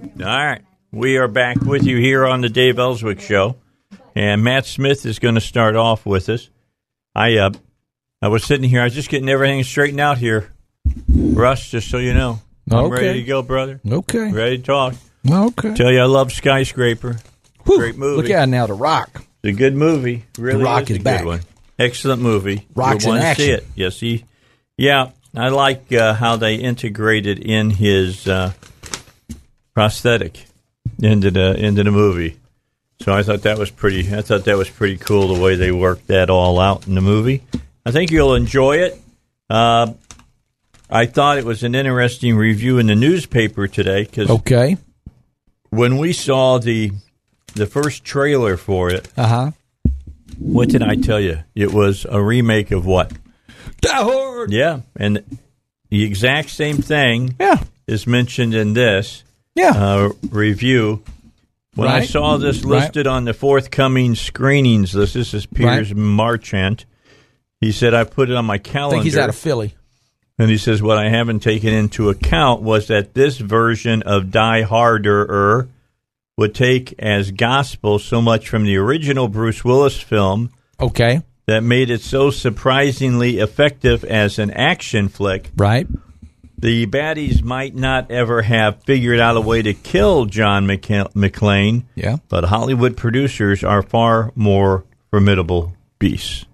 All right. We are back with you here on the Dave Elswick Show. And Matt Smith is going to start off with us. I uh, I was sitting here, I was just getting everything straightened out here. Russ, just so you know. I'm Okay. ready to go, brother. Okay. Ready to talk. Okay. Tell you I love Skyscraper. Whew. Great movie. Look at it now, The Rock. It's a good movie. Really Rock is, is back. good one. Excellent movie. Rock's You'll in to see action. it. Yes, he. Yeah, I like uh, how they integrated in his uh, prosthetic into the into the movie. So I thought that was pretty. I thought that was pretty cool the way they worked that all out in the movie. I think you'll enjoy it. Uh, I thought it was an interesting review in the newspaper today because Okay. when we saw the the first trailer for it, Uh huh. what did I tell you? It was a remake of what? Hard. Yeah, and the exact same thing Yeah. is mentioned in this Yeah. uh, review. When I saw this Right. listed on the forthcoming screenings list, this is Piers Right. Marchant. He said, I put it on my I calendar. think he's out of Philly. and he says, What I haven't taken into account was that this version of Die Harder would take as gospel so much from the original Bruce Willis film Okay. that made it so surprisingly effective as an action flick. Right. The baddies might not ever have figured out a way to kill John McCa- McClane, Yeah. but Hollywood producers are far more formidable beasts.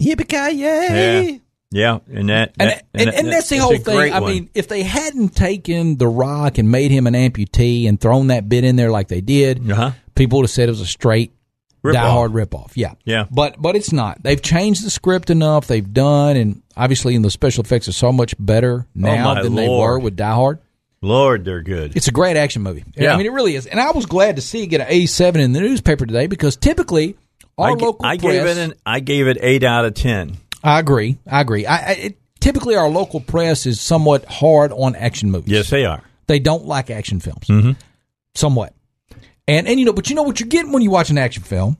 Yippee Yeah, yay! yeah, and that, And, that- and, and, that's the whole thing. I one. mean, if they hadn't taken The Rock and made him an amputee and thrown that bit in there like they did, Uh-huh. people would have said it was a straight Rip Die off. Hard ripoff. Yeah. Yeah. But but it's not. They've changed the script enough. They've done, and obviously, in the special effects are so much better now Oh, than they were with Die Hard. Lord, they're good. It's a great action movie. Yeah. I mean, it really is. And I was glad to see it get an A7 in the newspaper today because typically our I, local I press. gave it an I gave it eight out of ten. I agree. I agree. I, I, it, typically, our local press is somewhat hard on action movies. Yes, they are. They don't like action films. Mm-hmm. Somewhat. And and you know, but you know what you're getting when you watch an action film.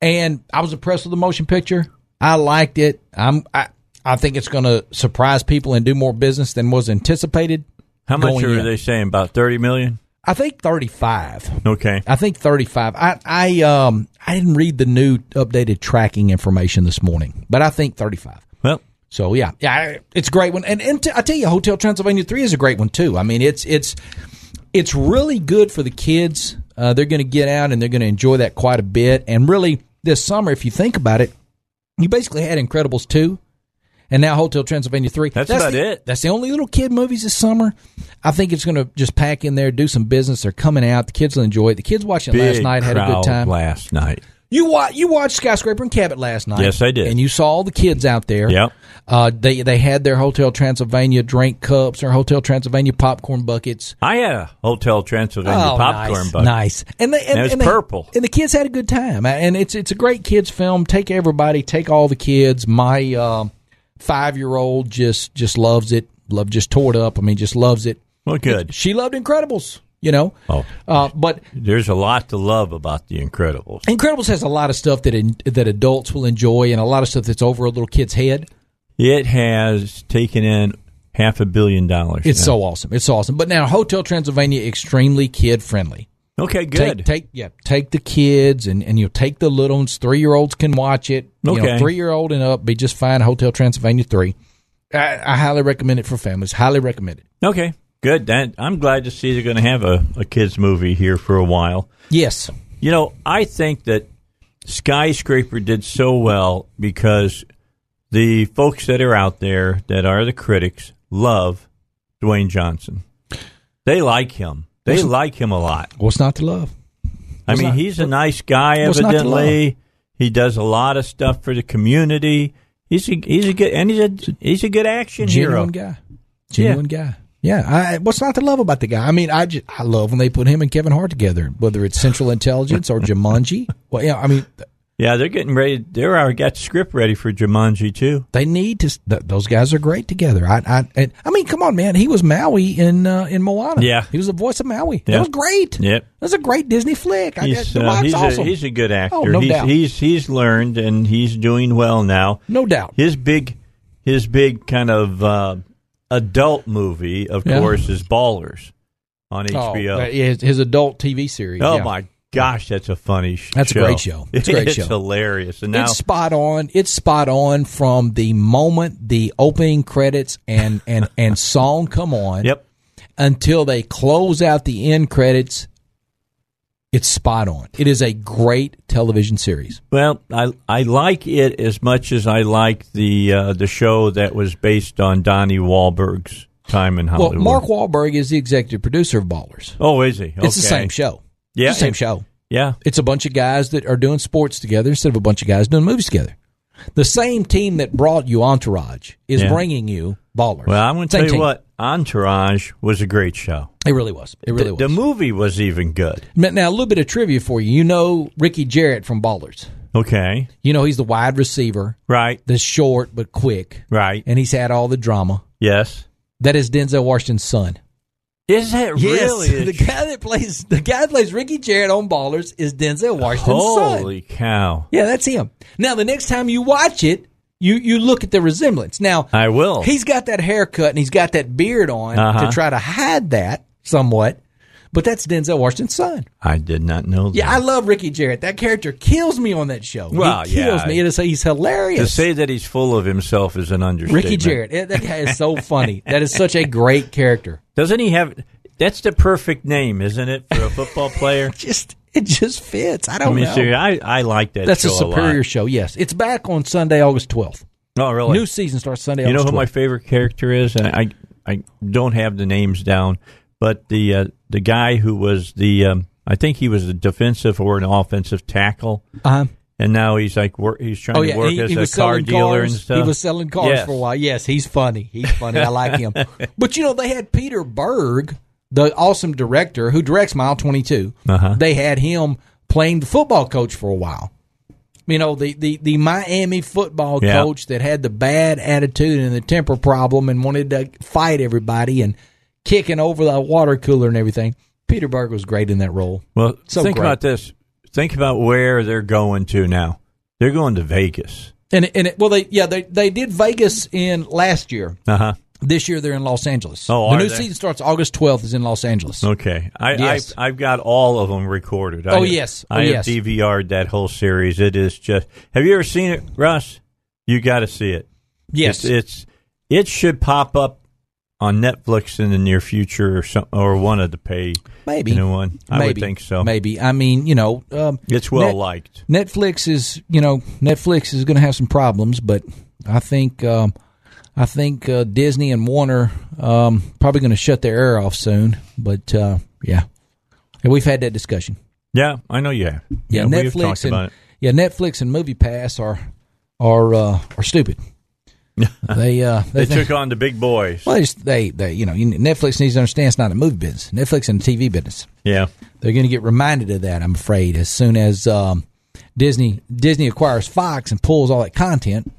And I was impressed with the motion picture. I liked it. I'm I I think it's going to surprise people and do more business than was anticipated. How much are in. they saying? About thirty million. I think 35. Okay. I think 35. I I um I didn't read the new updated tracking information this morning, but I think 35. Well, So yeah, yeah, it's a great one. And and t- I tell you, Hotel Transylvania three is a great one too. I mean, it's it's it's really good for the kids. Uh, they're going to get out and they're going to enjoy that quite a bit. And really, this summer, if you think about it, you basically had Incredibles two, and now Hotel Transylvania three. That's about the, it. That's the only little kid movies this summer. I think it's going to just pack in there, do some business. They're coming out. The kids will enjoy it. The kids watching it last night had a good time. Last night. You watch you watched Skyscraper and Cabot last night. Yes, I did. And you saw all the kids out there. Yep. Uh, they they had their Hotel Transylvania drink cups or Hotel Transylvania popcorn buckets. I had a Hotel Transylvania Oh, popcorn nice, bucket. nice. And they and, And and they- purple. and the kids had a good time. And it's it's a great kids film. Take everybody. Take all the kids. My uh, five year old just just loves it. Love just tore it up. I mean, just loves it. Well, good. She loved Incredibles. You know. Oh. Uh, but There's a lot to love about The Incredibles. Incredibles has a lot of stuff that in, that adults will enjoy, and a lot of stuff that's over a little kid's head. It has taken in half a billion dollars. It's now. so awesome. It's awesome. But now Hotel Transylvania extremely kid friendly. okay. Good. Take, take yeah, take the kids and and you know, take the little ones. Three year olds can watch it. You Okay. three year old and up be just fine. Hotel Transylvania three. I, I highly recommend it for families. Highly recommend it. okay. Good. That I'm glad to see they're going to have a, a kids movie here for a while. Yes. You know, I think that Skyscraper did so well because the folks that are out there that are the critics love Dwayne Johnson. They like him. They What's- like him a lot. What's not to love? I What's mean, not- he's a nice guy, what's not to evidently. He does a lot of stuff for the community. He's a, he's a good and he's a he's a good action hero. Genuine guy. Genuine guy. Yeah, I, what's not to love about the guy? I mean, I just, I love when they put him and Kevin Hart together, whether it's Central Intelligence or Jumanji. Well, yeah, I mean, Yeah, they're getting ready. They're already got script ready for Jumanji too. they need to. Th- those guys are great together. I, I, and, I mean, come on, man. He was Maui in uh, in Moana. Yeah. he was the voice of Maui. Yeah. That was great. Yep. that was a great Disney flick. I, He's, the uh, he's, awesome. a, he's a good actor. Oh, no he's, doubt. he's he's learned and he's doing well now. no doubt. His big his big kind of uh, adult movie, of Yeah. course, is Ballers on Oh, HBO. uh, his, his adult TV series. Oh yeah. my gosh, that's a funny show. That's a great show. It's a great show. hilarious. And now it's spot on. It's spot on from the moment the opening credits and and and song come on. Yep. Until they close out the end credits, it's spot on. It is a great television series. Well, I I like it as much as I like the uh, the show that was based on Donnie Wahlberg's time in Hollywood. Well, Mark Wahlberg is the executive producer of Ballers. Oh, is he? Okay. It's the same show. Yeah, It's the same show. Yeah. It's a bunch of guys that are doing sports together instead of a bunch of guys doing movies together. The same team that brought you Entourage is Yeah. bringing you Ballers. Well, I'm going to tell you team. what. Entourage was a great show. It really was. It really the, was. the movie was even good. Now, a little bit of trivia for you. You know Ricky Jerret from Ballers. Okay. You know he's the wide receiver, Right. the short but quick, Right. and he's had all the drama. Yes. That is Denzel Washington's son. Is that really? the guy that plays the guy that plays Ricky Jerret on Ballers is Denzel Washington's son. Holy cow! Yeah, that's him. Now, the next time you watch it, you you look at the resemblance. Now, I will. he's got that haircut and he's got that beard on Uh-huh. to try to hide that somewhat, but that's Denzel Washington's son. I did not know that. Yeah, I love Ricky Jerret. That character kills me on that show. Well, he kills yeah. me. It is, he's hilarious. to say that he's full of himself is an understatement. Ricky Jerret. That guy is so funny. That is such a great character. Doesn't he have? That's the perfect name, isn't it, for a football player? Just it just fits. I I don't mean, know. I, I like that. That's a show superior lot. show. Yes, it's back on Sunday, August twelfth. Oh, really? New season starts Sunday. you know August who my favorite character is, and I I don't have the names down, but the uh, the guy who was the um, I think he was a defensive or an offensive tackle, Uh-huh. and now he's like work, he's trying Oh to work he, as he a car dealer cars. and stuff. He was selling cars Yes. for a while. Yes, he's funny. He's funny. I like him. But you know, they had Peter Berg, the awesome director who directs Mile 22, Uh-huh. They had him playing the football coach for a while. You know, the, the, the Miami football Yeah. coach that had the bad attitude and the temper problem and wanted to fight everybody and kicking over the water cooler and everything. Peter Berg was great in that role. Well, So think great. about this. Think about where they're going to now. They're going to Vegas. And it, and it, well, they yeah they they did Vegas in last year. Uh huh. This year they're in Los Angeles. Oh, the new they? season starts August twelfth. Is in Los Angeles. Okay, I, Yes. I I've got all of them recorded. Oh, have- yes. Oh, I yes. have DVR'd that whole series. It is just. Have you ever seen it, Russ? You got to see it. Yes, it's, it's it should pop up on Netflix in the near future or some or one of the pay. maybe You know one? I maybe, would think so. Maybe I mean you know um, It's well Net- liked. Netflix is you know Netflix is going to have some problems, but I think um, I think uh, Disney and Warner um, probably going to shut their air off soon. But uh, yeah, and we've had that discussion. Yeah, I know you have. Yeah, we've Netflix and yeah Netflix and Movie Pass are are uh, are stupid. they uh, They think- took on the big boys. Well, they, just, they, they, you know, Netflix needs to understand it's not a movie business. Netflix and the TV business. Yeah. They're going to get reminded of that. I'm afraid as soon as um, Disney Disney acquires Fox and pulls all that content,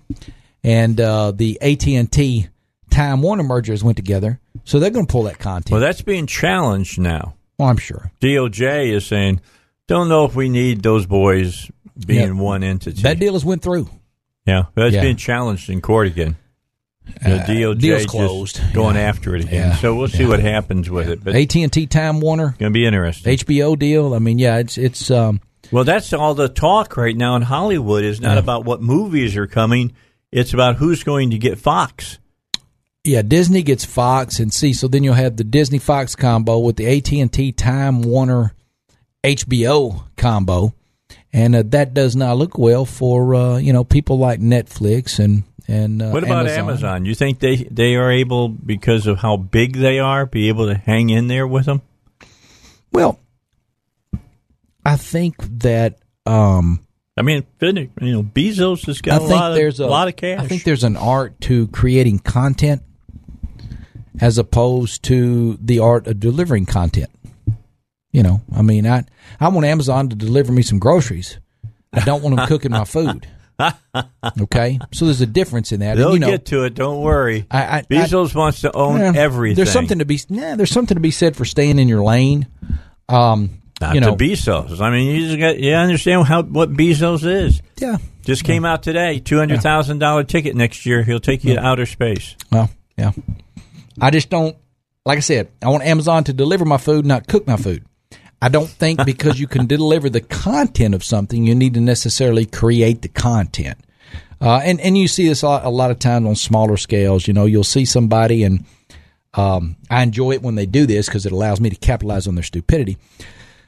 and uh, the AT and T Time Warner mergers went together, so they're going to pull that content. Well, that's being challenged now. well, I'm sure DOJ is saying, don't know if we need those boys being Yeah. one entity. that deal has went through. yeah, that's Yeah. being challenged in court again. The Uh, DOJ deal's closed. going Yeah. after it again. Yeah. So we'll see what happens with it. But AT and T Time Warner going to be interesting. HBO deal. I mean, yeah, it's it's um, well, that's all the talk right now in Hollywood is not about what movies are coming. It's about who's going to get Fox. yeah, Disney gets Fox and see. So then you'll have the Disney Fox combo with the AT and T Time Warner HBO combo, and uh, that does not look well for uh, you know people like Netflix and and uh, What about Amazon? You think they they are able because of how big they are be able to hang in there with them? Well, I think that um, I mean, you know, Bezos has I got a think lot of there's a lot of cash. I think there's an art to creating content, as opposed to the art of delivering content. You know, I mean, I I want Amazon to deliver me some groceries. I don't want them cooking my food. Okay, so there's a difference in that. They'll and, you know, get to it. Don't worry. I- I- Bezos wants to own yeah, everything. There's something to be nah, there's something to be said for staying in your lane. Um, Not you know, to Bezos. I mean, you just got you understand how what Bezos is. yeah. Just came out today. Two hundred thousand dollar ticket next year. He'll take you to outer space. Well, yeah. I just don't. Like I said, I want Amazon to deliver my food, not cook my food. I don't think because you can deliver the content of something, you need to necessarily create the content. Uh, and and you see this a lot, a lot of times on smaller scales. You know, you'll see somebody, and um, I enjoy it when they do this because it allows me to capitalize on their stupidity.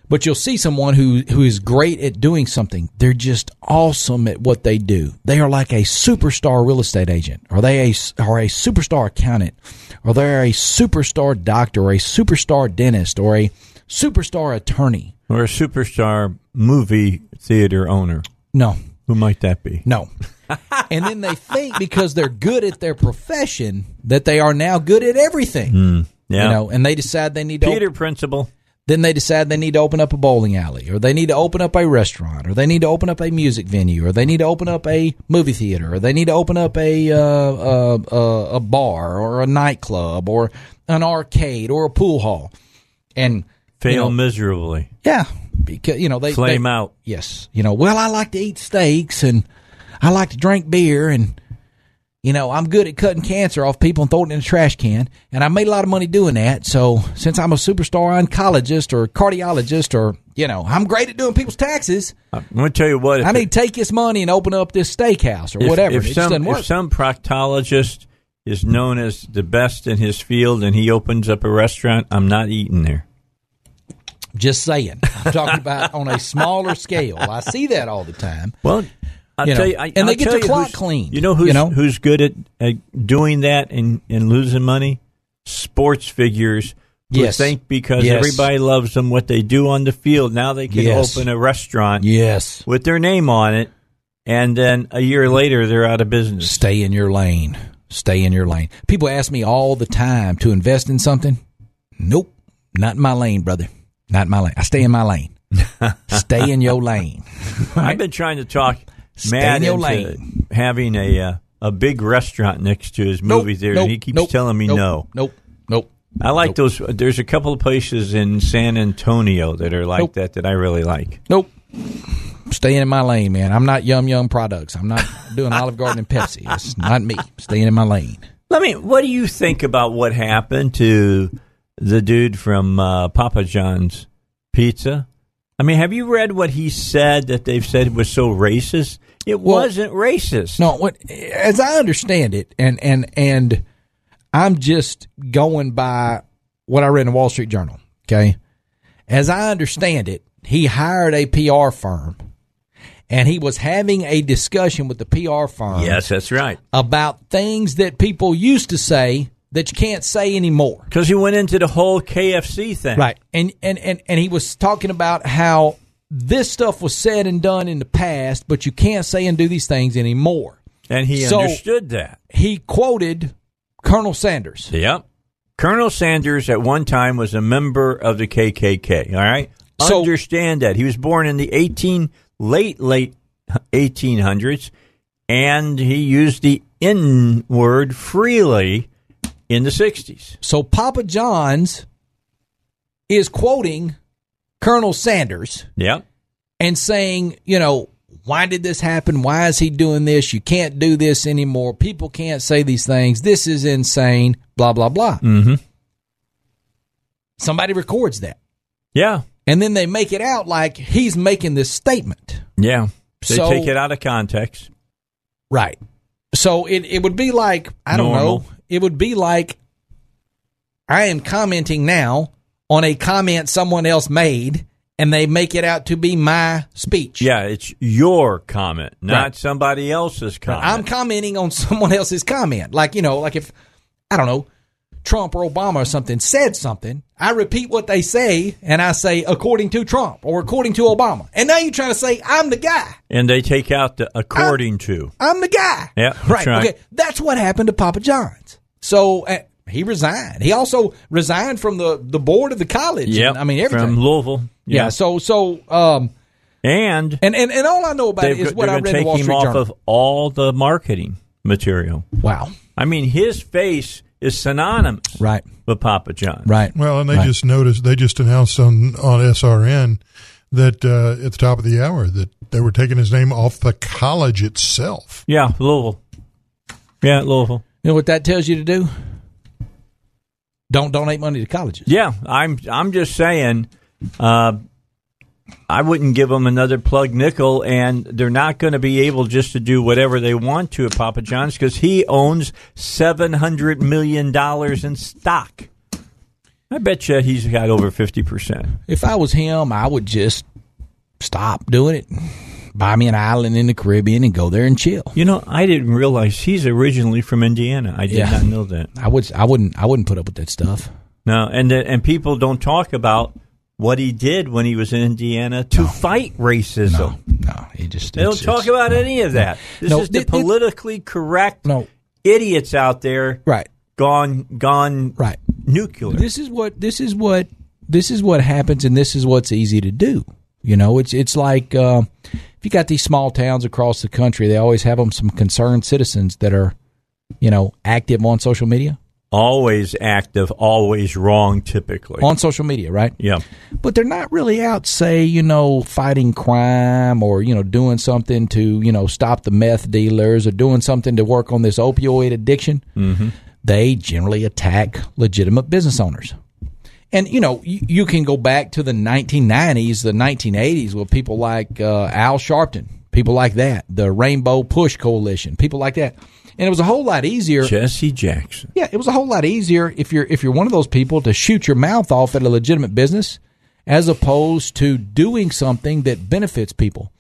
But you'll see someone who who is great at doing something. They're just awesome at what they do. They are like a superstar real estate agent, or they a, are a superstar accountant, or they're a superstar doctor, or a superstar dentist, or a superstar attorney. Or a superstar movie theater owner. No, Who might that be? no. and then they think because they're good at their profession that they are now good at everything. Hmm. Yeah. You know, and they decide they need to Peter Principle. Then they decide they need to open up a bowling alley or they need to open up a restaurant or they need to open up a music venue or they need to open up a movie theater or they need to open up a uh, uh, uh, a bar or a nightclub or an arcade or a pool hall and Fail you know, miserably. yeah because you know they Flame they- out. yes you know well I like to eat steaks and I like to drink beer and you know, I'm good at cutting cancer off people and throwing it in a trash can, and I made a lot of money doing that. So, since I'm a superstar oncologist or cardiologist, or you know, I'm great at doing people's taxes, uh, I'm going to tell you what. I need to take this money and open up this steakhouse or if, whatever. If it some, if some proctologist is known as the best in his field and he opens up a restaurant, I'm not eating there. just saying, I'm talking about on a smaller scale. I see that all the time. Well, I'll You know, you, I, and they I'll get tell their you clock cleaned, You know who's you know? who's good at, at doing that and, and losing money? Sports figures. Who Yes. think because Yes. everybody loves them, what they do on the field. Now they can Yes. open a restaurant Yes, with their name on it, and then a year later they're out of business. stay in your lane. Stay in your lane. People ask me all the time to invest in something. Nope, not in my lane, brother. Not in my lane. I stay in my lane. stay in your lane. I've been trying to talk Matt lane. having a uh, a big restaurant next to his Nope, movie theater, nope, and he keeps nope, telling me nope, no. Nope. Nope. I like Nope. those. There's a couple of places in San Antonio that are like Nope. that that I really like. Nope. Staying in my lane, man. I'm not Yum Yum products. I'm not doing Olive Garden and Pepsi. It's not me. Staying in my lane. Let me. What do you think about what happened to the dude from uh, Papa John's Pizza? I mean, have you read what he said that they've said was so racist? It Well, wasn't racist. No, what as I understand it, and and and I'm just going by what I read in the Wall Street Journal. Okay, as I understand it, he hired a PR firm, and he was having a discussion with the PR firm. Yes, that's right. about things that people used to say that you can't say anymore. Because he went into the whole KFC thing. Right. And, and and and he was talking about how this stuff was said and done in the past, but you can't say and do these things anymore. And he So- understood that. He quoted Colonel Sanders. Yep. Colonel Sanders at one time was a member of the KKK. All right. So- Understand that he was born in the eighteen late late eighteen hundreds, and he used the N word freely in the sixties. So Papa John's is quoting Colonel Sanders Yep. and saying, you know, why did this happen? Why is he doing this? You can't do this anymore. People can't say these things. This is insane. Blah blah blah. Mm-hmm. Somebody records that. Yeah. and then they make it out like he's making this statement. Yeah. They So- take it out of context. Right. So it, it would be like, I don't know, it would be like I am commenting now on a comment someone else made and they make it out to be my speech. Yeah, it's your comment, not Right. somebody else's comment. I'm commenting on someone else's comment. Like, you know, like if, I don't know, Trump or Obama or something said something, I repeat what they say and I say, according to Trump or according to Obama. And now you're trying to say, I'm the guy. and they take out the according to. I'm the guy. Yeah, right. right. Okay, that's what happened to Papa John's. So, uh, he resigned. He also resigned from the, the board of the college. Yep, and, I mean everything. from Louisville. yeah. So so um and and, and and all I know about it is what I read in the take Wall him Street off Journal. of all the marketing material. wow. I mean, his face is synonymous Right. with Papa John. Right. Well, and they Right. just noticed they just announced on on SRN that uh, at the top of the hour that they were taking his name off the college itself. Yeah, Louisville. Yeah, Louisville. You know what that tells you to do? Don't donate money to colleges. Yeah, I'm. I'm just saying. Uh, I wouldn't give them another plug nickel, and they're not going to be able just to do whatever they want to at Papa John's because he owns seven hundred million dollars in stock. I bet you he's got over fifty percent. If I was him, I would just stop doing it. Buy me an island in the Caribbean and go there and chill. You know, I didn't realize he's originally from Indiana. I did Yeah. not know that. I would I wouldn't I wouldn't put up with that stuff. No, and the, and people don't talk about what he did when he was in Indiana to fight racism. No, he just They don't talk about any of that. This No, is the it- it- politically correct No. idiots out there Right. gone gone Right. nuclear. This is what this is what this is what happens, and this is what's easy to do. You know, it's it's like uh, if you got these small towns across the country, they always have them some concerned citizens that are, you know, active on social media. Always active, always wrong. Typically, On social media, right? yeah. But they're not really out, say, you know, fighting crime or you know doing something to you know stop the meth dealers or doing something to work on this opioid addiction. Mm-hmm. They generally attack legitimate business owners. And you know, you, you can go back to the 1990s, the 1980s, with people like uh, Al Sharpton, people like that, the Rainbow Push Coalition, people like that. And it was a whole lot easier. Jesse Jackson. Yeah, it was a whole lot easier if you're if you're one of those people to shoot your mouth off at a legitimate business, as opposed to doing something that benefits people.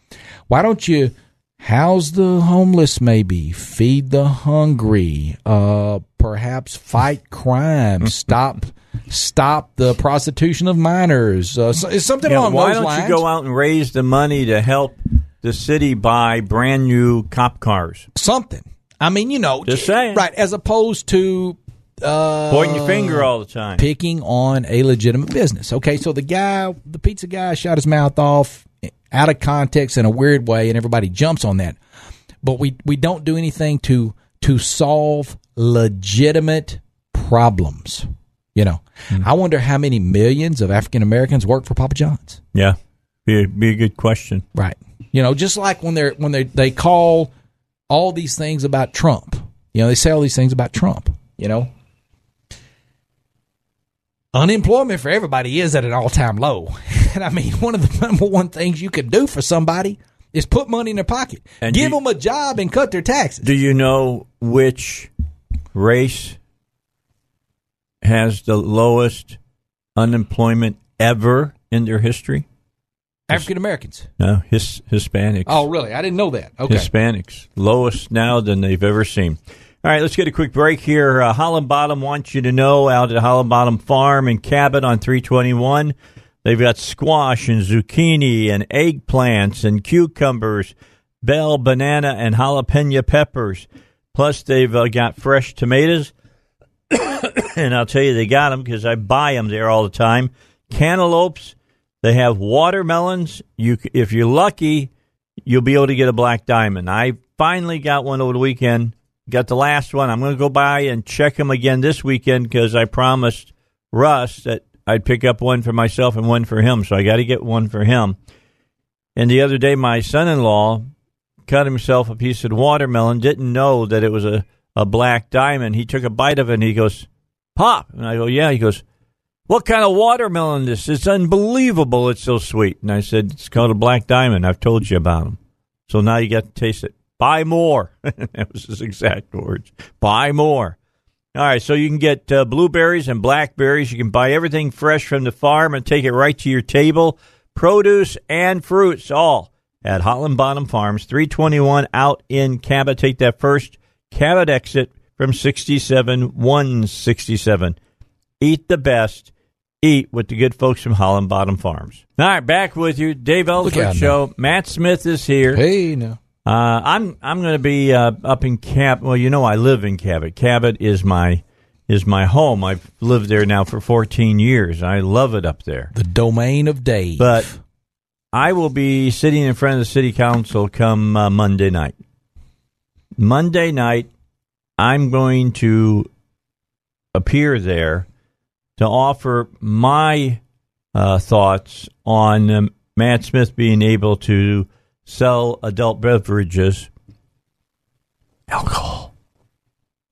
Why don't you house the homeless? Maybe feed the hungry. Uh, perhaps fight crime. stop stop the prostitution of minors. Uh, so, something Yeah, along why those don't you go out and raise the money to help the city buy brand new cop cars? something. I mean, you know, Just saying. right? As opposed to uh, Pointing your finger all the time. picking on a legitimate business. Okay, so the guy, the pizza guy, shot his mouth off out of context in a weird way, and everybody jumps on that. But we we don't do anything to to solve legitimate problems. You know, I wonder how many millions of African Americans work for Papa John's. Yeah, be a, be a good question. Right. You know, just like when they're when they they call all these things about Trump. You know, they say all these things about Trump. You know, unemployment for everybody is at an all time low, and I mean, one of the number one things you could do for somebody is put money in their pocket, And give you- them a job, and cut their taxes. Do you know which race has the lowest unemployment ever in their history? African Americans. No, his Hispanics. Oh, really? I didn't know that. Okay. Hispanics. Lowest now than they've ever seen. All right, let's get a quick break here. Uh, Holland Bottom wants you to know out at Holland Bottom Farm in Cabot on 321, they've got squash and zucchini and eggplants and cucumbers, bell, banana, and jalapeno peppers. Plus, they've uh, got fresh tomatoes. and I'll tell you, they got them because I buy them there all the time. Cantaloupes. They have watermelons. You, if you're lucky, you'll be able to get a black diamond. I finally got one over the weekend. Got the last one. I'm going to go by and check them again this weekend because I promised Russ that I'd pick up one for myself and one for him. So I got to get one for him. And the other day, my son-in-law cut himself a piece of watermelon. Didn't know that it was a a black diamond. He took a bite of it and he goes, "Pop!" And I go, "Yeah." He goes, what kind of watermelon this? It's unbelievable. It's so sweet. And I said, it's called a black diamond. I've told you about them. So now you got to taste it. Buy more. that was his exact words. Buy more. All right. So you can get uh, blueberries and blackberries. You can buy everything fresh from the farm and take it right to your table. Produce and fruits, all at Holland Bottom Farms, 321 out in Cabot. Take that first Cabot exit from 67 167. Eat the best eat with the good folks from Holland Bottom Farms. All right, back with you, Dave Elswick Show. Matt Smith is here. Hey, no. Uh, I'm I'm going to be uh, up in Cabot. Well, you know I live in Cabot. Cabot is my is my home. I've lived there now for 14 years. I love it up there. The domain of Dave. But I will be sitting in front of the city council come uh, Monday night. Monday night, I'm going to appear there to offer my uh, thoughts on um, Matt Smith being able to sell adult beverages, alcohol.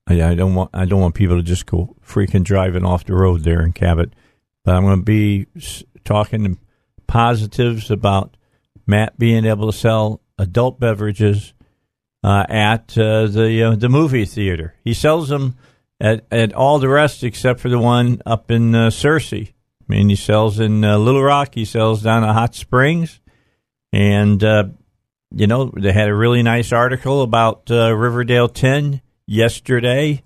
I, I don't want I don't want people to just go freaking driving off the road there in Cabot, but I'm going to be talking positives about Matt being able to sell adult beverages uh, at uh, the uh, the movie theater. He sells them at at all the rest except for the one up in uh, Searcy. I mean, he sells in uh, Little Rock. He sells down at Hot Springs, and uh, you know they had a really nice article about uh, Riverdale Ten yesterday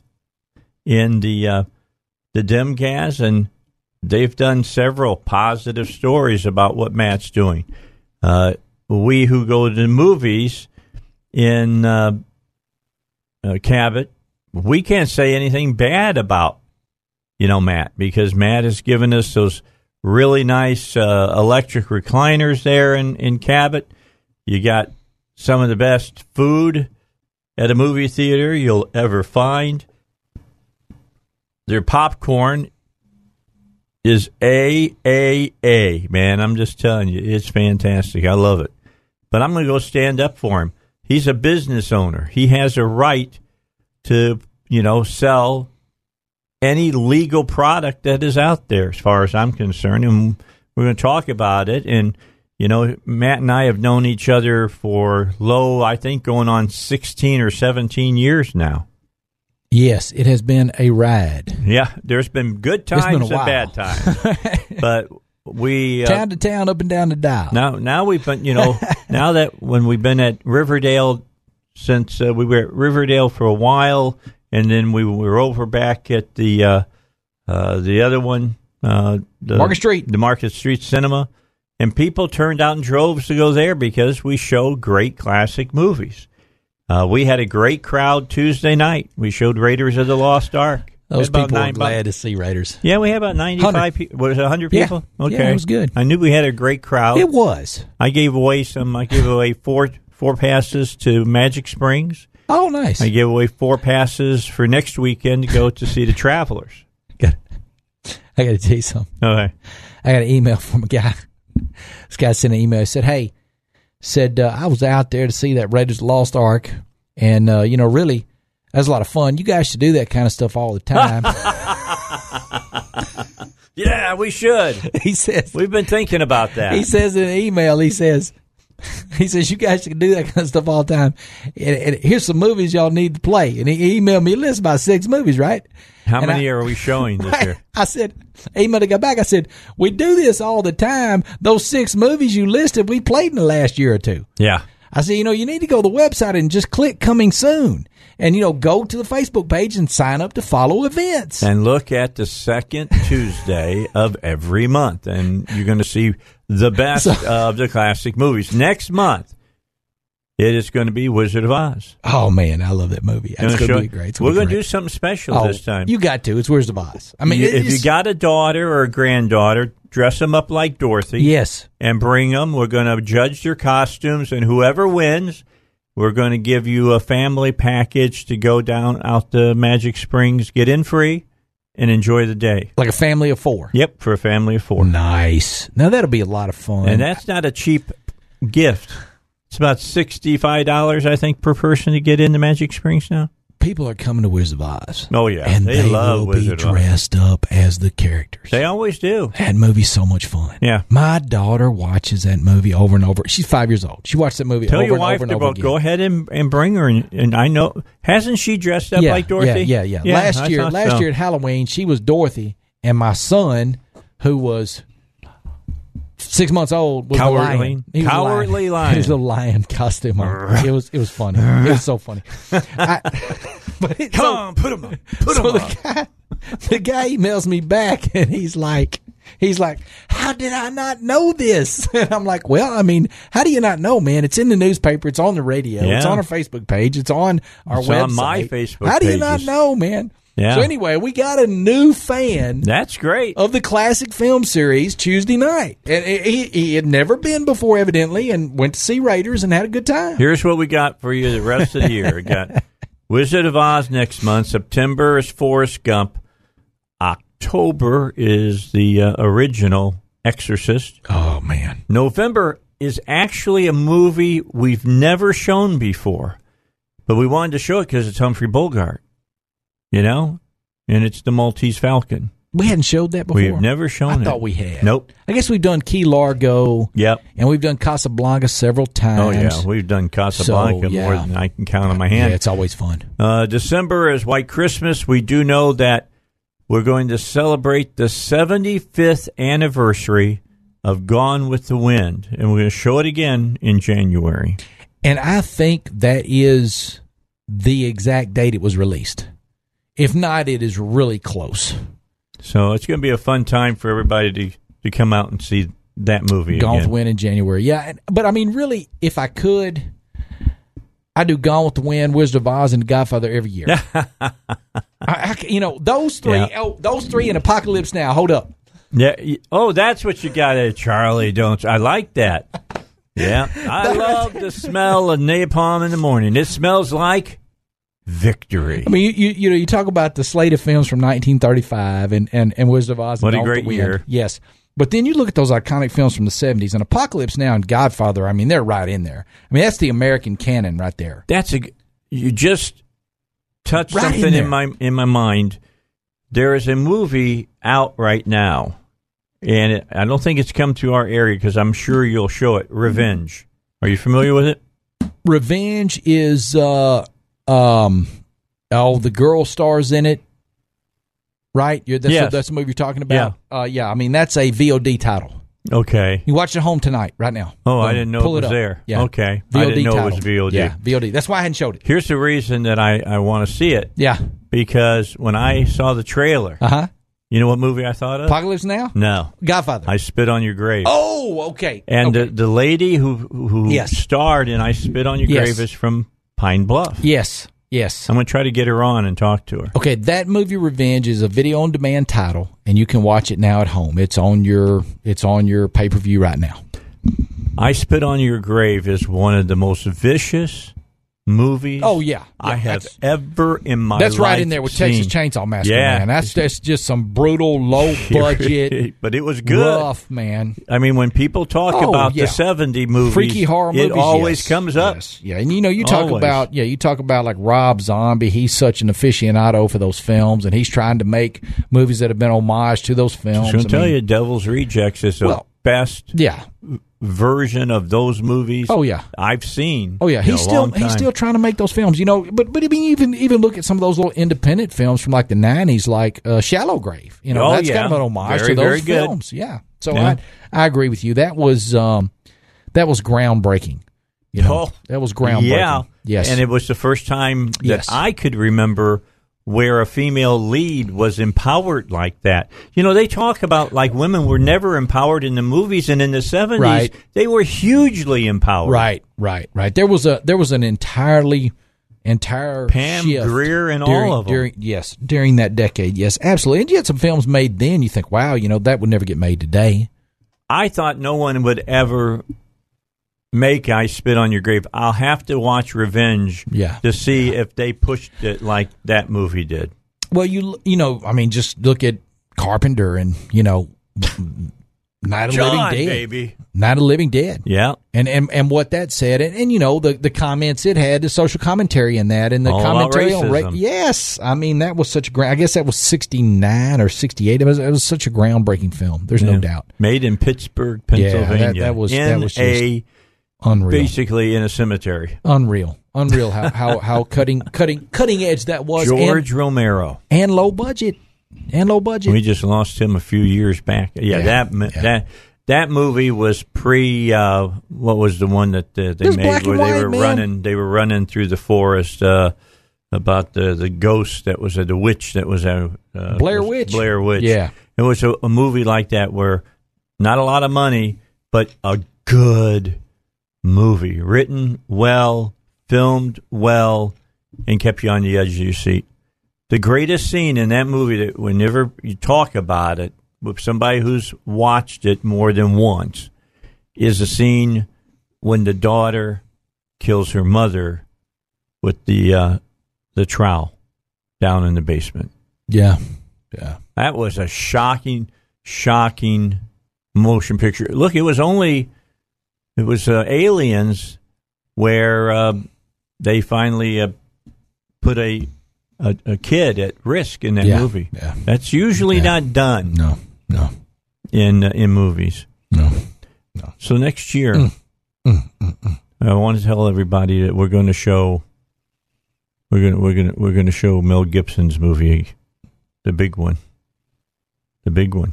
in the uh, the Dem-Gaz, and they've done several positive stories about what Matt's doing. Uh, we who go to the movies in Cabot, we can't say anything bad about you know Matt because Matt has given us those really nice uh, electric recliners there in in Cabot. You got some of the best food at a movie theater you'll ever find. Their popcorn is a a a man. I'm just telling you, it's fantastic. I love it. But I'm going to go stand up for him. He's a business owner. He has a right to, you know, sell any legal product that is out there, as far as I'm concerned. And we're going to talk about it. And, you know, Matt and I have known each other for low, I think, going on 16 or 17 years now. yes, it has been a ride. Yeah, there's been good been times and while. bad times. but we. Uh, town to town, up and down the dial. Now, now we've been, you know, now that when we've been at Riverdale since uh, we were at Riverdale for a while, and then we were over back at the uh, uh, the other one, uh, the Market Street. the Market Street Cinema, and people turned out in droves to go there because we show great classic movies. Uh, we had a great crowd Tuesday night. We showed Raiders of the Lost Ark. Those people were nine bu- glad to see Raiders. Yeah, we had about ninety-five people. Was it hundred people? Yeah, Okay, it was good. I knew we had a great crowd. It was. I gave away some. I gave away four four passes to Magic Springs. Oh, nice. I gave away four passes for next weekend to go to see the Travelers. Got- I got to tell you something. Okay. I got an email from a guy. This guy sent an email. He said, "Hey, said uh, I was out there to see that Raiders Lost Ark, and uh, you know, really, that was a lot of fun. You guys should do that kind of stuff all the time." Yeah, we should. he says. We've been thinking about that. He says in an email. He says. He says you guys can do that kind of stuff all the time. And, and here's some movies y'all need to play. And he emailed me a list about six movies, right? How and many I- are we showing this year? I said, email to go back. I said, we do this all the time. Those six movies you listed, we played in the last year or two. Yeah. I said, you know, you need to go to the website and just click coming soon. And, you know, go to the Facebook page and sign up to follow events. And look at the second Tuesday of every month, and you're going to see the best of the classic movies. Next month, it is going to be Wizard of Oz. oh, man, I love that movie. It's going to be great. We're going to do something special Oh, this time. You got to. It's Where's the Boss? I mean, You- if you got a daughter or a granddaughter, dress them up like Dorothy. Yes. and bring them. We're going to judge their costumes, and whoever wins, we're going to give you a family package to go down out to Magic Springs, get in free, and enjoy the day. Like a family of four. Yep, for a family of four. Nice. Now, that'll be a lot of fun. And that's not a cheap gift. It's about sixty-five dollars, I think, per person to get into Magic Springs now. People are coming to Wizard of Oz. Oh yeah, And they, they, love will Wizard be dressed up as the characters. They always do. That movie's so much fun. Yeah. My daughter watches that movie over and over. She's five years old. She watched that movie Tell over your and wife over and over go, ahead and, and bring her. And, and I know, hasn't she dressed up yeah, like Dorothy? Yeah, yeah, yeah. I last year, last so. year at Halloween, she was Dorothy, and my son, who was six months old, was Cowardly. the lion. He was a Cowardly lion. His little lion costume. on. It was it was funny. It was so funny. I, but it, Come on, put him on. Put so them the on. guy, the guy emails me back and he's like, he's like, how did I not know this? And I'm like, well, I mean, how do you not know, man? It's in the newspaper. It's on the radio. It's on our Facebook page. It's on our It's website. on my Facebook How do you not know, man? Yeah. So anyway, we got a new fan That's great. of the classic film series Tuesday night, and he, he had never been before, evidently, and went to see Raiders and had a good time. Here's what we got for you the rest of the year. We got Wizard of Oz next month. September is Forrest Gump. October is the uh, original Exorcist. Oh man, November is actually a movie we've never shown before, but we wanted to show it because it's Humphrey Bogart, you know, and it's the Maltese Falcon. we hadn't showed that before. We've never shown I it. thought we had. Nope. I guess we've done Key Largo. Yep. And we've done Casablanca several times. Oh yeah, we've done Casablanca So, yeah. more than I can count on my hand. Yeah, it's always fun. Uh, December is White Christmas. We do know that we're going to celebrate the 75th anniversary of Gone with the Wind, and we're going to show it again in January. And I think that is the exact date it was released. If not, it is really close. So it's going to be a fun time for everybody to, to come out and see that movie Gone with the. Wind in January. Yeah, but I mean, really, if I could, I do Gone with the Wind, Wizard of Oz, and Godfather every year. I, I you know, those three. Yeah. Oh, those three in Apocalypse Now. Hold up. Yeah. Oh, that's what you got there, Charlie. Don't you? I like that. Yeah. I love the smell of napalm in the morning. It smells like victory. I mean, you, you you know, you talk about the slate of films from 1935 and and, and Wizard of Oz. and What a great year. Yes, but then you look at those iconic films from the 70s and Apocalypse Now and Godfather. I mean, they're right in there. I mean, that's the American canon right there. That's a. You just touched Right something there. in my in my mind. There is a movie out right now, and it, I don't think it's come to our area because I'm sure you'll show it. Revenge. Are you familiar with it? Revenge is uh um oh the girl stars in it. Right? You're, that's, Yes. that's the movie you're talking about? Yeah. Uh, yeah, I mean, that's a VOD title. Okay. You watch it home tonight, right now. Oh, I didn't know Pull it was up. there. Yeah. Okay. I VOD didn't know it was title. VOD. Yeah, VOD. That's why I hadn't showed it. Here's the reason that I, I want to see it Yeah. because when I saw the trailer, Uh huh. you know what movie I thought of? Apocalypse Now? no, Godfather. I Spit on Your Grave. oh, okay. and okay. the, the lady who who Yes. starred in I Spit on Your Yes. Grave is from Pine Bluff. yes, yes. I'm going to try to get her on and talk to her. Okay, that movie Revenge is a video on demand title, and you can watch it now at home. It's on your it's on your pay per view right now. I Spit on Your Grave is one of the most vicious movies Oh yeah, I have ever in my That's right in there with seen. Texas Chainsaw Massacre, Yeah. man. That's that's just some brutal, low budget, but it was good. rough, man. I mean, when people talk Oh, about yeah. the 70 movies, Freaky horror movies. it always yes. comes up. Yes. Yeah, and you know, you talk Always. about yeah, you talk about like Rob Zombie. He's such an aficionado for those films, and he's trying to make movies that have been homage to those films. I'm I to tell mean, you, Devil's Rejects is the Well, best yeah. version of those movies. Oh, yeah. I've seen. Oh yeah, he's still he's still trying to make those films, you know. But but I mean, even even look at some of those little independent films from like the nineties, like uh, Shallow Grave. You know, Oh, that's yeah. kind of an homage Very, to those good. films. Yeah. So Yeah. I I agree with you. That was um that was groundbreaking. You know, Oh, that was groundbreaking. Yeah. Yes. And it was the first time that Yes. I could remember where a female lead was empowered like that. You know, they talk about like women were never empowered in the movies and in the 70s Right. they were hugely empowered. Right, right, right. There was a there was an entirely entire Pam shift Grier and all of them. during yes during that decade. Yes, absolutely. And you had some films made then. You think, wow, you know that would never get made today. I thought no one would ever make I Spit on Your Grave. I'll have to watch Revenge Yeah. to see if they pushed it like that movie did. Well, you you know, I mean, just look at Carpenter and you know, Night of John, Living Dead, baby. Night of Living Dead, Yeah. and and and what that said, and, and you know the the comments it had, the social commentary in that, and the All commentary on ra- yes, I mean that was such a grand. I guess that was sixty nine or sixty eight. It was it was such a groundbreaking film. There's no doubt, Made in Pittsburgh, Yeah, that- Pennsylvania. that was- that was just a unreal, basically in a cemetery. unreal, unreal. How how how cutting cutting cutting edge that was, George Romero. and, and low budget, and low budget. We just lost him a few years back. Yeah, Yeah, that yeah. that that movie was pre. Uh, what was the one that uh, they made where and they white, were man. running? They were running through the forest. Uh, about the the ghost that was a the witch that was a uh, Blair was Witch. Blair Witch. Yeah. it was a, a movie like that where not a lot of money, but a good movie, written well, filmed well, and kept you on the edge of your seat. the greatest scene in that movie that whenever you talk about it with somebody who's watched it more than once is the scene when the daughter kills her mother with the uh, the trowel down in the basement. Yeah, yeah. That was a shocking, shocking motion picture. Look, it was only it was uh, Aliens where uh, they finally uh, put a, a a kid at risk in that Yeah, movie. yeah. That's usually Yeah. not done No, no, in uh, in movies. no. no. So next year, Mm, I want to tell everybody that we're going to show we're to we're to we're going to show Mel Gibson's movie, the big one, the big one,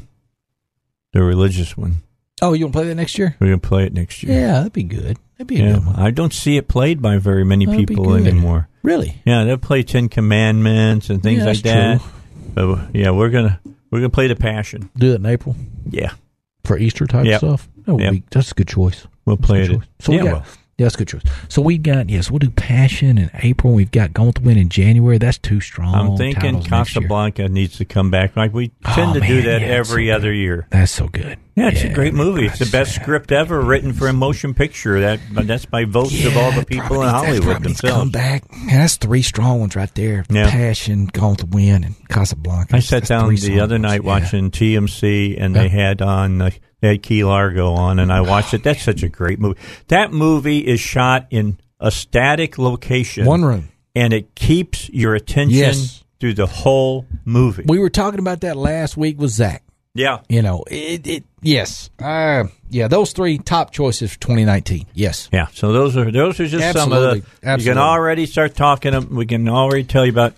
the religious one. Oh, you want to play that next year? We're going to play it next year. Yeah, that'd be good. That'd be a Yeah, good one. I don't see it played by very many That'd be people good. anymore. Really? Yeah, they'll play Ten Commandments and things Yeah, like that's that. But yeah, we're gonna we're gonna play the Passion. Do it in April Yeah, for Easter type Yep. stuff. That would Yep. be, that's a good choice. we'll That's a play good it. choice. So yeah, we got, well, yeah, that's a good choice. So we've got yes, we'll do Passion in April. We've got Gone with the Wind in January. That's too strong. I'm thinking titles next year. Casablanca needs to come back. Like we Oh, tend to do that yeah, every so other year. That's so good. Yeah, it's a great movie. It's the best script ever written for a motion picture. That that's by votes of all the people in Hollywood to Come back. Yeah, that's three strong ones right there. Yeah. Passion, Gone with the Wind, and Casablanca. I sat That's down the other ones. night Yeah. watching TMC, and they had on uh, they had Key Largo on, and I watched it. That's such a great movie. That movie is shot in a static location, one room. and it keeps your attention Yes. through the whole movie. We were talking about that last week with Zach. yeah, You know, it. it yes. Uh, yeah, those three top choices for 2019. Yes. yeah. So those are those are just some of Absolutely. the. You can already start talking. We can already tell you about.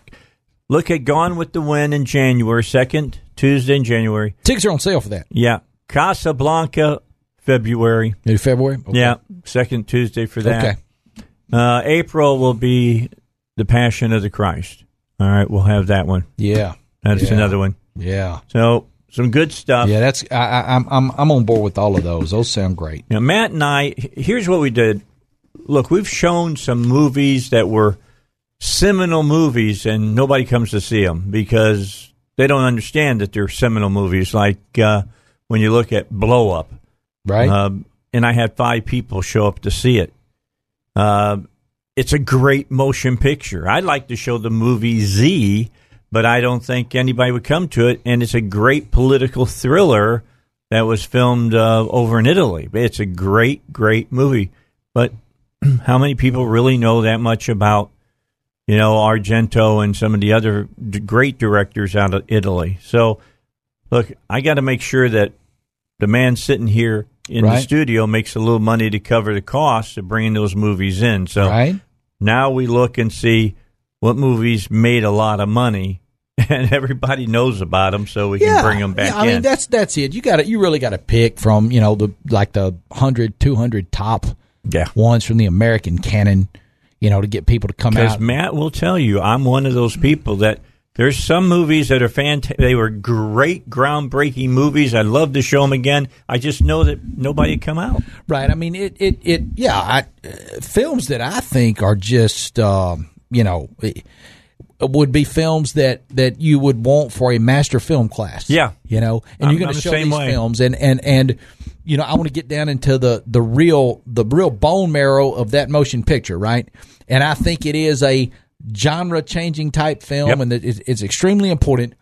Look at Gone with the Wind in January, second Tuesday in January. Tickets are on sale for that. Yeah, Casablanca, February. Maybe February. Okay. Yeah, second Tuesday for that. Okay. Uh, April will be the Passion of the Christ. All right, we'll have that one. Yeah. That's Yeah. another one. Yeah. So some good stuff. Yeah. That's. I, I, I'm. I'm. I'm on board with all of those. Those sound great. Now, Matt and I, here's what we did. Look, we've shown some movies that were seminal movies, and nobody comes to see them because they don't understand that they're seminal movies. Like uh, when you look at Blow Up, Right. Um, and I had five people show up to see it. Uh, it's a great motion picture. I'd like to show the movie Z, but I don't think anybody would come to it. And it's a great political thriller that was filmed uh, over in Italy. It's a great, great movie. But how many people really know that much about, you know, Argento and some of the other d- great directors out of Italy? So, look, I got to make sure that the man sitting here in the studio makes a little money to cover the costs of bringing those movies in. So right. now we look and see what movies made a lot of money, and everybody knows about them, so we can bring them back yeah, I in. mean, that's that's it. You got You really got to pick from you know the like the 100, 200 top yeah. ones from the American canon. You know, to get people to come Because out. Matt will tell you, I'm one of those people that there's some movies that are fantastic. They were great, groundbreaking movies. I'd love to show them again. I just know that nobody come out. Right. I mean, it, it, it yeah, I, uh, films that I think are just, um, you know, it, would be films that, that you would want for a master film class. Yeah. You know, and I'm- you're going to show same these way. films and, and, and, you know, I want to get down into the, the real, the real bone marrow of that motion picture. Right. And I think it is a genre changing type film Yep. and it's, it's extremely important.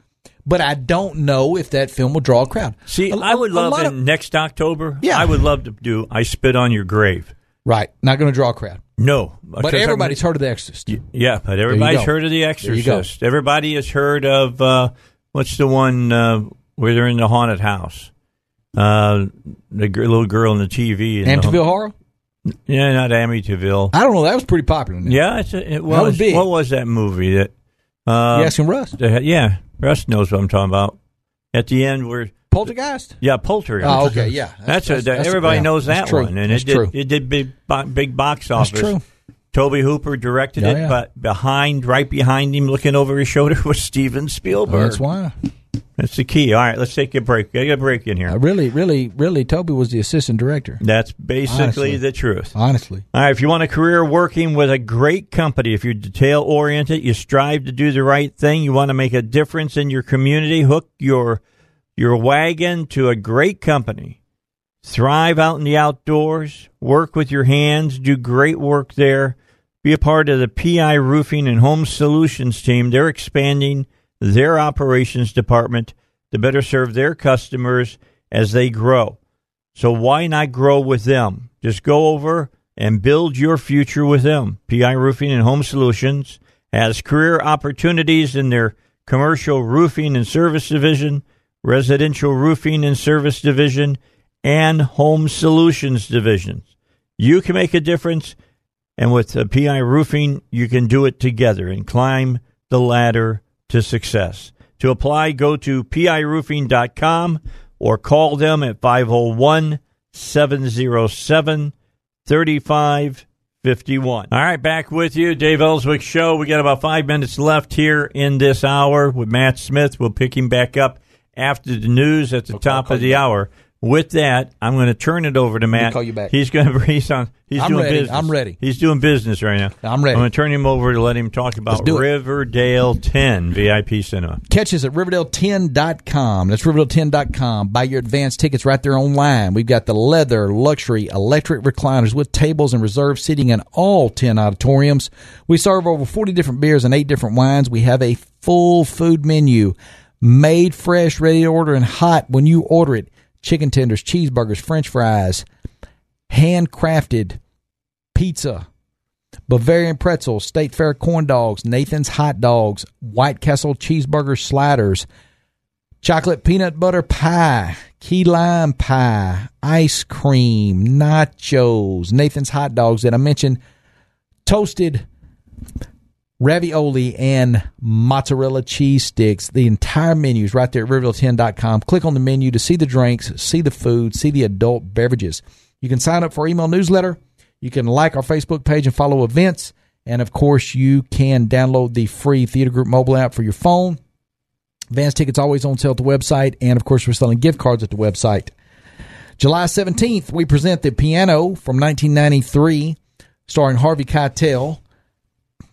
But I don't know if that film will draw a crowd. See, A- I would love of- next October. Yeah. I would love to do I Spit on Your Grave. right, not going to draw a crowd. No, But because I'm- everybody's heard of The Exorcist. Yeah, but everybody's heard of The. Exorcist. Everybody has heard of uh, what's the one uh, where they're in the haunted house? Uh, the gr- little girl in the TV. in the Amityville Horror? Yeah, not Amityville. I don't know. That was pretty popular. now. Yeah, a, it was was. big. What was that movie? That uh, You asking Russ? the- yeah, Russ knows what I'm talking about. At the end, where Poltergeist? yeah, Poltergeist. Oh, okay. Yeah. That's, a, that's- everybody yeah, knows that that's one, and That's it did true. it did big big box That's office. true. Tobe Hooper directed it, yeah. but behind, right behind him, looking over his shoulder, was Steven Spielberg. That's why. That's the key. All right, let's take a break. Get a break in here. Uh, really, really, really, Tobe was the assistant director. That's basically Honestly. the truth. Honestly, All right, if you want a career working with a great company, if you're detail oriented, you strive to do the right thing, you want to make a difference in your community, hook your your wagon to a great company. Thrive out in the outdoors, work with your hands, do great work there. Be a part of the PI Roofing and Home Solutions team. They're expanding their operations department to better serve their customers as they grow. So why not grow with them? Just go over and build your future with them. PI Roofing and Home Solutions has career opportunities in their commercial roofing and service division, residential roofing and service division, and home solutions divisions. You can make a difference, and with PI Roofing, you can do it together and climb the ladder to success. To apply, go to piroofing.com or call them at 501 707 3551. All right, back with you. Dave Elswick Show. We got about five minutes left here in this hour with Matt Smith. We'll pick him back up after the news at the top of the hour. With that, I'm going to turn it over to Matt. call you back. He's going to he's on he's I'm doing ready. business. I'm ready. He's doing business right now. I'm ready. I'm going to turn him over to let him talk about. Riverdale 10 VIP Cinema. Catch us at Riverdale10.com. That's Riverdale10.com. Buy your advance tickets right there online. We've got the leather, luxury, electric recliners with tables and reserved seating in all 10 auditoriums. We serve over 40 different beers and 8 different wines. We have a full food menu made fresh, ready to order, and hot when you order it. Chicken tenders, cheeseburgers, french fries, handcrafted pizza, Bavarian pretzels, State Fair corn dogs, Nathan's hot dogs, White Castle cheeseburger sliders, chocolate peanut butter pie, key lime pie, ice cream, nachos, Nathan's hot dogs that I mentioned, toasted ravioli and mozzarella cheese sticks. The entire menu is right there at Riverdale10.com. Click on the menu to see the drinks, see the food, see the adult beverages. You can sign up for our email newsletter. You can like our Facebook page and follow events. And of course, you can download the free Theater Group mobile app for your phone. Advance tickets always on sale at the website. And of course, we're selling gift cards at the website. July 17th, we present the piano from 1993, starring Harvey Keitel.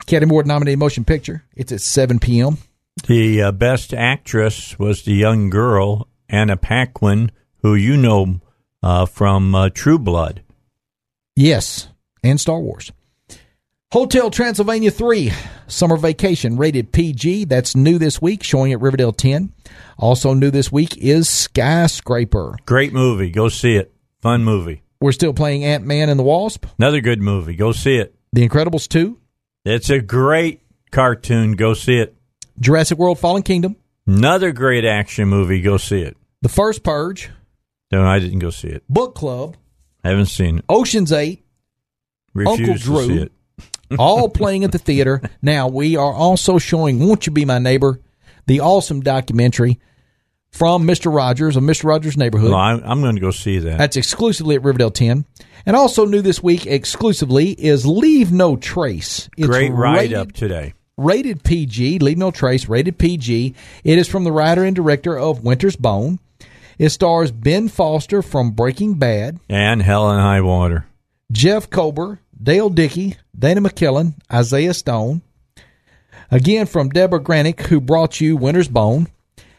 Academy Award nominated motion picture. It's at 7 p.m. The uh, best actress was the young girl Anna Paquin, who you know uh, from uh, True Blood. Yes, and Star Wars. Hotel Transylvania 3, Summer Vacation, rated PG. That's new this week, showing at Riverdale 10. Also new this week is Skyscraper. Great movie. Go see it. Fun movie. We're still playing Ant Man and the Wasp. Another good movie. Go see it. The Incredibles 2, It's a great cartoon. Go see it. Jurassic World Fallen Kingdom, Another great action movie. Go see it. The First Purge, No, I didn't go see it. Book Club, I haven't seen it. Ocean's 8, Refuse Uncle to Drew. see it. all playing at the theater. Now, we are also showing Won't You Be My Neighbor, the awesome documentary from Mr. Rogers of Mr. Rogers' Neighborhood. Well, I, I'm going to go see that. That's exclusively at Riverdale 10. And also new this week exclusively is Leave No Trace. It's great write up today. Rated PG, Leave No Trace, rated PG. It is from the writer and director of Winter's Bone. It stars Ben Foster from Breaking Bad, And Hell and High Water. Jeff Kober, Dale Dickey, Dana McKellen, Isaiah Stone. Again from Deborah Granik, who brought you Winter's Bone.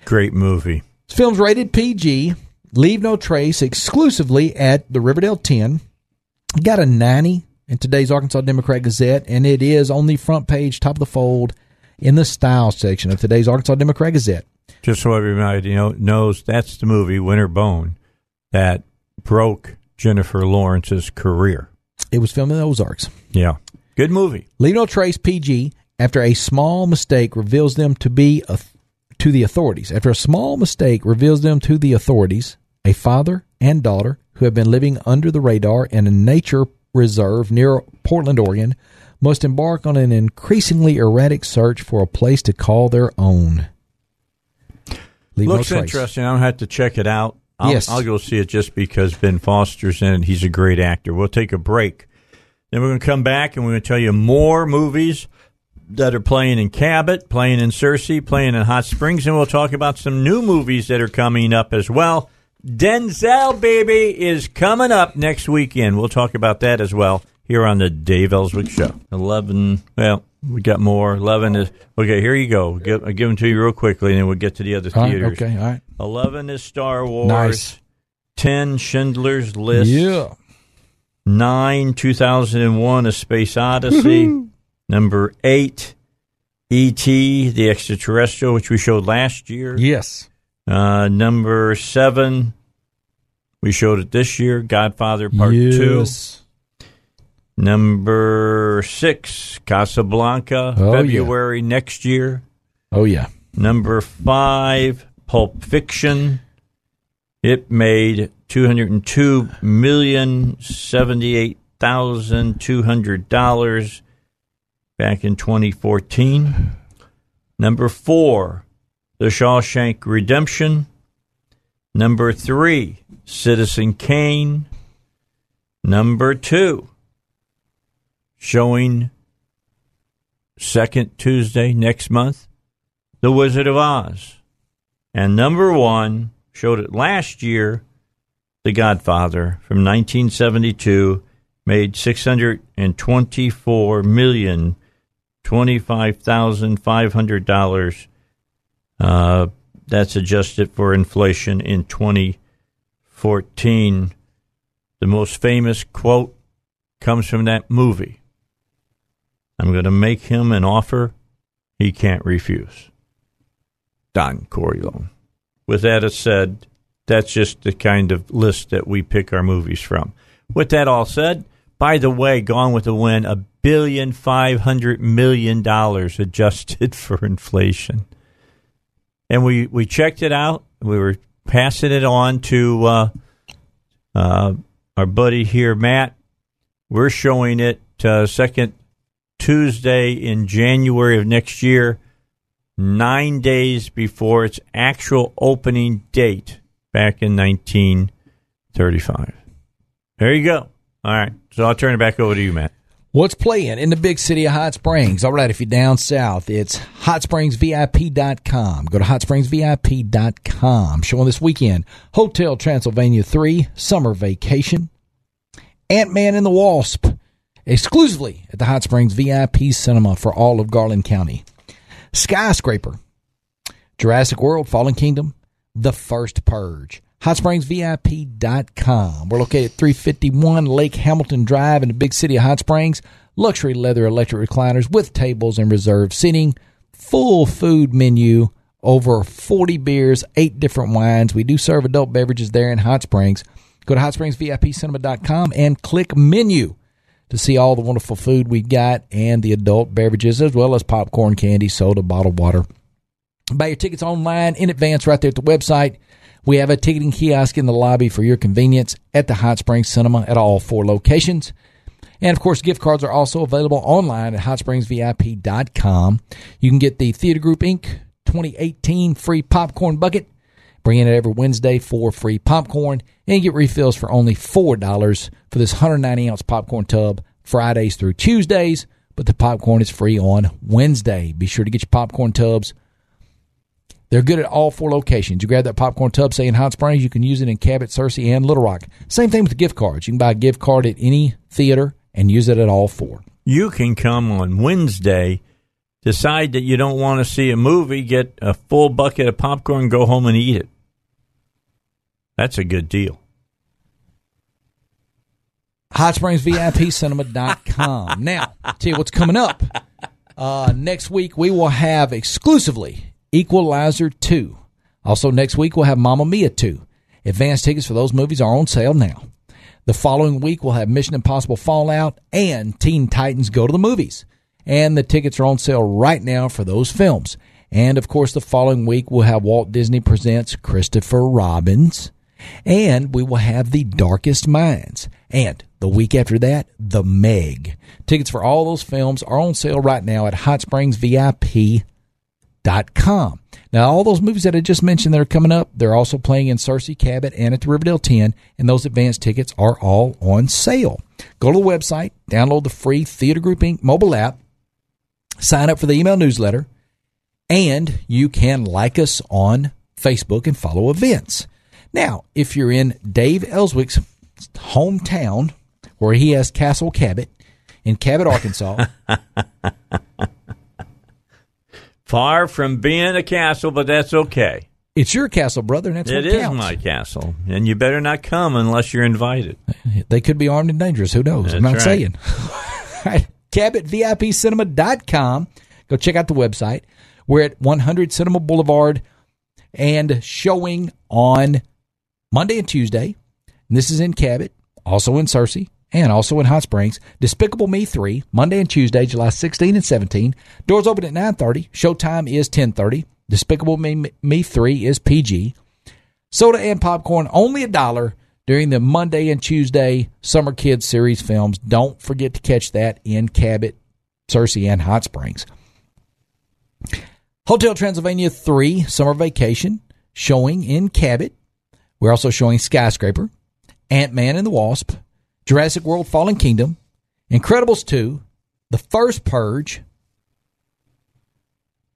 Great movie. This film's rated PG. Leave No Trace exclusively at the Riverdale 10. Got a 90 in today's Arkansas Democrat Gazette, and it is on the front page, top of the fold, in the style section of today's Arkansas Democrat Gazette. Just so everybody know, knows, that's the movie Winter Bone that broke Jennifer Lawrence's career. It was filmed in the Ozarks. Yeah. Good movie. Leave No Trace PG after a small mistake reveals them to be a, to the authorities. After a small mistake reveals them to the authorities, a father and daughter who have been living under the radar in a nature reserve near Portland, Oregon, must embark on an increasingly erratic search for a place to call their own. Leave Looks no interesting. I'll have to check it out. I'll, Yes. I'll go see it just because Ben Foster's in it. He's a great actor. We'll take a break. Then we're going to come back and we're going to tell you more movies that are playing in Cabot, playing in Searcy, playing in Hot Springs, and we'll talk about some new movies that are coming up as well. Denzel, baby, is coming up next weekend. We'll talk about that as well here on the Dave Elswick Show. 11, well, we got more. 11 is, okay, here you go. Give, I'll give them to you real quickly, and then we'll get to the other All right, theaters. okay, all right. 11 is Star Wars. Nice. 10, Schindler's List. Yeah. 9, 2001, A Space Odyssey. Number 8, E.T., The Extraterrestrial, which we showed last year. Yes. Uh, number 7, we showed it this year, Godfather Part 2. Number 6, Casablanca, Oh, yeah. February next year. Oh yeah. Number 5, Pulp Fiction. It made two hundred and two million seventy eight thousand two hundred dollars back in twenty fourteen. Number four, The Shawshank Redemption. Number three, Citizen Kane. Number two, showing second Tuesday next month, The Wizard of Oz. And number one, showed it last year, The Godfather from 1972, made six hundred and twenty-four million twenty-five thousand five hundred dollars. Uh, that's adjusted for inflation in 2014. The most famous quote comes from that movie. I'm going to make him an offer he can't refuse. Don Corleone. With that said, that's just the kind of list that we pick our movies from. With that all said, by the way, Gone with the Wind, a billion five hundred million dollars adjusted for inflation. And we, we checked it out. We were passing it on to uh, uh, our buddy here, Matt. We're showing it uh, second Tuesday in January of next year nine days before its actual opening date back in 1935. There you go. All right. So I'll turn it back over to you, Matt. What's playing in the big city of Hot Springs? All right, if you're down south, it's hotspringsvip.com. Go to hotspringsvip.com. Showing this weekend Hotel Transylvania 3 Summer Vacation, Ant Man and the Wasp, exclusively at the Hot Springs VIP Cinema for all of Garland County. Skyscraper, Jurassic World Fallen Kingdom, The First Purge. HotSpringsVIP.com. We're located at 351 Lake Hamilton Drive in the big city of Hot Springs. Luxury leather electric recliners with tables and reserved seating. Full food menu. Over 40 beers, eight different wines. We do serve adult beverages there in Hot Springs. Go to hotspringsvipcinema.com and click menu to see all the wonderful food we've got and the adult beverages as well as popcorn, candy, soda, bottled water. Buy your tickets online in advance right there at the website. We have a ticketing kiosk in the lobby for your convenience at the Hot Springs Cinema at all four locations. And of course, gift cards are also available online at hotspringsvip.com. You can get the Theater Group Inc. 2018 free popcorn bucket. Bring in it every Wednesday for free popcorn and get refills for only $4 for this 190 ounce popcorn tub Fridays through Tuesdays. But the popcorn is free on Wednesday. Be sure to get your popcorn tubs they're good at all four locations. You grab that popcorn tub, say in Hot Springs, you can use it in Cabot, Searcy, and Little Rock. Same thing with the gift cards. You can buy a gift card at any theater and use it at all four. You can come on Wednesday, decide that you don't want to see a movie, get a full bucket of popcorn, go home and eat it. That's a good deal. HotSpringsVIPCinema.com. now, tell you what's coming up. Uh, next week, we will have exclusively Equalizer 2. Also, next week, we'll have Mamma Mia 2. Advance tickets for those movies are on sale now. The following week, we'll have Mission Impossible Fallout and Teen Titans Go to the Movies. And the tickets are on sale right now for those films. And of course, the following week, we'll have Walt Disney Presents Christopher Robbins. And we will have The Darkest Minds. And the week after that, The Meg. Tickets for all those films are on sale right now at hotspringsvip.com. Now, all those movies that I just mentioned that are coming up, they're also playing in Searcy, Cabot, and at the Riverdale 10, and those advance tickets are all on sale. Go to the website, download the free Theater Group Inc. mobile app, Sign up for the email newsletter, and you can like us on Facebook and follow events. Now, if you're in Dave Elswick's hometown, where he has Castle Cabot in Cabot, Arkansas, Far from being a castle, but that's okay. it's your castle, brother, and that's It what is counts. my castle, and you better not come unless you're invited. They could be armed and dangerous. Who knows? I'm not That's right. saying. Right. CabotVIPcinema.com. Go check out the website. We're at 100 Cinema Boulevard and showing on Monday and Tuesday. And this is in Cabot, also in Searcy, and also in Hot Springs. Despicable Me 3, Monday and Tuesday, July 16 and 17. Doors open at 9.30. Showtime is 10.30. Despicable Me, Me 3 is PG. Soda and popcorn only a dollar during the Monday and Tuesday Summer Kids series films. Don't forget to catch that in Cabot, Searcy, and Hot Springs. Hotel Transylvania 3 Summer Vacation showing in Cabot. We're also showing Skyscraper, Ant Man and the Wasp, Jurassic World Fallen Kingdom, Incredibles 2, The First Purge,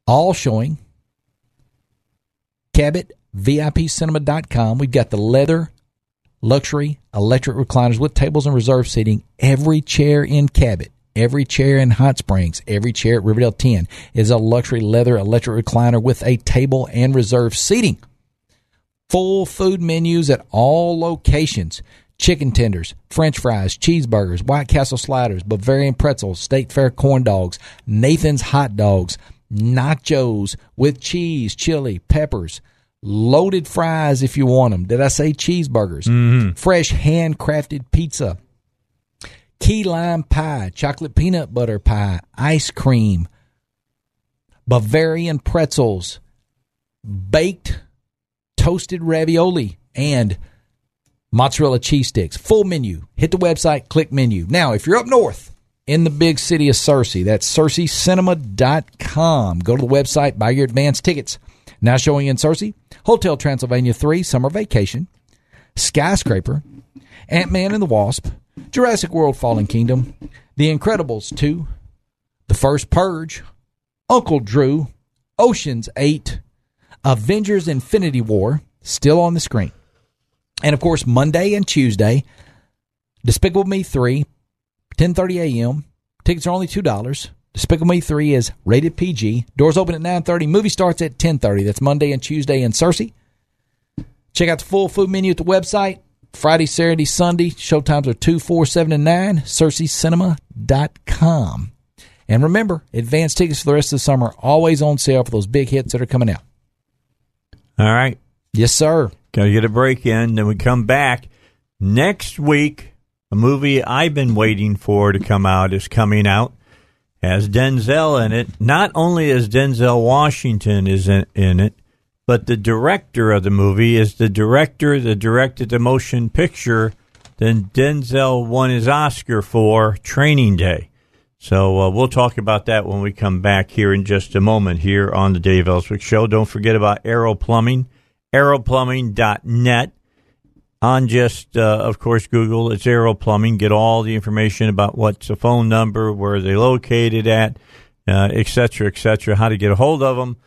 all showing Cabot, VIPcinema.com. We've got the leather luxury electric recliners with tables and reserve seating. Every chair in Cabot, every chair in Hot Springs, every chair at Riverdale 10 is a luxury leather electric recliner with a table and reserve seating. Full food menus at all locations. Chicken tenders, french fries, cheeseburgers, White Castle sliders, Bavarian pretzels, State Fair corn dogs, Nathan's hot dogs, nachos with cheese, chili, peppers, loaded fries if you want them. Did I say cheeseburgers? Mm-hmm. Fresh handcrafted pizza, key lime pie, chocolate peanut butter pie, ice cream, Bavarian pretzels, baked toasted ravioli, and mozzarella cheese sticks. Full menu. Hit the website, click menu. Now, if you're up north in the big city of Searcy, that's searcycinema.com. Go to the website, buy your advance tickets. Now showing in Searcy, Hotel Transylvania 3 Summer Vacation, Skyscraper, Ant Man and the Wasp, Jurassic World Fallen Kingdom, The Incredibles 2, The First Purge, Uncle Drew, Ocean's 8, Avengers Infinity War, still on the screen. And of course, Monday and Tuesday, Despicable Me 3, 10:30 a.m. Tickets are only $2. Despicable Me 3 is rated PG. Doors open at 9:30. Movie starts at 10:30. That's Monday and Tuesday in Searcy. Check out the full food menu at the website. Friday, Saturday, Sunday. Showtimes are 2, 4, 7, and 9. SearcyCinema.com. And remember, advance tickets for the rest of the summer are always on sale for those big hits that are coming out. All right. Yes, sir. Got to get a break in. Then we come back next week. A movie I've been waiting for to come out is coming out. Has Denzel in it. Not only is Denzel Washington is in, in it, but the director of the movie is the director that directed the motion picture that Denzel won his Oscar for, Training Day. So uh, we'll talk about that when we come back here in just a moment here on the Dave Elswick Show. Don't forget about Arrow Plumbing, arrowplumbing.net. On just, uh, of course, Google, it's Arrow Plumbing. Get all the information about what's the phone number, where they're located at, uh, etc. et how to get a hold of them.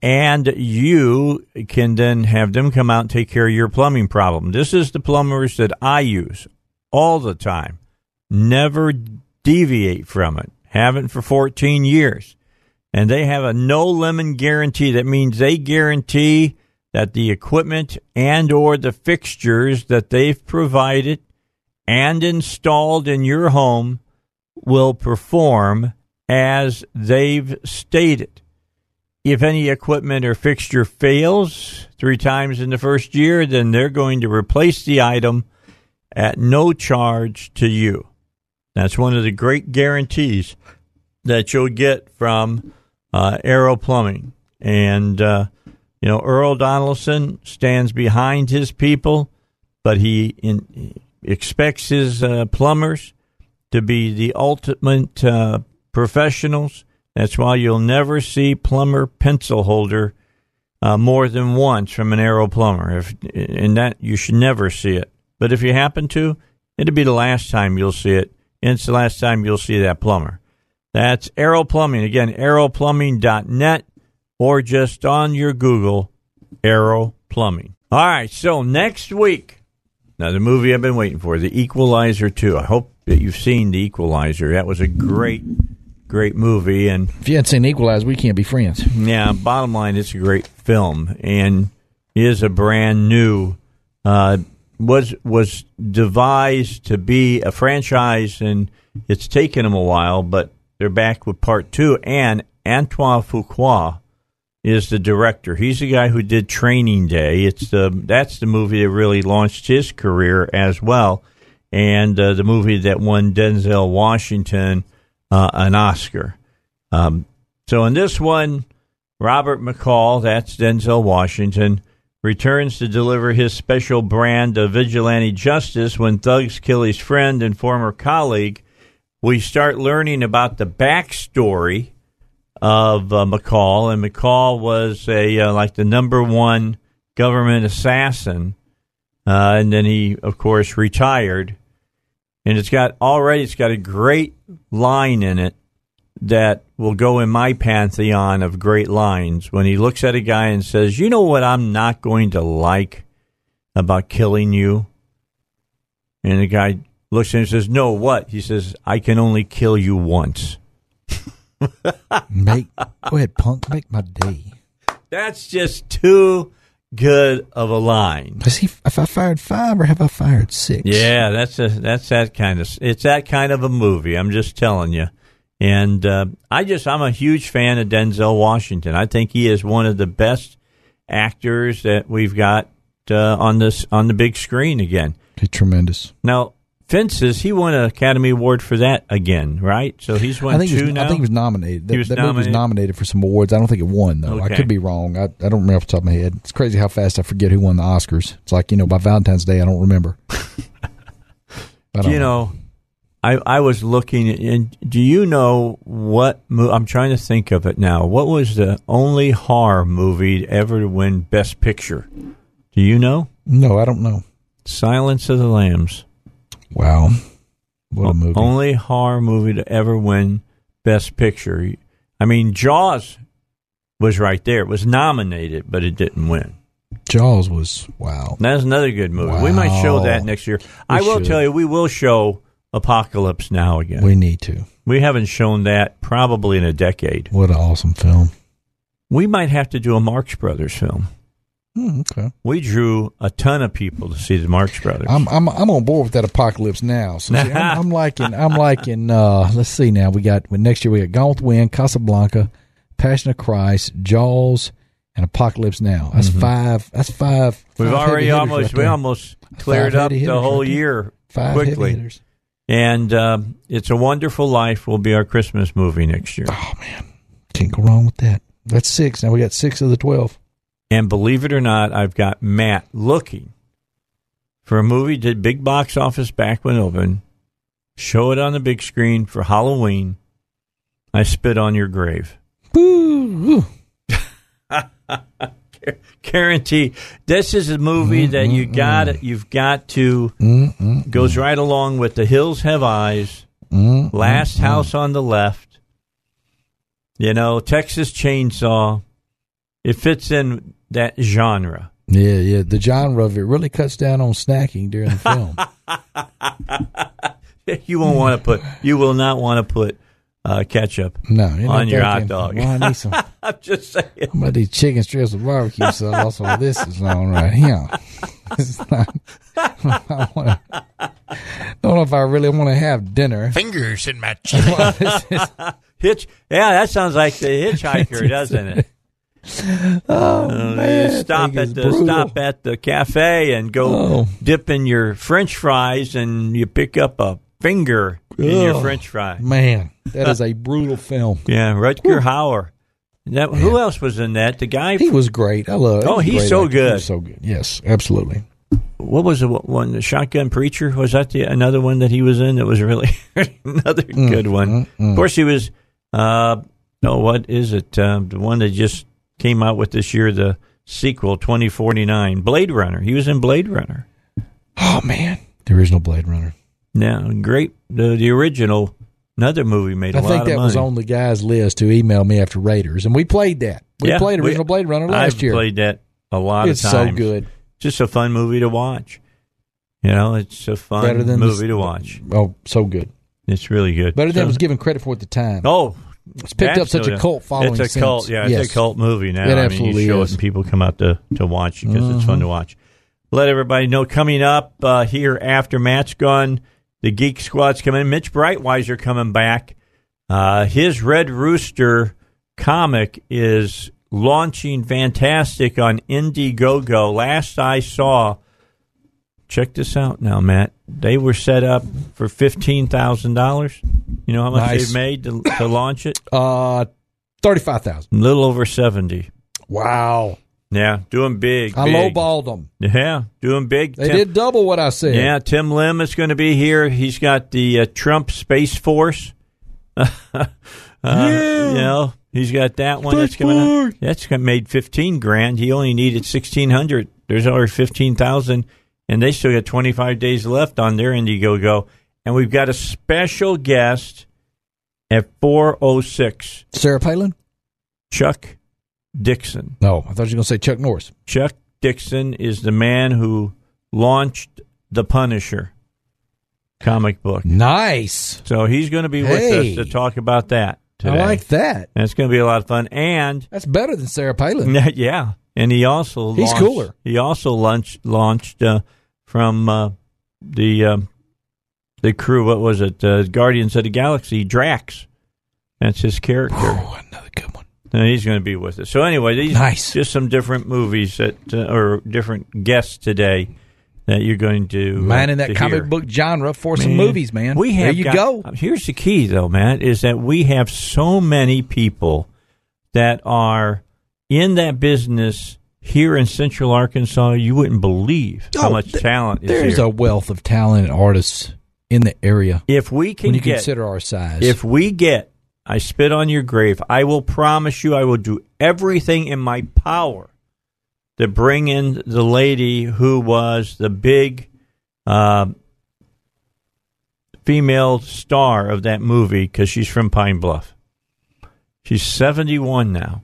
And you can then have them come out and take care of your plumbing problem. This is the plumbers that I use all the time. Never deviate from it. Haven't for 14 years. And they have a no lemon guarantee. That means they guarantee that the equipment and or the fixtures that they've provided and installed in your home will perform as they've stated. If any equipment or fixture fails three times in the first year, then they're going to replace the item at no charge to you. That's one of the great guarantees that you'll get from uh, Arrow Plumbing. And, uh, you know, Earl Donaldson stands behind his people, but he in, expects his uh, plumbers to be the ultimate uh, professionals. That's why you'll never see plumber pencil holder uh, more than once from an Arrow plumber. If and that you should never see it. But if you happen to, it'll be the last time you'll see it. And it's the last time you'll see that plumber. That's Arrow Plumbing. Again, arrowplumbing.net or just on your Google, Arrow Plumbing. All right, so next week, now the movie I've been waiting for, The Equalizer 2. I hope that you've seen The Equalizer. That was a great, great movie. And If you hadn't seen Equalize, we can't be friends. yeah, bottom line, it's a great film and is a brand new uh, was was devised to be a franchise, and it's taken them a while, but they're back with part two. And Antoine Fuqua is the director. He's the guy who did Training Day. It's the that's the movie that really launched his career as well, and uh, the movie that won Denzel Washington uh, an Oscar. Um, so in this one, Robert McCall, that's Denzel Washington, returns to deliver his special brand of vigilante justice when thugs kill his friend and former colleague. We start learning about the backstory of uh, McCall, and McCall was a uh, like the number one government assassin, uh, and then he, of course, retired. And it's got already it's got a great line in it that will go in my pantheon of great lines when he looks at a guy and says, "You know what I'm not going to like about killing you?" And the guy looks at him and says, "No, what?" He says, "I can only kill you once." Make go ahead, punk. Make my day. That's just too good of a line. Has he? If I fired five, or have I fired six? Yeah, that's a that's that kind of it's that kind of a movie. I'm just telling you. And uh, I just I'm a huge fan of Denzel Washington. I think he is one of the best actors that we've got uh, on this on the big screen again. He's tremendous. Now, Fences, he won an Academy Award for that again, right? So he's won I think he two was, now. I think he was nominated. That, He was that movie was nominated? nominated for some awards. I don't think it won though. I could be wrong. I, I don't remember off the top of my head. It's crazy how fast I forget who won the Oscars. It's like you know by Valentine's Day I don't remember. I don't you know, I I was looking, and do you know what? Mo- I'm trying to think of it now. What was the only horror movie ever to win Best Picture? Do you know? No, I don't know. Silence of the Lambs. Wow, what a movie! Only horror movie to ever win Best Picture. I mean, Jaws was right there. It was nominated, but it didn't win. Jaws was wow. That's another good movie. We might show that next year. I will should. tell you, we will show Apocalypse Now again. We need to. We haven't shown that probably in a decade. What an awesome film. We might have to do a Marx Brothers film. Hmm, okay, We drew a ton of people to see the Marx Brothers. I'm I'm I'm on board with that apocalypse now. So see, I'm, I'm liking I'm liking. Uh, let's see now. We got well, next year we got Gone with the Wind, Casablanca, Passion of Christ, Jaws, and Apocalypse Now. That's five. That's five. Mm-hmm. We've five already almost right we almost cleared Five up the whole right year five quickly. And um, it's a Wonderful Life will be our Christmas movie next year. Oh man, can't go wrong with that. That's six. Now we got six of the twelve. And believe it or not, I've got Matt looking for a movie did big box office back when open. Show it on the big screen for Halloween. I spit on your grave. Boo! Guarantee this is a movie that you got you've got to goes right along with The Hills Have Eyes, Last House on the Left. You know, Texas Chainsaw. It fits in that genre. Yeah, yeah. The genre of it really cuts down on snacking during the film. You won't want to put. You will not want to put uh, ketchup No, on your hot dog. Well, I need some. I'm just saying. I'm gonna do chicken strips with barbecue sauce. So this is on right here. This not, I wanna, don't know if I really want to have dinner. Fingers in my chicken. Hitch. Yeah, that sounds like the hitchhiker, doesn't it? Oh Uh, man, stop at the brutal. stop at the cafe and go Oh. dip in your French fries, and you pick up a finger in your French fry. Man, that is a brutal film. Yeah, Rutger Hauer. That, who else was in that? The guy. He was great. I love. Oh, he's so actor. Good. was so good. Yes, absolutely. what was the one? The Shotgun Preacher was that the another one that he was in? That was really another Mm, good one. Of course, he was. Uh, no, what is it? Um, the one that just came out with this year, the sequel, twenty forty nine, Blade Runner. He was in Blade Runner. Oh man, the original Blade Runner. Now, great. The the original Another movie made a I lot think of that money. was on the guy's list to email me after Raiders, and we played that. We Yeah, played we- original Blade Runner last I've year. played that a lot it's of so times. good. Just a fun movie to watch. You know, it's a fun Better than movie the- to watch. Oh, so good. It's really good. Better than So- it was given credit for at the time. Oh, It's picked up such a cult following It's a since. cult, yeah. It's Yes. a cult movie now. It I mean, you show is. it and people come out to to watch because it's Mm-hmm. fun to watch. Let everybody know coming up uh, here after Matt's gone, the Geek Squad's coming. in. Mitch Breitweiser coming back. Uh, his Red Rooster comic is launching fantastic on Indiegogo. Last I saw, check this out now, Matt. They were set up for fifteen thousand dollars. You know how much Nice. they've made to, to launch it? Uh, thirty-five thousand. A little over seventy. Wow, Yeah, doing big. I big. lowballed them. Yeah, doing big. They Tim- did double what I said. Yeah, Tim Lim is going to be here. He's got the uh, Trump Space Force. uh, You know, he's got that one that's coming out. That's made fifteen grand. He only needed sixteen hundred. There's already fifteen thousand, and they still got twenty five days left on their Indiegogo. And we've got a special guest at four oh six, Sarah Palin. Chuck Dixon. No, I thought you were going to say Chuck Norris. Chuck Dixon is the man who launched the Punisher comic book. Nice. So he's going to be with us to talk about that today. I like that. And it's going to be a lot of fun. And That's better than Sarah Palin. yeah, and he also He's launched, cooler. He also launched launched uh, from uh, the um, the crew. What was it? Uh, Guardians of the Galaxy. Drax. That's his character. Oh, another good one. And he's going to be with us. So anyway, these Nice. just some different movies that uh, or different guests today that you're going to uh, Man in that comic hear. book genre for some movies, man. We have there you got- go. Here's the key, though, Matt, is that we have so many people that are in that business here in Central Arkansas. You wouldn't believe how Oh, much th- talent is There's here. a wealth of talented artists in the area if we can when you get, consider our size. if we get, I spit on your grave. I will promise you, I will do everything in my power to bring in the lady who was the big uh, female star of that movie because she's from Pine Bluff. She's 71 now.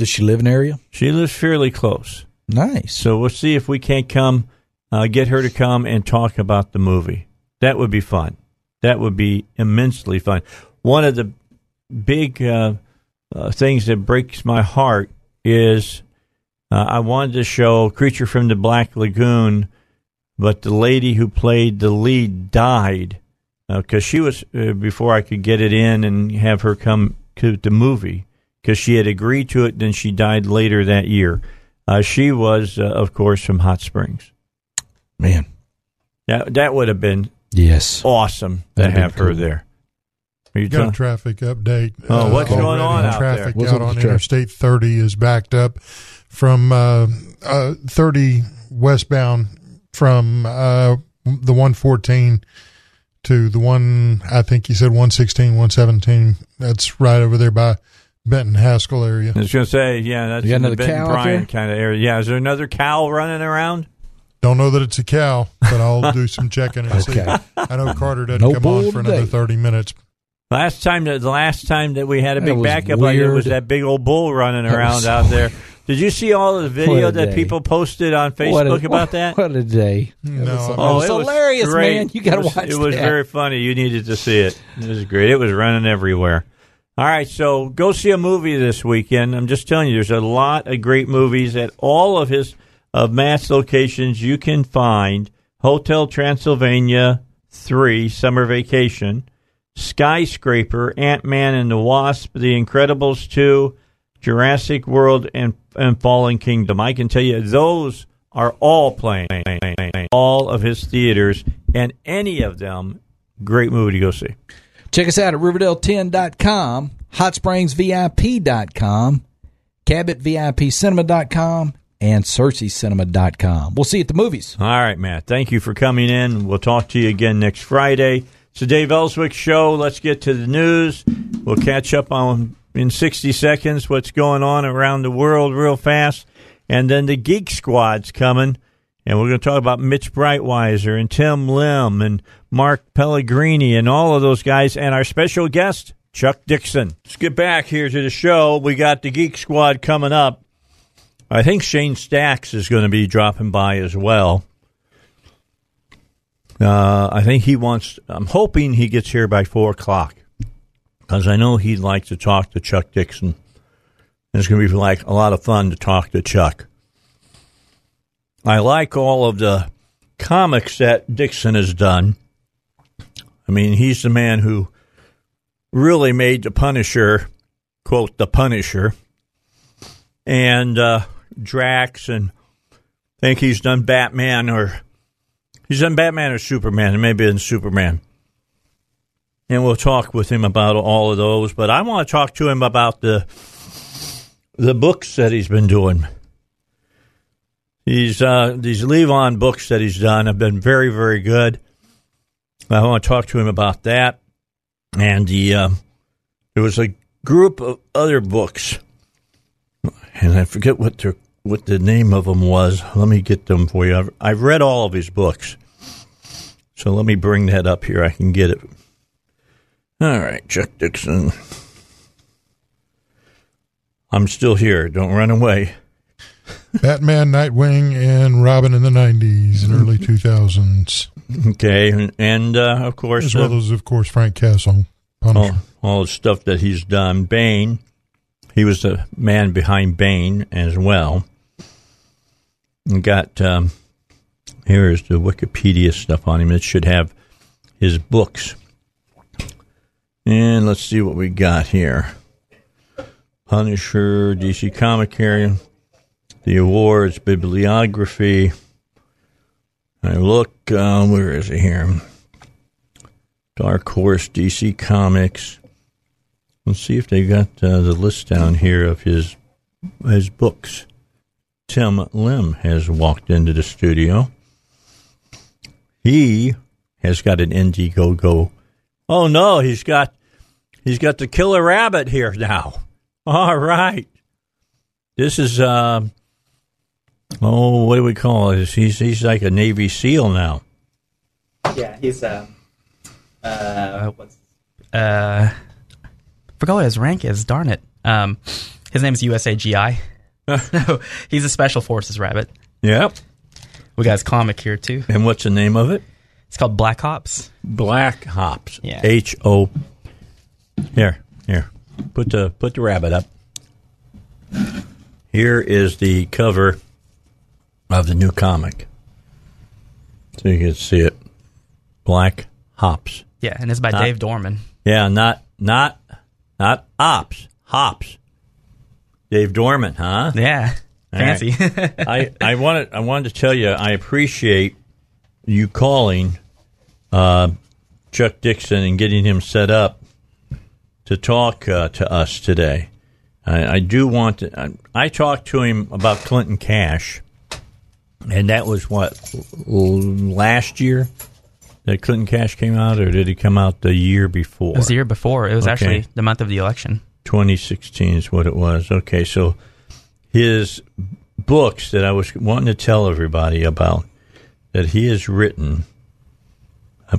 Does she live in the area? She lives fairly close. Nice. So we'll see if we can't come, uh, get her to come and talk about the movie. That would be fun. That would be immensely fun. One of the big uh, uh, things that breaks my heart is uh, I wanted to show Creature from the Black Lagoon, but the lady who played the lead died because she was uh, before I could get it in and have her come to the movie because she had agreed to it. Then she died later that year. Uh, she was, uh, of course, from Hot Springs. Man. That that would have been Yes. awesome to That'd be have her there. Are you Got a traffic update. Oh, what's going on out Traffic there? What's out on the? Interstate 30 is backed up from uh, uh, 30 westbound from uh, the 114 to the one, I think you said 116, 117. That's right over there by Benton Haskell area. I was going to say, yeah, that's in the another Benton cow Bryan kind of area. Yeah, is there another cow running around? Don't know that it's a cow, but I'll do some checking and see. I know Carter doesn't No come on for another today. 30 minutes. Last time, that the last time that we had a big was backup like it was that big old bull running That around was out so there. Did you see all the video that day. people posted on What Facebook a- about that? What a day. No, That was, I- that Oh, was it was hilarious, great. man. You got to It was- watch It was that. very funny. You needed to see it. It was great. It was running everywhere. All right, so go see a movie this weekend. I'm just telling you, there's a lot of great movies at all of his of Matt's locations. You can find Hotel Transylvania Three Summer Vacation, Skyscraper, Ant Man and the Wasp, The Incredibles Two, Jurassic World, and and Fallen Kingdom. I can tell you those are all playing all of his theaters, and any of them great movie to go see. Check us out at Riverdale10.com, HotSpringsVIP.com, CabotVIPCinema.com, and SearcyCinema.com. We'll see you at the movies. All right, Matt. Thank you for coming in. We'll talk to you again next Friday. It's the Dave Elswick Show. Let's get to the news. We'll catch up on in 60 seconds what's going on around the world real fast. And then the Geek Squad's coming. And we're going to talk about Mitch Breitweiser and Tim Lim and Mark Pellegrini and all of those guys and our special guest, Chuck Dixon. Let's get back here to the show. We got the Geek Squad coming up. I think Shane Stacks is going to be dropping by as well. Uh, I think he wants, I'm hoping he gets here by 4 o'clock because I know he'd like to talk to Chuck Dixon. And it's going to be like a lot of fun to talk to Chuck. I like all of the comics that Dixon has done. I mean, he's the man who really made the Punisher, quote, the Punisher, and uh, Drax, and I think he's done Batman or he's done Batman or Superman, and maybe in Superman. And we'll talk with him about all of those. But I want to talk to him about the the books that he's been doing. He's uh, these Levon books that he's done have been very, very good. I want to talk to him about that. And the uh, there was a group of other books, and I forget what the what the name of them was. Let me get them for you. I've, I've read all of his books, so let me bring that up here. I can get it. All right, Chuck Dixon. I'm still here. Don't run away. Batman, Nightwing, and Robin in the 90s and early 2000s. Okay, and, and uh, of course, As well uh, as, of course, Frank Castle, all, Punisher. all the stuff that he's done. Bane, he was the man behind Bane as well. We got um, here is the Wikipedia stuff on him. It should have his books. And let's see what we got here. Punisher, DC Comic Area, the awards, bibliography. I look, uh, where is it here? Dark Horse, DC Comics. Let's see if they got uh, the list down here of his his books. Tim Lim has walked into the studio. He has got an Indiegogo. Oh no, he's got he's got the killer rabbit here now. All right, this is uh, oh, what do we call it? He's he's like a Navy SEAL now. Yeah, he's uh, uh, what's uh, forgot what his rank is. Darn it. Um, his name's USAGI. no, he's a special forces rabbit. Yep. We got his comic here too. And what's the name of it? It's called Black Hops. Black hops. Yeah. H O. Here, here. Put the put the rabbit up. Here is the cover of the new comic, so you can see it. Black hops. Yeah, and it's by Not- Dave Dorman. Yeah, not not not ops. Hops. Dave Dorman, huh? Yeah, All right. fancy. I, I wanted I wanted to tell you I appreciate you calling uh, Chuck Dixon and getting him set up to talk uh, to us today. I, I do want to. I, I talked to him about Clinton Cash, and that was what last year that Clinton Cash came out, or did he come out the year before? it was the year before. It was Okay. actually the month of the election. 2016 is what it was. Okay, so his books that I was wanting to tell everybody about that he has written. Uh,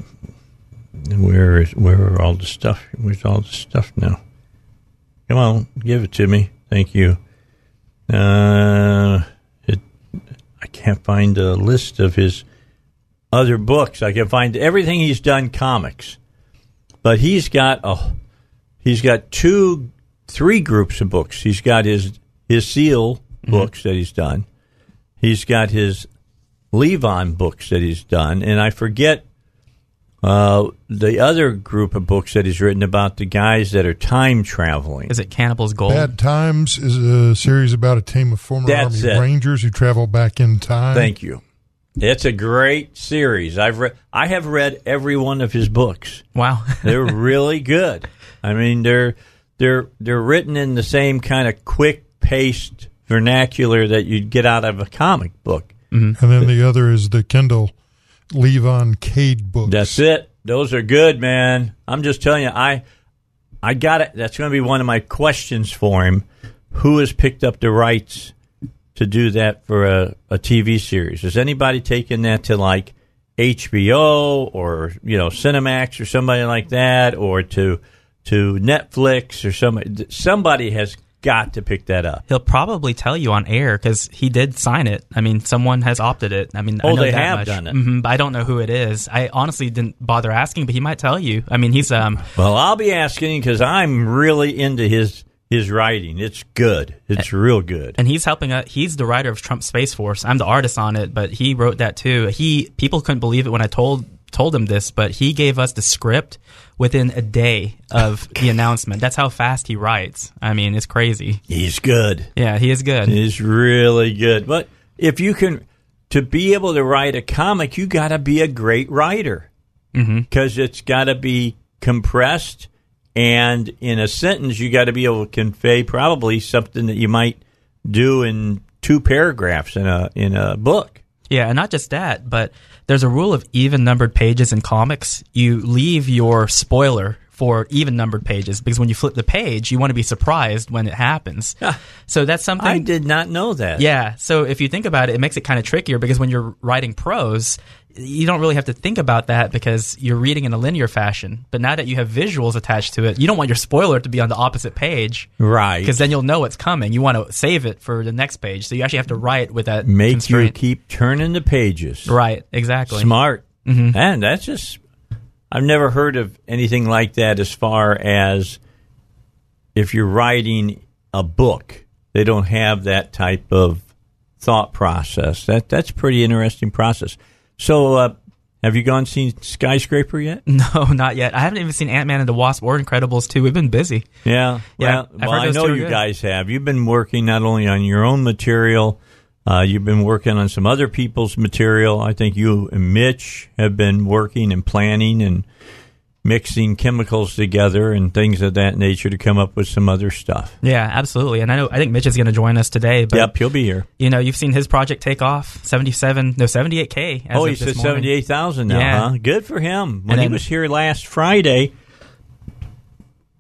where is where are all the stuff? Where's all the stuff now? Come on, give it to me. Thank you. Uh, I can't find a list of his other books. I can find everything he's done comics, but he's got a he's got two, three groups of books. He's got his his Seal mm-hmm. books that he's done. He's got his Levon books that he's done, and I forget uh, the other group of books that he's written about the guys that are time traveling. Is it Cannibal's Gold? Bad Times is a series about a team of former That's Army it. Rangers who travel back in time. Thank you. It's a great series. I've read. I have read every one of his books. Wow. They're really good. I mean, they're they're they're written in the same kind of quick paced vernacular that you'd get out of a comic book. And then the other is the Kendall Levon Cade books. That's it. Those are good, man. I'm just telling you, I I got it. That's going to be one of my questions for him. Who has picked up the rights to do that for a, a TV series? Has anybody taken that to like HBO or you know Cinemax or somebody like that, or to to Netflix or somebody? Somebody has got to pick that up. He'll probably tell you on air because he did sign it. I mean, someone has opted it. I mean, I Oh, know they have much. done it. Mhm, but I don't know who it is. I honestly didn't bother asking, but he might tell you. I mean, he's um Well, I'll be asking because I'm really into his his writing. It's good. It's real good. and he's helping us. He's the writer of Trump Space Force. I'm the artist on it, but he wrote that too. He people couldn't believe it when I told told him this, but he gave us the script within a day of the announcement. That's how fast he writes. I mean, it's crazy. He's good. Yeah, he is good. He's really good. But if you can to be able to write a comic, you got to be a great writer mm-hmm. because it's got to be compressed and in a sentence you got to be able to convey probably something that you might do in two paragraphs in a in a book. Yeah, and not just that, but there's a rule of even numbered pages in comics. You leave your spoiler for even numbered pages because when you flip the page, you want to be surprised when it happens. so that's something I did not know that. Yeah. So if you think about it, it makes it kind of trickier because when you're writing prose, you don't really have to think about that because you're reading in a linear fashion. But now that you have visuals attached to it, you don't want your spoiler to be on the opposite page. Right. Because then you'll know what's coming. You want to save it for the next page. So you actually have to write with that Make you keep turning the pages. right. Exactly. Smart. Mm-hmm. And that's just, I've never heard of anything like that as far as if you're writing a book, they don't have that type of thought process. That That's pretty interesting process. So, uh, have you gone seen Skyscraper yet? No, not yet. I haven't even seen Ant Man and the Wasp or Incredibles 2. We've been busy. Yeah. Yeah, Well, well I know you good. guys have. You've been working not only on your own material, uh, you've been working on some other people's material. I think you and Mitch have been working and planning and mixing chemicals together and things of that nature to come up with some other stuff. Yeah, absolutely. And I know I think Mitch is going to join us today. But yep, he'll be here. you know, you've seen his project take off. Seventy-seven, no, seventy-eight k. oh, he's at seventy-eight thousand now. Yeah. Huh? Good for him. When And he was here last Friday,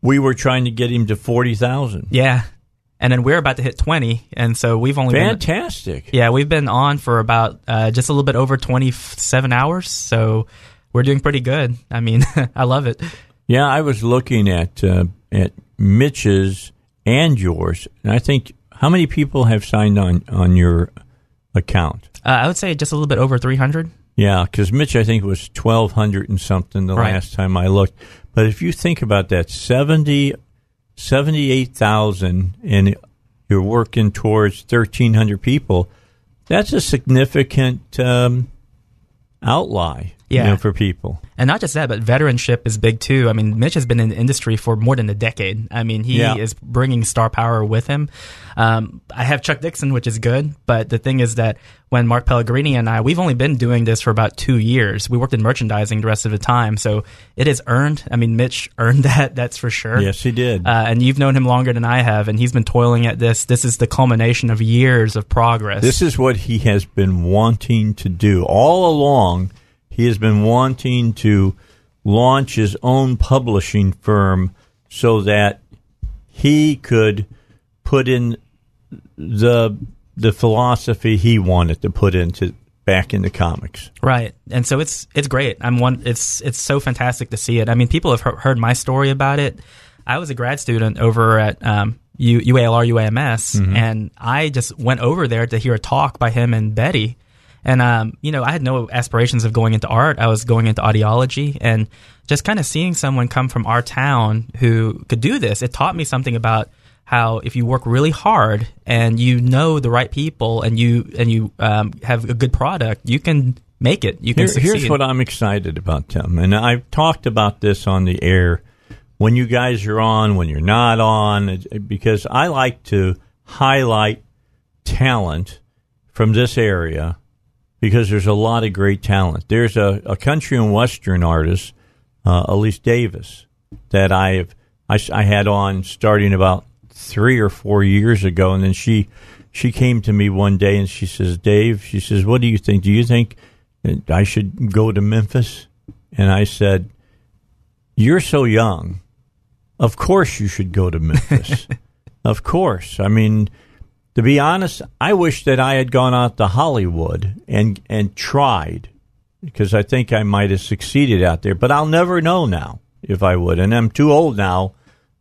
we were trying to get him to forty thousand. Yeah, and then we're about to hit twenty, and so we've only been Fantastic. yeah we've been on for about uh, just a little bit over twenty-seven hours. So we're doing pretty good. I mean, I love it. Yeah, I was looking at uh, at Mitch's and yours, and I think how many people have signed on on your account? Uh, I would say just a little bit over three hundred. Yeah, because Mitch, I think it was twelve hundred and something the Right. last time I looked. But if you think about that, 70 78,000 and you're working towards thirteen hundred people, that's a significant um, outlie. You Yeah. know, for people. And not just that, but veteranship is big too. I mean, Mitch has been in the industry for more than a decade. I mean, he Yeah. is bringing star power with him. Um, I have Chuck Dixon, which is good, but the thing is that when Mark Pellegrini and I, we've only been doing this for about two years. We worked in merchandising the rest of the time, so it is earned. I mean, Mitch earned that, that's for sure. Yes, he did. Uh, and you've known him longer than I have, and he's been toiling at this. This is the culmination of years of progress. This is what he has been wanting to do all along. He has been wanting to launch his own publishing firm so that he could put in the the philosophy he wanted to put into back into comics. Right, and so it's it's great. I'm one. It's it's so fantastic to see it. I mean, people have heard my story about it. I was a grad student over at um, U, UALR UAMS, and I just went over there to hear a talk by him and Betty. And um, you know, I had no aspirations of going into art. I was going into audiology, and just kind of seeing someone come from our town who could do this, it taught me something about how if you work really hard and you know the right people and you and you um, have a good product, you can make it. You can Here- succeed. here's what I'm excited about, Tim, and I've talked about this on the air when you guys are on, when you're not on, because I like to highlight talent from this area because there's a lot of great talent. There's a, a country and western artist, uh, Elise Davis, that I have I, I had on starting about three or four years ago, and then she she came to me one day and she says, "Dave," she says, "What do you think? Do you think I should go to Memphis?" And I said, "You're so young. Of course you should go to Memphis. of course. I mean." To be honest, I wish that I had gone out to Hollywood and and tried because I think I might have succeeded out there. But I'll never know now if I would, and I'm too old now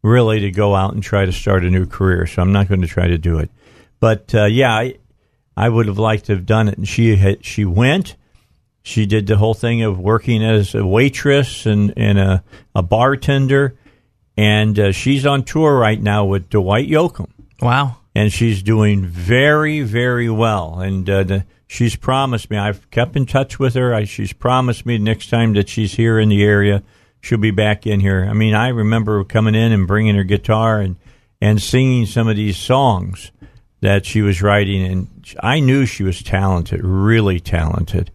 really to go out and try to start a new career. So I'm not going to try to do it. But uh, yeah, I, I would have liked to have done it. And she had, she went. She did the whole thing of working as a waitress and, and a, a bartender. And uh, she's on tour right now with Dwight Yoakam. Wow. And she's doing very, very well. And uh, the, she's promised me, I've kept in touch with her. I, she's promised me next time that she's here in the area, she'll be back in here. I mean, I remember coming in and bringing her guitar and, and singing some of these songs that she was writing. And I knew she was talented, really talented.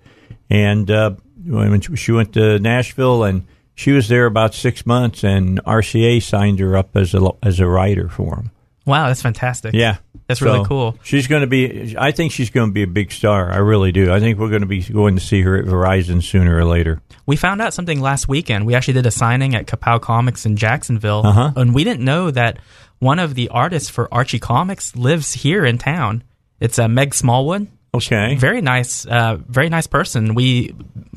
And uh, when she went to Nashville and she was there about six months, and RCA signed her up as a, as a writer for them. Wow, that's fantastic. Yeah. That's So, really cool. She's going to be. I think she's going to be a big star. I really do. I think we're going to be going to see her at Verizon sooner or later. We found out something last weekend. We actually did a signing at Kapow Comics in Jacksonville, Uh-huh. and we didn't know that one of the artists for Archie Comics lives here in town. It's uh, Meg Smallwood. Okay. Very nice, uh, very nice person. We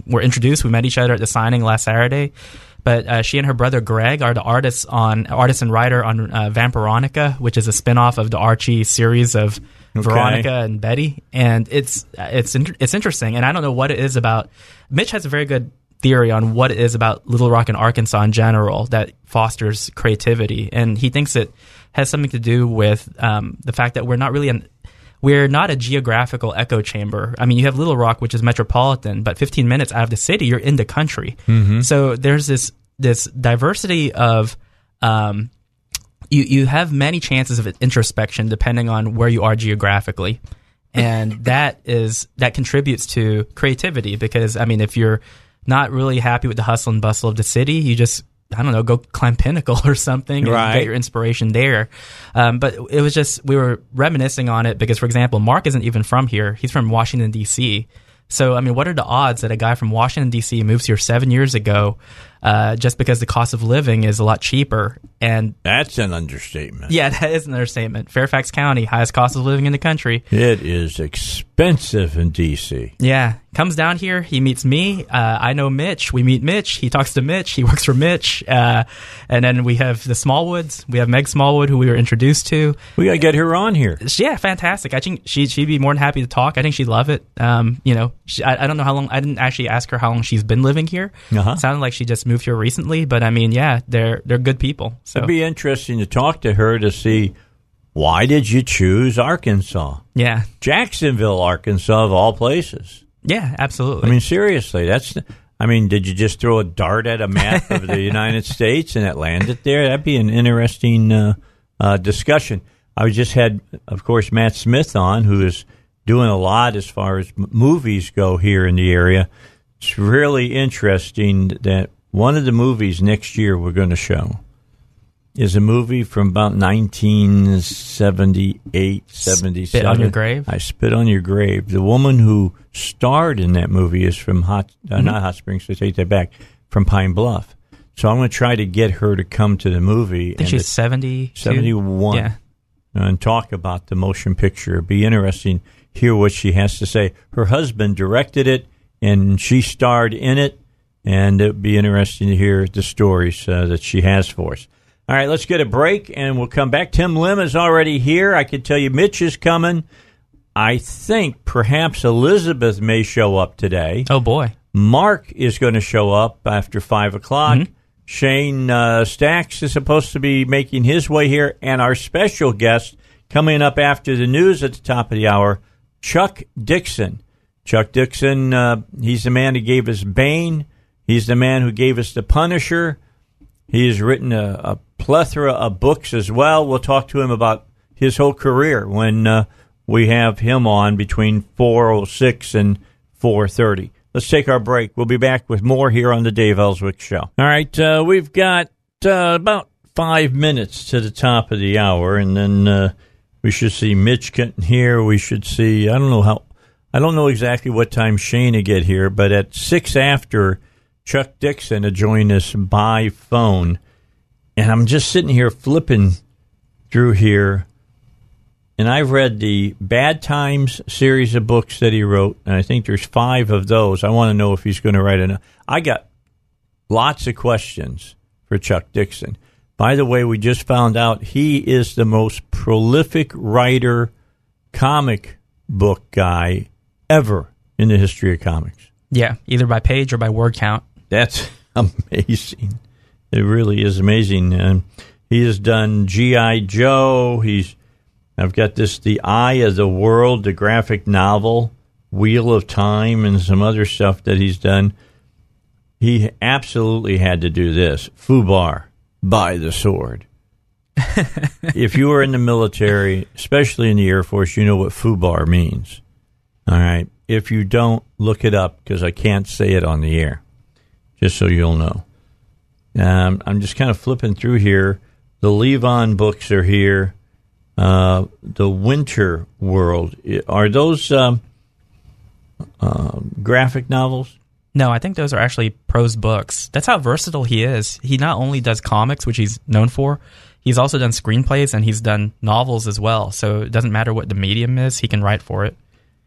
were introduced. We met each other at the signing last Saturday. But uh, she and her brother Greg are the artists on artist and writer on uh, Vampironica, which is a spinoff of the Archie series of Veronica and Betty. And it's it's it's interesting. And I don't know what it is about. Mitch has a very good theory on what it is about Little Rock and Arkansas in general that fosters creativity, and he thinks it has something to do with um, the fact that we're not really an we're not a geographical echo chamber. I mean, you have Little Rock, which is metropolitan, but 15 minutes out of the city, you're in the country. So there's this this diversity of um, you you have many chances of introspection depending on where you are geographically, and that is that contributes to creativity because I mean, if you're not really happy with the hustle and bustle of the city, you just I don't know, go climb Pinnacle or something and Right. get your inspiration there. Um, but it was just we were reminiscing on it because, for example, Mark isn't even from here; he's from Washington D.C. So, I mean, what are the odds that a guy from Washington D.C. moves here seven years ago, uh, just because the cost of living is a lot cheaper? And That's an understatement. yeah, that is an understatement. Fairfax County, highest cost of living in the country. It is expensive in D.C. Yeah, comes down here. He meets me. Uh, I know Mitch. We meet Mitch. He talks to Mitch. He works for Mitch. Uh, and then we have the Smallwoods. We have Meg Smallwood, who we were introduced to. We got to get her on here. Yeah, fantastic. I think she she'd be more than happy to talk. I think she'd love it. Um, you know, she, I, I don't know how long. I didn't actually ask her how long she's been living here. Uh-huh. Sounded like she just moved here recently, but I mean, yeah, they're they're good people. So It'd be interesting to talk to her to see why did you choose Arkansas, yeah, Jacksonville, Arkansas, of all places. yeah, absolutely. I mean, seriously, that's. I mean, did you just throw a dart at a map of the United States and it landed there? That'd be an interesting uh, uh, discussion. I just had, of course, Matt Smith on, who is doing a lot as far as m- movies go here in the area. It's really interesting that one of the movies next year we're going to show is a movie from about 1978, 77. Spit on Your Grave? I Spit on Your Grave. The woman who starred in that movie is from Hot, uh, Mm-hmm. not Hot Springs, so I take that back, from Pine Bluff. So I'm going to try to get her to come to the movie I think she's to- seventy. 71 Yeah. and talk about the motion picture. It'd be interesting hear what she has to say. Her husband directed it, and she starred in it, and it'd be interesting to hear the stories uh, that she has for us. All right, let's get a break, and we'll come back. Tim Lim is already here. I can tell you Mitch is coming. I think perhaps Elizabeth may show up today. Oh boy. Mark is going to show up after five o'clock. Shane uh, Stacks is supposed to be making his way here, and our special guest coming up after the news at the top of the hour, Chuck Dixon. Chuck Dixon, uh, he's the man who gave us Bane. He's the man who gave us The Punisher. He has written a, a plethora of books as well. We'll talk to him about his whole career when uh, we have him on between 406 and 430. Let's take our break. We'll be back with more here on the Dave Elswick Show. All right, uh, we've got uh, about five minutes to the top of the hour, and then uh, we should see Mitch getting here. We should see, I don't know how, I don't know exactly what time Shane will get here, but at six after, Chuck Dixon to join us by phone. And I'm just sitting here flipping through here. and I've read the Bad Times series of books that he wrote, and I think there's five of those. I want to know if he's going to write another. I got lots of questions for Chuck Dixon. By the way, we just found out he is the most prolific writer, comic book guy ever in the history of comics. Yeah, either by page or by word count. That's amazing. It really is amazing. And he has done G.I. Joe. He's I've got this The Eye of the World, the graphic novel, Wheel of Time, and some other stuff that he's done. He absolutely had to do this. Fubar, by the sword. if you were in the military, especially in the Air Force, you know what Fubar means. All right. If you don't, look it up because I can't say it on the air, just so you'll know. Um, I'm just kind of flipping through here. The Levon books are here. Uh, the Winter World. Are those um, uh, graphic novels? No, I think those are actually prose books. That's how versatile he is. He not only does comics, which he's known for, he's also done screenplays and he's done novels as well. So it doesn't matter what the medium is, he can write for it.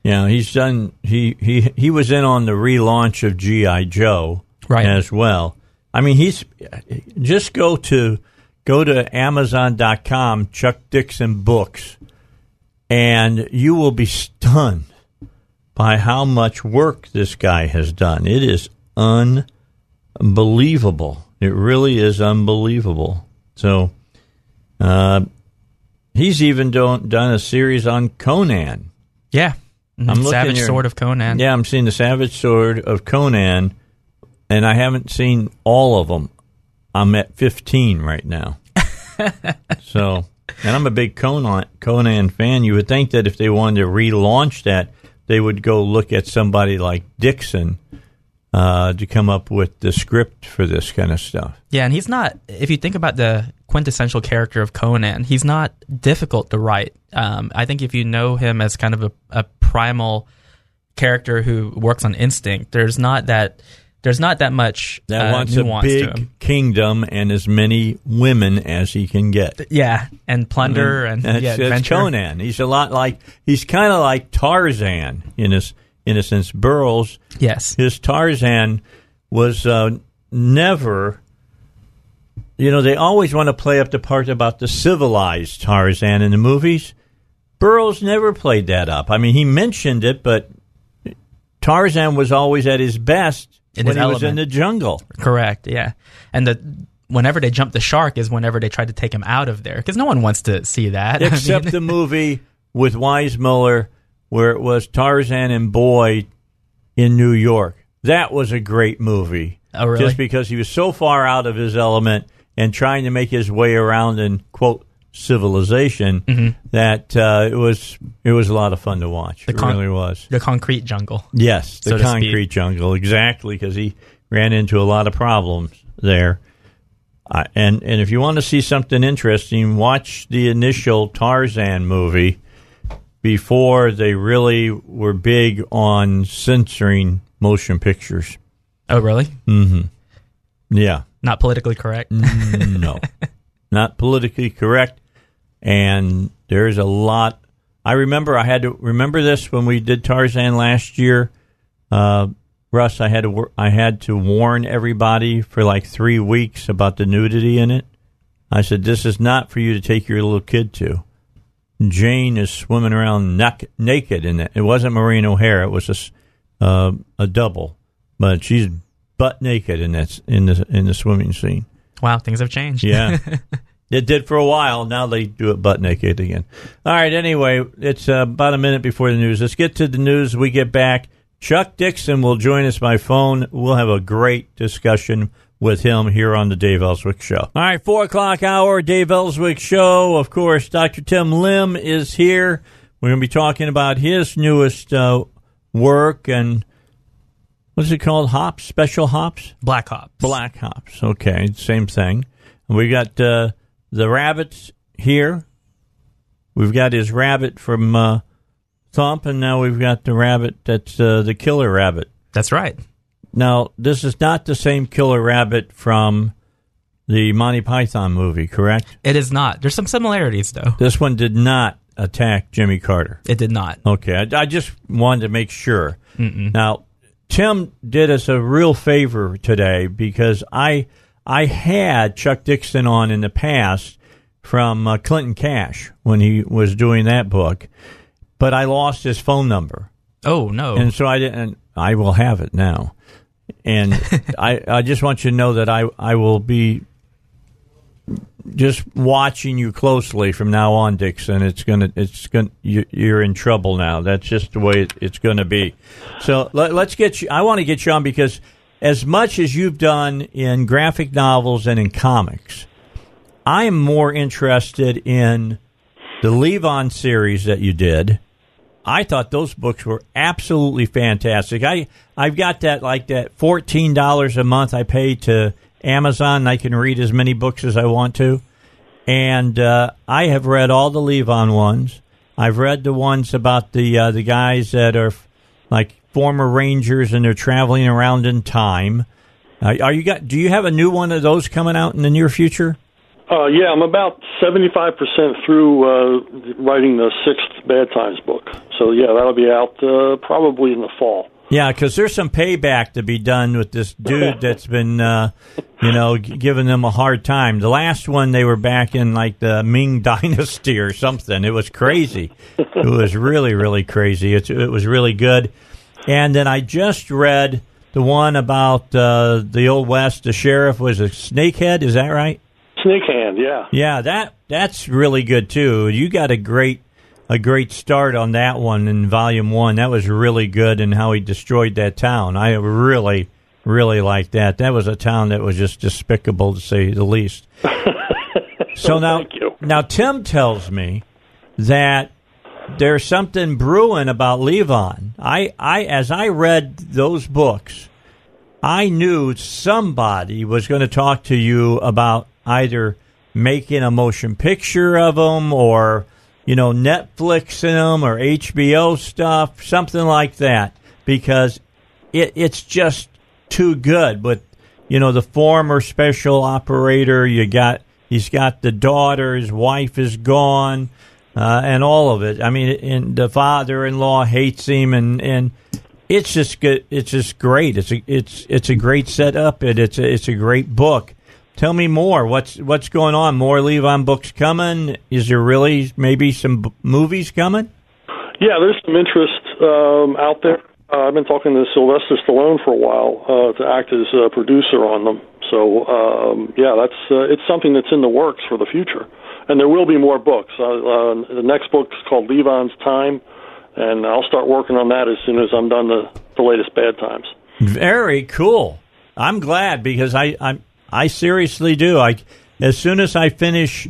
Yeah, he's done. He he he was in on the relaunch of GI Joe, right. as well. I mean, he's just go to go to Amazon.com, Chuck Dixon Books, and you will be stunned by how much work this guy has done. It is unbelievable. It really is unbelievable. So, uh, he's even done, done a series on Conan. Yeah. I'm Savage here. Sword of Conan. Yeah, I'm seeing the Savage Sword of Conan, and I haven't seen all of them. I'm at 15 right now. so, and I'm a big Conan Conan fan. You would think that if they wanted to relaunch that, they would go look at somebody like Dixon uh, to come up with the script for this kind of stuff. Yeah, and he's not. If you think about the quintessential character of Conan, he's not difficult to write. Um, I think if you know him as kind of a, a primal character who works on instinct, there's not that there's not that much that uh, wants a big kingdom and as many women as he can get. Yeah, and plunder and, and yeah, it's, Conan. He's a lot like he's kind of like Tarzan in his in a sense. Burroughs, yes, his Tarzan was uh, never. You know, they always want to play up the part about the civilized Tarzan in the movies. Burroughs never played that up. I mean, he mentioned it, but Tarzan was always at his best in when he element. was in the jungle. Correct. Yeah, and the whenever they jump the shark is whenever they tried to take him out of there because no one wants to see that. Except I mean, the movie with Weissmuller where it was Tarzan and Boy in New York. That was a great movie. Oh, really? Just because he was so far out of his element and trying to make his way around and quote civilization mm-hmm. that uh, it was it was a lot of fun to watch. The con- it really was. The concrete jungle. Yes, the so concrete jungle exactly because he ran into a lot of problems there. Uh, and and if you want to see something interesting, watch the initial Tarzan movie before they really were big on censoring motion pictures. Oh, really? Mm-hmm. Yeah. Not politically correct. no, not politically correct and there's a lot. I remember I had to remember this when we did Tarzan last year. Uh, Russ, I had to I had to warn everybody for like three weeks about the nudity in it. I said this is not for you to take your little kid to. Jane is swimming around naked in it. It wasn't Maureen O'Hara. It was a, uh, a double, but she's butt naked in that in the in the swimming scene. Wow, things have changed. Yeah. It did for a while. Now they do it butt naked again. All right. Anyway, it's uh, about a minute before the news. Let's get to the news. We get back. Chuck Dixon will join us by phone. We'll have a great discussion with him here on the Dave Elswick Show. All right, four o'clock hour, Dave Elswick Show. Of course, Dr. Tim Lim is here. We're going to be talking about his newest uh, work and what's it called? Hops, special hops, black hops, black hops. Okay, same thing. We got uh, the rabbits here. We've got his rabbit from uh, Thump, and now we've got the rabbit that's uh, the killer rabbit. That's right. Now, this is not the same killer rabbit from the Monty Python movie, correct? It is not. There's some similarities, though. This one did not attack Jimmy Carter. It did not. Okay, I, I just wanted to make sure. Now, Tim did us a real favor today because I I had Chuck Dixon on in the past from uh, Clinton Cash when he was doing that book, but I lost his phone number, Oh no. and so I didn't. I will have it now, and I I just want you to know that I I will be just watching you closely from now on, Dixon. It's gonna, it's gonna, you, you're in trouble now. That's just the way it's going to be. So let, let's get you. I want to get you on because as much as you've done in graphic novels and in comics, I am more interested in the Levon series that you did. I thought those books were absolutely fantastic. I I've got that like that fourteen dollars a month I pay to Amazon. I can read as many books as I want to, and uh, I have read all the Levon ones. I've read the ones about the uh, the guys that are f- like former Rangers and they're traveling around in time. Uh, are you got? Do you have a new one of those coming out in the near future? Uh, yeah, I'm about 75% through uh, writing the sixth Bad Times book. So, yeah, that'll be out uh, probably in the fall. Yeah, because there's some payback to be done with this dude that's been, uh, you know, g- giving them a hard time. The last one, they were back in like the Ming Dynasty or something. It was crazy. it was really, really crazy. It, it was really good. And then I just read the one about uh, the Old West. The sheriff was a snakehead. Is that right? Snake Hand, yeah. Yeah, that that's really good too. You got a great a great start on that one in volume one. That was really good, and how he destroyed that town. I really, really liked that. That was a town that was just despicable to say the least. so now, now Tim tells me that there's something brewing about Levon. I, I, as I read those books, I knew somebody was going to talk to you about either making a motion picture of them or, you know, Netflixing them or HBO stuff, something like that, because it, it's just too good. But, you know, the former special operator, you got, he's got the daughter, his wife is gone. Uh, and all of it. I mean, and the father-in-law hates him, and, and it's just good. It's just great. It's a it's it's a great setup. It it's a, it's a great book. Tell me more. What's what's going on? More Levon books coming? Is there really maybe some b- movies coming? Yeah, there's some interest um, out there. Uh, I've been talking to Sylvester Stallone for a while uh, to act as a producer on them. So um, yeah, that's uh, it's something that's in the works for the future, and there will be more books. Uh, uh, the next book is called Levon's Time, and I'll start working on that as soon as I'm done the the latest Bad Times. Very cool. I'm glad because I I I seriously do. I as soon as I finish,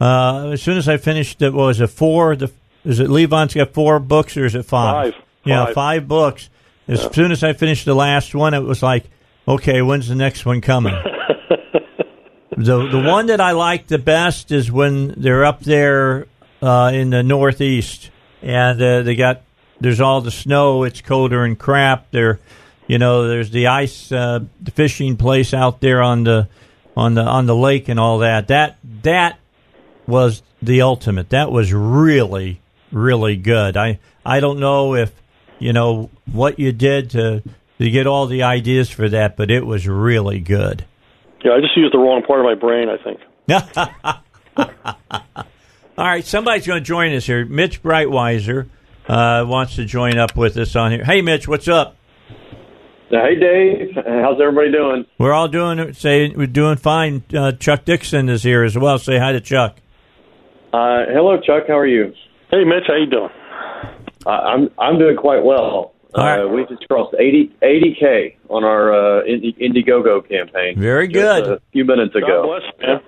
uh, as soon as I finish, the, what was it four? The is it Levon's got four books or is it five? Five. Yeah, Five. five books. As soon as I finished the last one, it was like, okay, when's the next one coming? the the one that I like the best is when they're up there uh, in the northeast and uh, they got there's all the snow. It's colder and crap. There, you know, there's the ice, uh, the fishing place out there on the on the on the lake and all that. That that was the ultimate. That was really really good. I I don't know if you know what you did to to get all the ideas for that, but it was really good. Yeah, I just used the wrong part of my brain. I think. All right, somebody's going to join us here. Mitch Breitweiser uh, wants to join up with us on here. Hey, Mitch, what's up? Hey, Dave. How's everybody doing? We're all doing say we're doing fine. Uh, Chuck Dixon is here as well. Say hi to Chuck. Uh, hello, Chuck. How are you? Hey, Mitch, how you doing? Uh, I'm I'm doing quite well. All right. Uh, we just crossed 80 k on our uh, Indi- Indiegogo campaign. Very good. a few minutes God ago. bless man.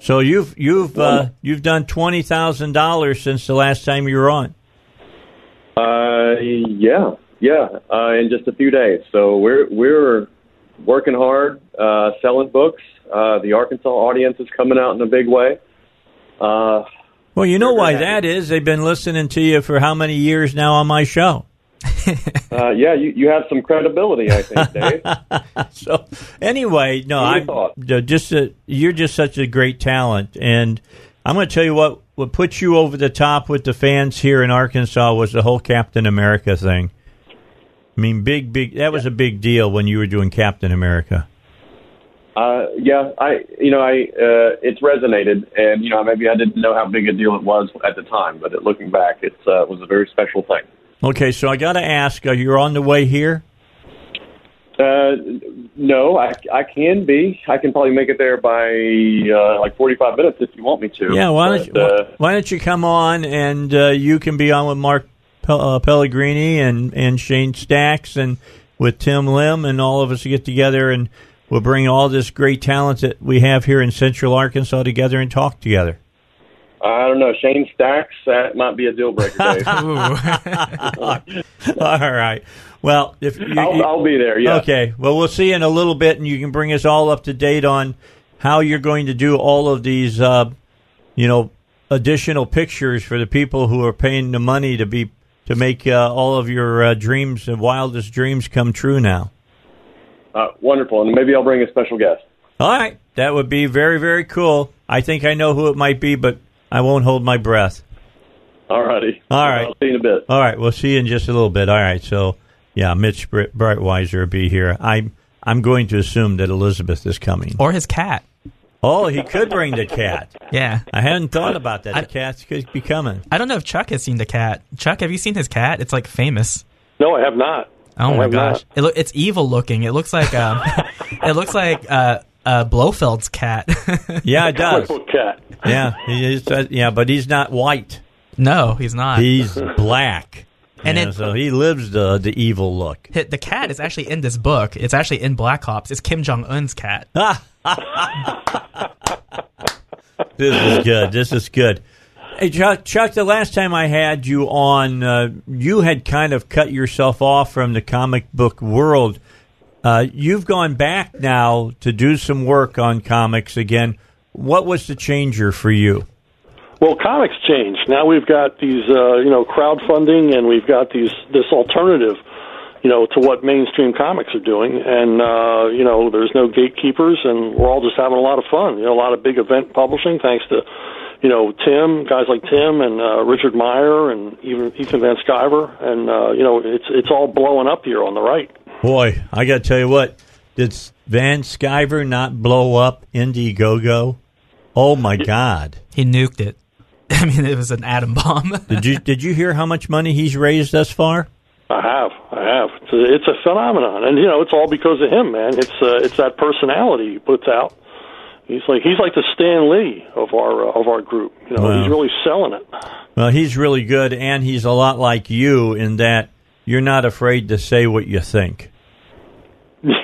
So you've you've uh, you've done twenty thousand dollars since the last time you were on. Uh, yeah, yeah, uh, in just a few days. So we're we're working hard, uh, selling books. Uh, the Arkansas audience is coming out in a big way. Uh, Well, you know why that is. They've been listening to you for how many years now on my show. uh, yeah, you, you have some credibility, I think, Dave. so anyway, no, thought? uh, just a, you're just such a great talent, and I'm going to tell you what what put you over the top with the fans here in Arkansas was the whole Captain America thing. I mean, big, big. That was a big deal when you were doing Captain America. Uh, yeah, I, you know, I, uh, it's resonated, and you know, maybe I didn't know how big a deal it was at the time, but looking back, it uh, was a very special thing. Okay, so I got to ask: Are you on the way here? Uh, no, I, I can be. I can probably make it there by uh, like forty-five minutes if you want me to. Yeah, why don't But, you, uh, why don't you come on and uh, you can be on with Mark Pel- uh, Pellegrini and and Shane Stacks and with Tim Lim and all of us to get together and we'll bring all this great talent that we have here in Central Arkansas together and talk together. I don't know. Shane Stacks that might be a deal breaker. Dave. all right. Well, if you, I'll, I'll be there. Yeah. Okay. Well, we'll see in a little bit, and you can bring us all up to date on how you're going to do all of these, uh, you know, additional pictures for the people who are paying the money to be to make uh, all of your uh, dreams and wildest dreams come true. Now. Uh, wonderful, and maybe I'll bring a special guest. All right. That would be very, very cool. I think I know who it might be, but I won't hold my breath. All righty. All right. I'll see you in a bit. All right, we'll see you in just a little bit. All right, so yeah, Mitch Br- Breitweiser will be here. I'm I'm going to assume that Elizabeth is coming. Or his cat. Oh, he could bring the cat. Yeah. I hadn't thought about that. I- The cats could be coming. I don't know if Chuck has seen the cat. Chuck, have you seen his cat? It's like famous. No, I have not. Oh I my gosh, not. it look it's evil looking. It looks like um, it looks like uh, uh, Blofeld's cat. Yeah, it does. cat. Yeah, he is, uh, yeah, but he's not white. no, he's not. He's black, And Yeah, it- so he lives the the evil look. Hi- the cat is actually in this book. It's actually in Black Ops. It's Kim Jong Un's cat. This is good. This is good. Hey, Chuck, Chuck, the last time I had you on, uh, you had kind of cut yourself off from the comic book world. Uh, you've gone back now to do some work on comics again. What was the changer for you? Well, comics changed. Now we've got these, uh, you know, crowdfunding, and we've got these this alternative, you know, to what mainstream comics are doing. And uh, you know, there's no gatekeepers, and we're all just having a lot of fun. You know, a lot of big event publishing, thanks to, you know, Tim, guys like Tim and uh, Richard Meyer, and even Ethan Van Sciver, and uh, you know, it's it's all blowing up here on the right. Boy, I got to tell you what, did Van Sciver not blow up Indiegogo? Oh my God! He nuked it. I mean, it was an atom bomb. Did you did you hear how much money he's raised thus far? I have, I have. It's a, it's a phenomenon, and you know, it's all because of him, man. It's uh, it's that personality he puts out. He's like he's like the Stan Lee of our uh, of our group. You know, Wow. he's really selling it. Well, he's really good, and he's a lot like you in that you're not afraid to say what you think.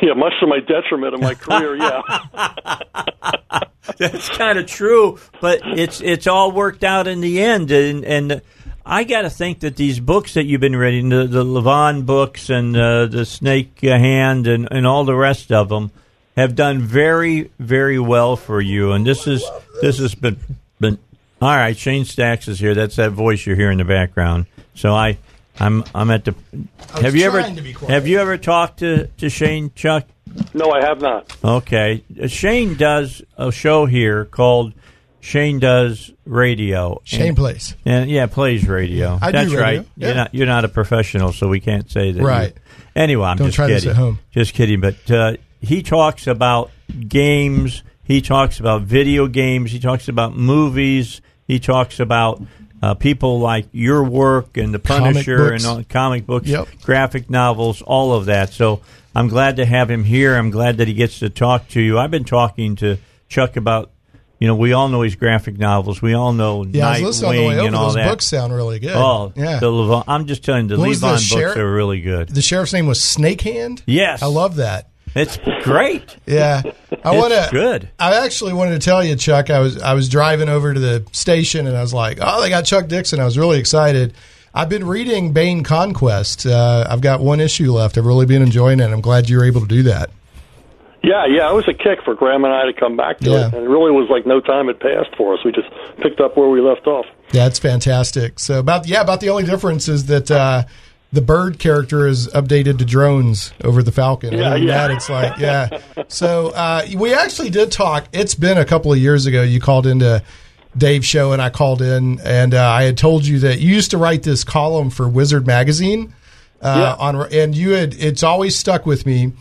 Yeah, much to my detriment in my career. Yeah, That's kind of true, but it's it's all worked out in the end, and and I got to think that these books that you've been reading, the the Levon books and uh, the Snake Hand and and all the rest of them, have done very very well for you, and this is this has been been all right. Shane Stacks is here. That's that voice you hear in the background. So I. I'm I'm at the. Have you ever trying to be quiet. have you ever talked to, to Shane Chuck? no, I have not. Okay. Uh, Shane does a show here called Shane Does Radio. Shane and, plays. And yeah, plays radio. I do That's radio, right. yeah. You're not you're not a professional, so we can't say that. you- Right. anyway, I'm Don't just try this kidding. at home. Just kidding. But uh, he talks about games. He talks about video games. He talks about movies. He talks about uh, people like your work and the Punisher and all, comic books, Yep. graphic novels, all of that. So I'm glad to have him here. I'm glad that he gets to talk to you. I've been talking to Chuck about, you know, we all know his graphic novels. We all know Yeah, I was listening on the way Nightwing over. and all Those that. books sound really good. Oh, yeah. the Levon, I'm just telling you, the What was the Levon sheriff- books are really good. the sheriff's name was Snakehand. Yes. I love that. It's great. Yeah, I want to. good. I actually wanted to tell you, Chuck. I was I was driving over to the station and I was like, "Oh, they got Chuck Dixon." I was really excited. I've been reading Bane Conquest. Uh, I've got one issue left. I've really been enjoying it. I'm glad you were able to do that. Yeah, yeah, it was a kick for Graham and I to come back to Yeah. it, and it really was like no time had passed for us. We just picked up where we left off. Yeah, it's fantastic. So about yeah, about the only difference is that uh, the bird character is updated to drones over the Falcon. Yeah, Other than yeah. that, it's like yeah. So uh, we actually did talk. It's been a couple of years ago. You called into Dave's show, and I called in, and uh, I had told you that you used to write this column for Wizard magazine. Uh, Yeah. On and you had it's always stuck with me,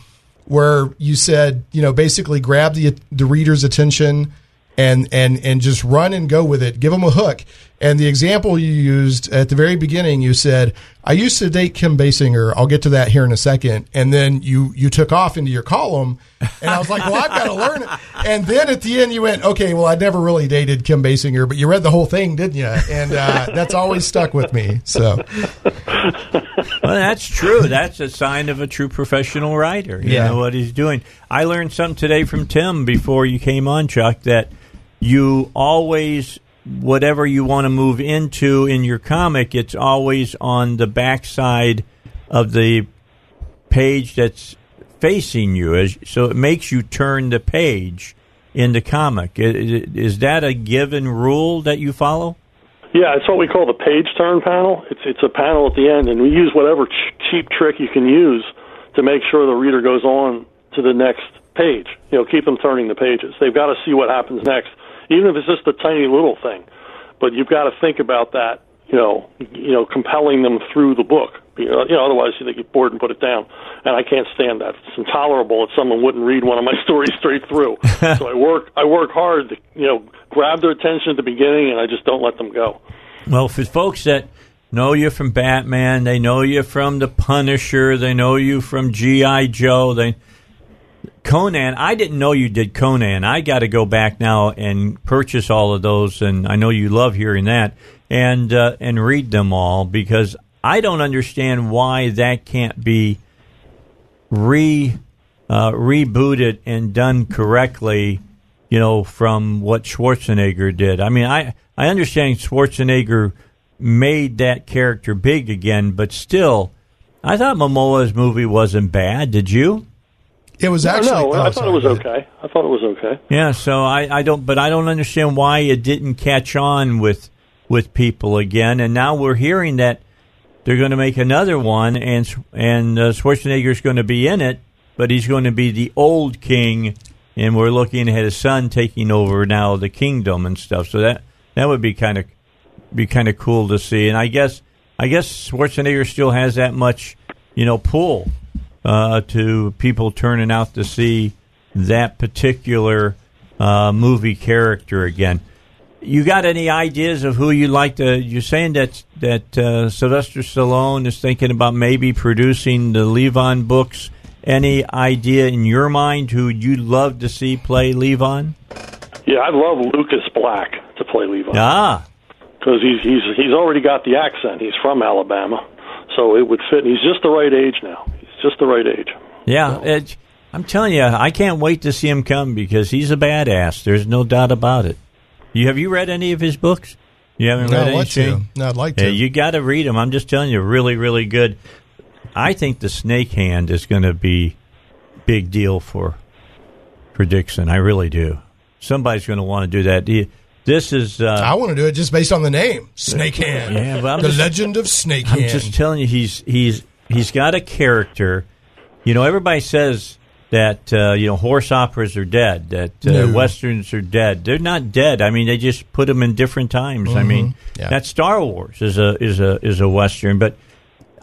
where you said you know basically grab the the reader's attention and and and just run and go with it. Give them a hook. And the example you used at the very beginning, you said, "I used to date Kim Basinger." I'll get to that here in a second. And then you you took off into your column, and I was like, "Well, I've got to learn it." And then at the end, you went, "Okay, well, I never really dated Kim Basinger, but you read the whole thing, didn't you?" And uh, that's always stuck with me. So Well, that's true. That's a sign of a true professional writer. You Yeah. know what he's doing. I learned something today from Tim before you came on, Chuck, that you always, whatever you want to move into in your comic, it's always on the backside of the page that's facing you. As, so it makes you turn the page in the comic. Is that a given rule that you follow? Yeah, it's what we call the page turn panel. It's it's a panel at the end, and we use whatever ch- cheap trick you can use to make sure the reader goes on to the next page. You know, keep them turning the pages. They've got to see what happens next, even if it's just a tiny little thing. But you've got to think about that. You know, you know, compelling them through the book. You know, otherwise you know, otherwise they get bored and put it down. And I can't stand that. It's intolerable that someone wouldn't read one of my stories straight through. so I work, I work hard to, you know, grab their attention at the beginning, and I just don't let them go. Well, for folks that know you from Batman, they know you from The Punisher, they know you from G.I. Joe, they Conan. I didn't know you did Conan. I got to go back now and purchase all of those, and I know you love hearing that and uh, and read them all because I don't understand why that can't be re uh, rebooted and done correctly. You know, from what Schwarzenegger did. I mean, I I understand Schwarzenegger made that character big again, but still, I thought Momoa's movie wasn't bad. Did you? it was actually. no, oh, I thought sorry, it was okay. I thought it was okay. Yeah, so I, I don't, but I don't understand why it didn't catch on with with people again, and now we're hearing that they're going to make another one, and and uh, Schwarzenegger's going to be in it, but he's going to be the old king, and we're looking at his son taking over now the kingdom and stuff. So that that would be kind of be kind of cool to see, and I guess I guess Schwarzenegger still has that much, you know, pull uh, to people turning out to see that particular uh, movie character again. You got any ideas of who you'd like to? You're saying that that uh, Sylvester Stallone is thinking about maybe producing the Levon books. Any idea in your mind who you'd love to see play Levon? Yeah, I'd love Lucas Black to play Levi Ah, because he's he's he's already got the accent. He's from Alabama, so it would fit. He's just the right age now. He's just the right age. yeah. It, I'm telling you, I can't wait to see him come because he's a badass. There's no doubt about it. You have you read any of his books? You haven't No, read I'd any? like. No, I'd like Yeah, to. you got to read them. I'm just telling you, really, really good. I think the Snake Hand is going to be big deal for for Dixon. I really do. Somebody's going to want to do that. This is. Uh, I want to do it just based on the name, Snake Hand. Yeah, but I'm the just- Legend of Snake Hand. I'm just telling you, he's he's he's got a character. You know, everybody says that uh, you know horse operas are dead, that uh, No. westerns are dead. They're not dead. I mean, they just put them in different times. I mean, Yeah. that Star Wars is a is a is a western, but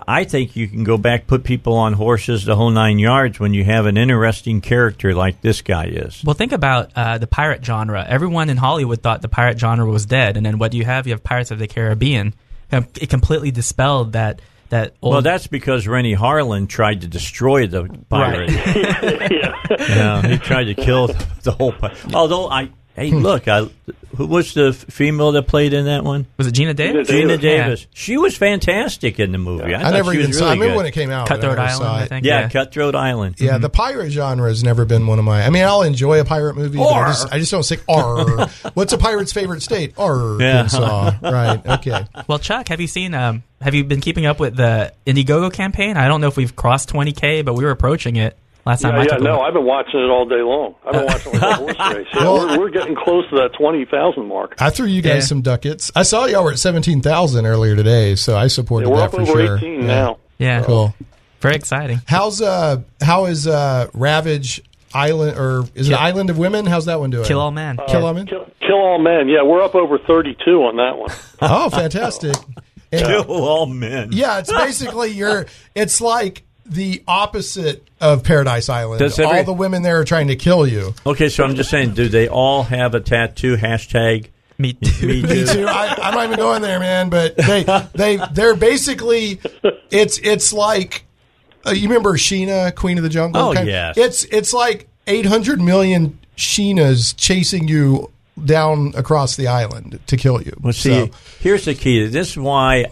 I think you can go back, put people on horses the whole nine yards when you have an interesting character like this guy is. Well, think about uh, the pirate genre. Everyone in Hollywood thought the pirate genre was dead, and then what do you have? You have Pirates of the Caribbean. It completely dispelled that that old. Well, that's because Renny Harlin tried to destroy the pirate. yeah, he tried to kill the whole. pirate Although I, hey, look, I, who was the female that played in that one? was it Geena Davis? Geena Davis. Davis. She was fantastic in the movie. I, I never she even was saw. I remember good. when it came out. Cutthroat I Island, I think. Yeah, Cutthroat Island. Yeah, the pirate genre has never been one of my. I mean, I'll enjoy a pirate movie, but I just, I just don't say R. What's a pirate's favorite state? Arkansas. right. Okay. Well, Chuck, have you seen? Um, have you been keeping up with the Indiegogo campaign? I don't know if we've crossed 20k, but we were approaching it last time. Yeah, I yeah, took a no, look. I've been watching it all day long. I've been watching like a horse race. Yeah, we're, we're getting close to that twenty thousand mark. I threw you guys Yeah. some ducats. I saw y'all were at seventeen thousand earlier today, so I supported Yeah, we're that up for over sure. eighteen Yeah. now. Yeah, Cool. very exciting. How's uh how is uh Ravage Island or is it Island of Women? How's that one doing? Kill All Men. Kill All Men. Kill, Kill All Men. Yeah, we're up over 32 on that one. Oh, fantastic! And- Kill all men. yeah, it's basically your. It's like the opposite of Paradise Island. Does every- All the women there are trying to kill you. Okay, so I'm just saying, do they all have a tattoo hashtag? Me too. Me Me too. too. I, I'm not even going there, man. But they they they're basically it's it's like uh, you remember Sheena, Queen of the Jungle. Oh, Kind- yes. It's it's like 800 million Sheenas chasing you down across the island to kill you. Well, see, So- here's the key. This is why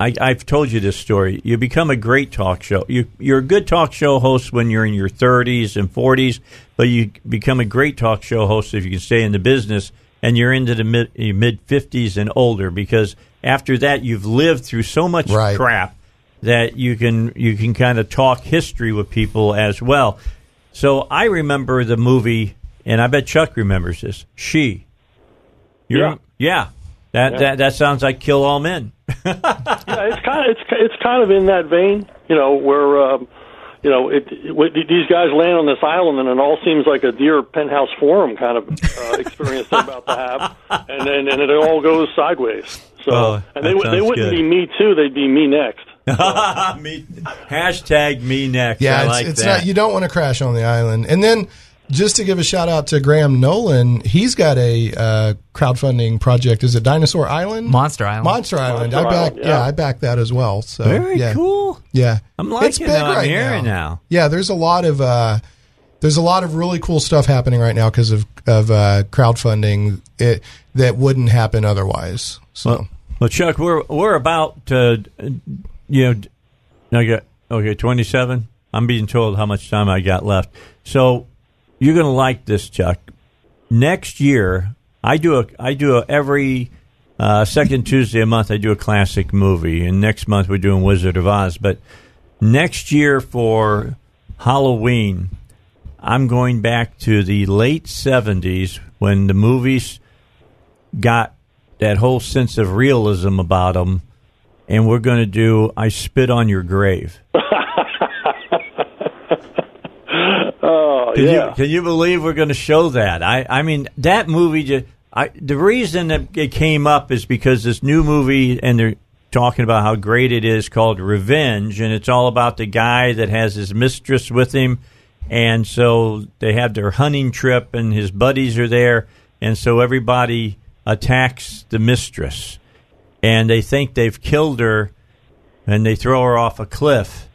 I, I've told you this story. You become a great talk show. You, you're a good talk show host when you're in your 30s and 40s, but you become a great talk show host if you can stay in the business and you're into the mid mid 50s and older because after that you've lived through so much Right. crap that you can you can kind of talk history with people as well. So I remember the movie, and I bet Chuck remembers this. She. You're, Yeah. yeah. That, Yeah. that that sounds like Kill All Men. Yeah, it's kind of it's it's kind of in that vein, you know, where um, you know it, it, these guys land on this island and it all seems like a dear penthouse forum kind of uh, experience they're about to have, and then and it all goes sideways. So Oh, and they would they sounds wouldn't good. be me too; they'd be me next. me, hashtag me next. Yeah, I it's, like it's that. not. You don't want to crash on the island. And then, just to give a shout out to Graham Nolan, he's got a uh, crowdfunding project. Is it Dinosaur Island? Monster Island. Monster Island. I back. Island, yeah. yeah. I back that as well. So Very yeah. cool. Yeah, I'm liking it's big that I'm right hearing now. now. Yeah, there's a lot of uh, there's a lot of really cool stuff happening right now because of of uh, crowdfunding it that wouldn't happen otherwise. So Well, well, Chuck, we're we're about to, you know, okay, okay, twenty seven. I'm being told how much time I got left. So you're going to like this, Chuck. Next year, I do a I do a every uh, second Tuesday a month. I do a classic movie, and next month we're doing Wizard of Oz. But next year for Halloween, I'm going back to the late '70s when the movies got that whole sense of realism about them, and we're going to do "I Spit on Your Grave." Oh Can yeah, you can you believe we're going to show that? I I mean that movie. Just, I the reason that it came up is because this new movie and they're talking about how great it is called Revenge, and it's all about the guy that has his mistress with him, and so they have their hunting trip, and his buddies are there, and so everybody attacks the mistress, and they think they've killed her, and they throw her off a cliff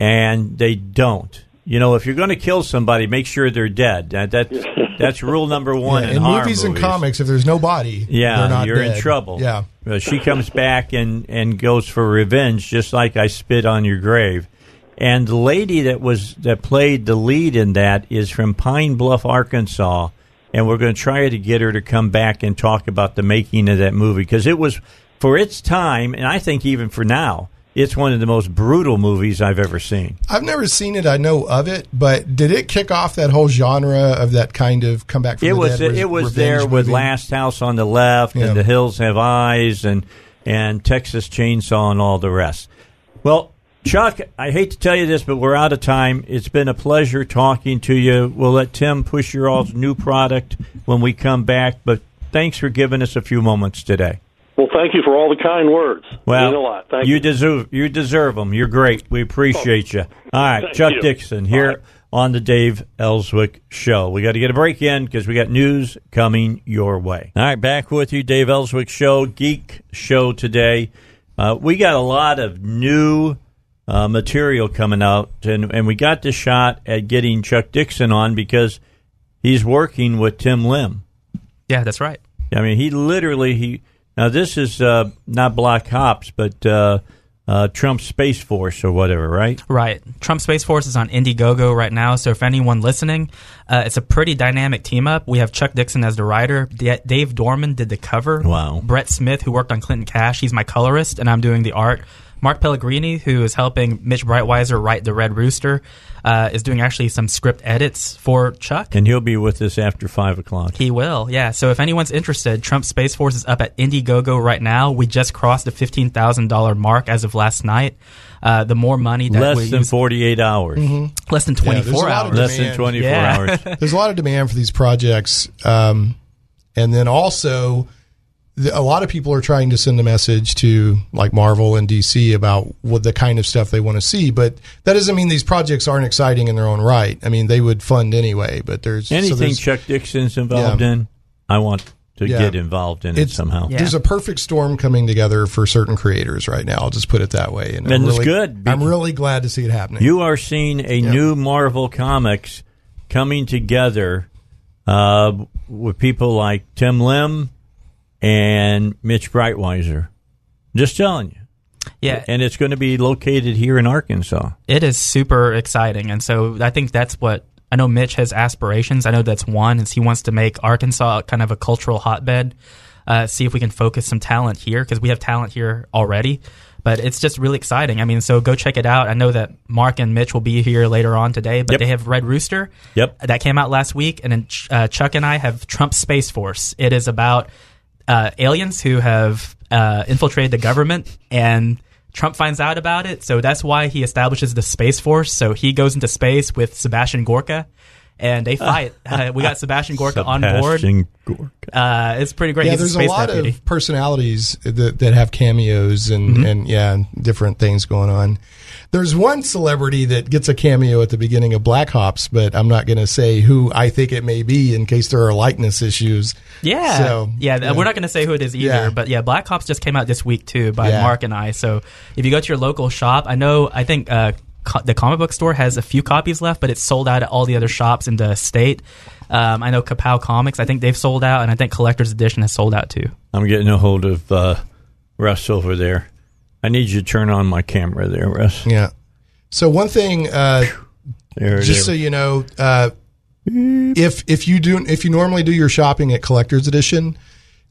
and they don't. You know, if you're going to kill somebody, make sure they're dead. That, that that's rule number one Yeah, in, in horror movies, and comics, if there's no body, Yeah, they're not you're in trouble. Yeah, Uh, she comes back and and goes for revenge, just like I spit on your grave. And the lady that was that played the lead in that is from Pine Bluff, Arkansas, and we're going to try to get her to come back and talk about the making of that movie because it was for its time, and I think even for now, it's one of the most brutal movies I've ever seen. I've never seen it. I know of it, but did it kick off that whole genre of that kind of comeback from it the was dead? it was there with? Last House on the Left Yeah. and The Hills Have Eyes and and Texas Chainsaw and all the rest. Well, Chuck, I hate to tell you this, but we're out of time. It's been a pleasure talking to you. We'll let Tim push your all's new product when we come back, but thanks for giving us a few moments today. Well, thank you for all the kind words. Well, mean a lot. Thank you you. deserve you deserve them. You're great. We appreciate you. All right, Thank Chuck you. Dixon here on the Dave Elswick Show. We got to get a break in because we got news coming your way. All right, back with you, Dave Elswick Show, Geek Show today. Uh, we got a lot of new uh, material coming out, and and we got the shot at getting Chuck Dixon on because he's working with Tim Lim. Yeah, that's right. I mean, he literally he. Now this is uh, not Black Ops, but uh, uh, Trump Space Force or whatever, right? Right. Trump Space Force is on Indiegogo right now. So if anyone listening, uh, it's a pretty dynamic team up. We have Chuck Dixon as the writer. D- Dave Dorman did the cover. Wow. Brett Smith, who worked on Clinton Cash, he's my colorist, and I'm doing the art. Mark Pellegrini, who is helping Mitch Breitweiser write the Red Rooster, uh, is doing actually some script edits for Chuck. And he'll be with us after five o'clock. He will, yeah. So if anyone's interested, Trump Space Force is up at Indiegogo right now. We just crossed the fifteen thousand dollar mark as of last night. Uh, the more money that Less we than use, 48 hours. less than Yeah, twenty there's a four lot of hours. Less than 24 Yeah. hours. There's a lot of demand for these projects, um, and then also the, a lot of people are trying to send a message to like Marvel and DC about what the kind of stuff they want to see. But that doesn't mean these projects aren't exciting in their own right. I mean, they would fund anyway. But there's so Anything there's- Chuck Dixon's involved Yeah. in, I want to Yeah. get involved in it somehow. Yeah. There's a perfect storm coming together for certain creators right now. I'll just put it that way. And I'm it's really, good I'm really glad to see it happening. You are seeing a new Marvel Comics coming together uh, with people like Tim Lim and Mitch Breitweiser. Just telling you. Yeah, And it's going to be located here in Arkansas. it is super exciting, and so I think that's what I know. Mitch has aspirations. I know that's one, is he wants to make Arkansas kind of a cultural hotbed. Uh, see if we can focus some talent here because we have talent here already. But it's just really exciting. I mean, so go check it out. I know that Mark and Mitch will be here later on today, but Yep. they have Red Rooster. Yep. That came out last week, and then uh, Chuck and I have Trump Space Force. It is about uh, aliens who have uh, infiltrated the government, and Trump finds out about it. So that's why he establishes the Space Force. So he goes into space with Sebastian Gorka, and they fight. uh, we got Sebastian Gorka on board. Sebastian Gorka. Uh, it's pretty great. yeah, He's there's a space lot deputy. of personalities that, that have cameos and, Mm-hmm. and yeah, and different things going on. There's one celebrity that gets a cameo at the beginning of Black Hops, but I'm not going to say who I think it may be in case there are likeness issues. Yeah, So, yeah, yeah. We're not going to say who it is either, Yeah. but yeah, Black Ops just came out this week too by Yeah. Mark and I. So if you go to your local shop, I know I think uh, co- the comic book store has a few copies left, but it's sold out at all the other shops in the state. Um, I know Kapow Comics, I think they've sold out, and I think Collector's Edition has sold out too. I'm getting a hold of uh, Russ over there. I need you to turn on my camera there, Russ. Yeah. So one thing, uh, just is. so you know, uh, if if you do if you normally do your shopping at Collector's Edition,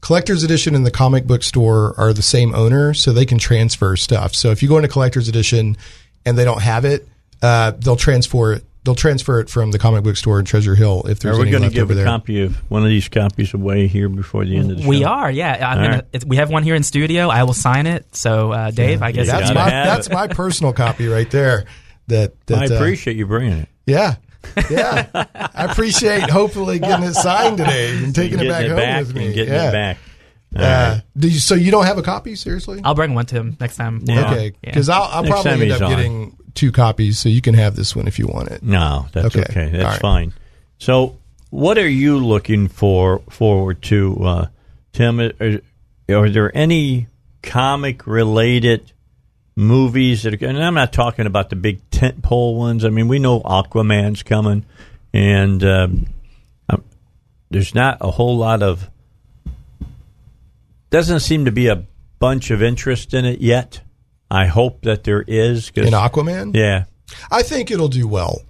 Collector's Edition and the comic book store are the same owner, so they can transfer stuff. So if you go into Collector's Edition and they don't have it, uh, they'll transfer it. They'll transfer it from the comic book store in Treasure Hill if there's Are we any going to left give over a there. copy of one of these copies away here before the end of the show? We are, yeah. I'm gonna, right. it's, we have one here in studio. I will sign it. So uh, Dave, I guess That's my that's it. my personal copy right there. That, that I uh, appreciate you bringing it. Yeah. Yeah. I appreciate hopefully getting it signed today and taking it back it home back with me. and getting yeah. it back. All Uh, do you, so you don't have a copy? Seriously? I'll bring one to him next time. Yeah. Okay. Yeah. Because I'll, I'll Next probably time end he's up on. getting two copies, so you can have this one if you want it. No, that's Okay. okay. That's All right. fine. So, what are you looking for forward to, uh, Tim? Are, are there any comic related movies that? Are, and I'm not talking about the big tentpole ones. I mean, we know Aquaman's coming, and um, um, there's not a whole lot of. Doesn't seem to be a bunch of interest in it yet. I hope that there is. 'cause- In Aquaman? yeah. I think it'll do well.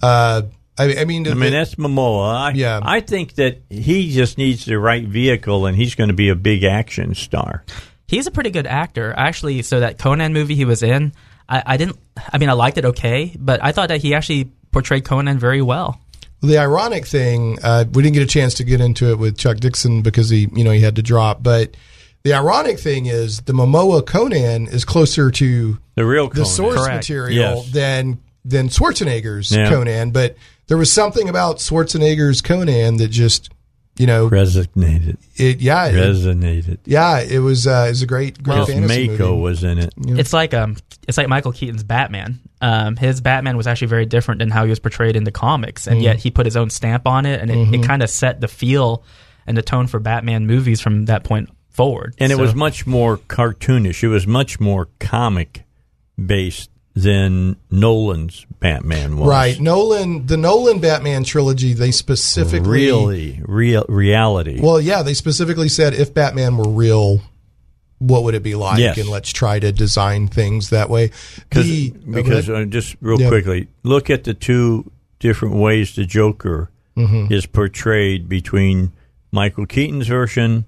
Uh, I, I mean, I mean, that's Momoa. I, Yeah. I think that he just needs the right vehicle, and he's going to be a big action star. He's a pretty good actor, actually. So that Conan movie he was in, I, I didn't. I mean, I liked it okay, but I thought that he actually portrayed Conan very well. The ironic thing, uh, we didn't get a chance to get into it with Chuck Dixon because he, you know, he had to drop. But the ironic thing is, the Momoa Conan is closer to The real the source Correct. material Yes. than than Schwarzenegger's Yeah. Conan. But there was something about Schwarzenegger's Conan that just, you know, resonated. it yeah, it, Resonated. yeah, it was uh, it was a great great Because fantasy Mako movie. was in it. It's like um, it's like Michael Keaton's Batman. Um, his Batman was actually very different than how he was portrayed in the comics, and yet he put his own stamp on it, and it, it kind of set the feel and the tone for Batman movies from that point forward. And it was much more cartoonish. It was much more comic based than Nolan's Batman was. Right, Nolan, the Nolan Batman trilogy, they specifically Really, real reality. Well, yeah, they specifically said if Batman were real, what would it be like? Yes. And let's try to design things that way. The- because uh, just real Yeah. quickly, look at the two different ways the Joker Mm-hmm. is portrayed between Michael Keaton's version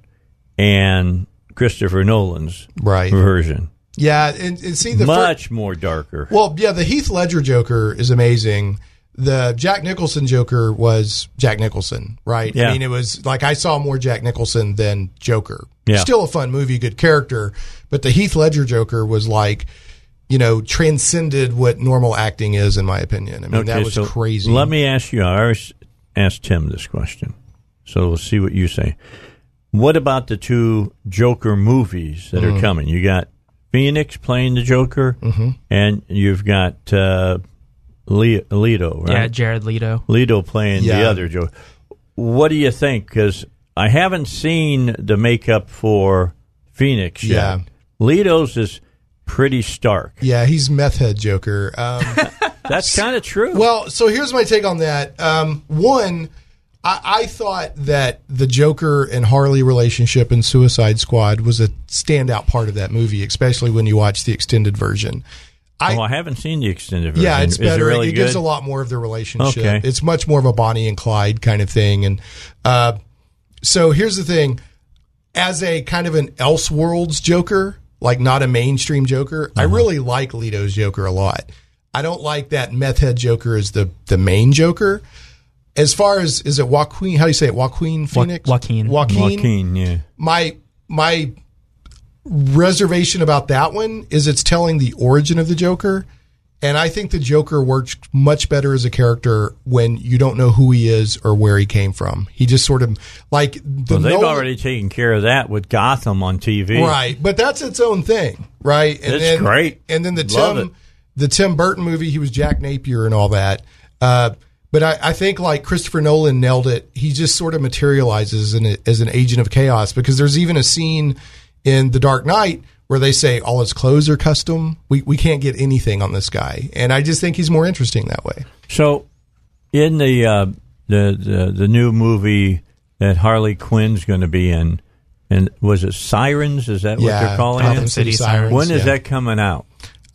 and Christopher Nolan's Right. version. Yeah, and, and see the fir- much more darker. Well, yeah, the Heath Ledger Joker is amazing. The Jack Nicholson Joker was Jack Nicholson, right? Yeah. I mean, it was like I saw more Jack Nicholson than Joker. Yeah. Still a fun movie, good character, but the Heath Ledger Joker was like, you know, transcended what normal acting is, in my opinion. I mean, that was so crazy. Let me ask you. I always asked Tim this question, so we'll see what you say. What about the two Joker movies that Mm. are coming? You got Phoenix playing the Joker, Mm-hmm. and you've got uh, Le- Leto, right? Yeah, Jared Leto. Leto playing the other Joker. What do you think? Because I haven't seen the makeup for Phoenix yet. Yeah. Leto's is pretty stark. yeah, he's meth head Joker. Um, That's kind of true. Well, so here's my take on that. Um, one, I, I thought that the Joker and Harley relationship in Suicide Squad was a standout part of that movie, especially when you watch the extended version. I, oh, I haven't seen the extended version. yeah, it's better. It, really it gives a lot more of the relationship. Okay. It's much more of a Bonnie and Clyde kind of thing. And uh, so here's the thing: as a kind of an Elseworlds Joker, like not a mainstream Joker, I Uh-huh. really like Leto's Joker a lot. I don't like that meth head Joker as the the main Joker. As far as is it Joaquin? How do you say it? Joaquin Phoenix. Joaquin. Joaquin. Joaquin, yeah. My my reservation about that one is it's telling the origin of the Joker. And I think the Joker works much better as a character when you don't know who he is or where he came from. He just sort of like the Well, they've Nolan- already taken care of that with Gotham on TV. right, but that's its own thing, right? And It's then, great. And then the Love Tim it. the Tim Burton movie, he was Jack Napier and all that. Uh, but I, I think like Christopher Nolan nailed it. He just sort of materializes in it as an agent of chaos because there's even a scene in The Dark Knight where they say all his clothes are custom. We we can't get anything on this guy, and I just think he's more interesting that way. So, in the uh, the, the the new movie that Harley Quinn's going to be in, and was it Sirens? Is that what Yeah, they're calling Gotham it? City Sirens, When is yeah. that coming out?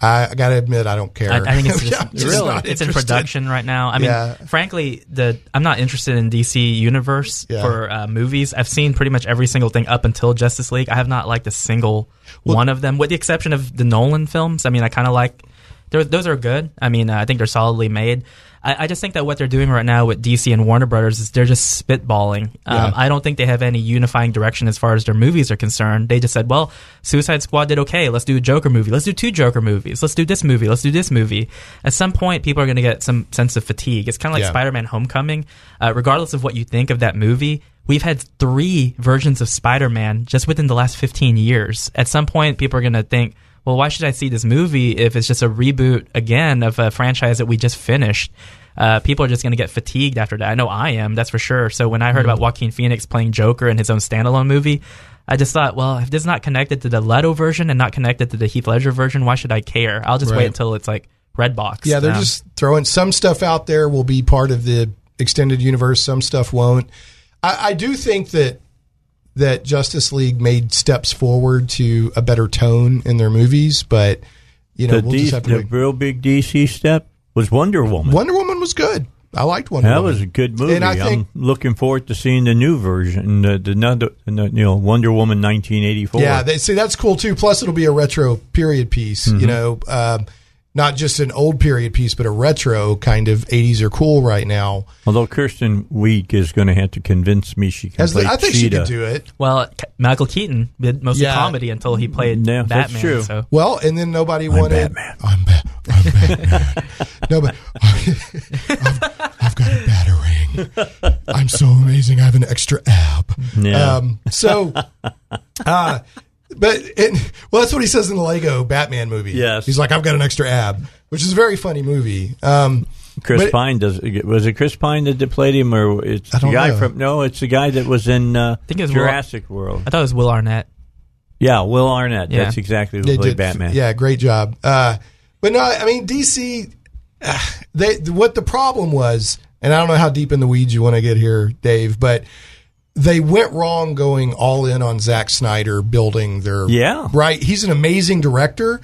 I, I got to admit, I don't care. I, I think it's just, just really it's in production right now. I mean, Yeah. frankly, the I'm not interested in DC universe Yeah. for uh, movies. I've seen pretty much every single thing up until Justice League. I have not liked a single one of them, with the exception of the Nolan films. I mean, I kind of like those are good. I mean, uh, I think they're solidly made. I, I just think that what they're doing right now with DC and Warner Brothers is they're just spitballing. Um, Yeah. I don't think they have any unifying direction as far as their movies are concerned. They just said, well, Suicide Squad did okay. Let's do a Joker movie. Let's do two Joker movies. Let's do this movie. Let's do this movie. At some point, people are going to get some sense of fatigue. It's kind of like Yeah. Spider Man Homecoming. Uh, regardless of what you think of that movie, we've had three versions of Spider Man just within the last 15 years. At some point, people are going to think, well, why should I see this movie if it's just a reboot again of a franchise that we just finished? Uh, people are just going to get fatigued after that. I know I am, that's for sure. So when I heard about Joaquin Phoenix playing Joker in his own standalone movie, I just thought, well, if this is not connected to the Leto version and not connected to the Heath Ledger version, why should I care? I'll just Right. wait until it's like Redbox. Yeah, they're Um, just throwing some stuff out there will be part of the extended universe. Some stuff won't. I, I do think that that Justice League made steps forward to a better tone in their movies, but you know the we'll D- just have to the real big DC step was Wonder Woman. Wonder Woman was good. I liked Wonder that Woman. That was a good movie. And I think I'm looking forward to seeing the new version, the, the, the you know Wonder Woman 1984. Yeah, they see that's cool too. Plus, it'll be a retro period piece. Mm-hmm. You know, um, not just an old period piece, but a retro kind of '80s are cool right now. Although Kristen Wiig is going to have to convince me she can As the, I think Cheetah. she could do it. Well, K- Michael Keaton did mostly Yeah. comedy until he played Yeah, that's true. So Well, and then nobody wanted. Batman. I'm, ba- I'm Batman. no, but I've, I've got a battering. I'm so amazing. I have an extra ab. Yeah. Um, so, uh, but it, well, that's what he says in the Lego Batman movie. Yes. he's like, I've got an extra ab, which is a very funny movie. Um, Chris but- Pine does. Was it Chris Pine that played him, or it's the guy know. from? No, it's the guy that was in uh, think it was Will- Jurassic World. I thought it was Will Arnett. Yeah, Will Arnett. Yeah. That's exactly who They played did- Batman. Yeah, great job. Uh, but no, I mean DC. uh, They what the problem was, and I don't know how deep in the weeds you want to get here, Dave, but they went wrong going all in on Zack Snyder building their Yeah. right. He's an amazing director,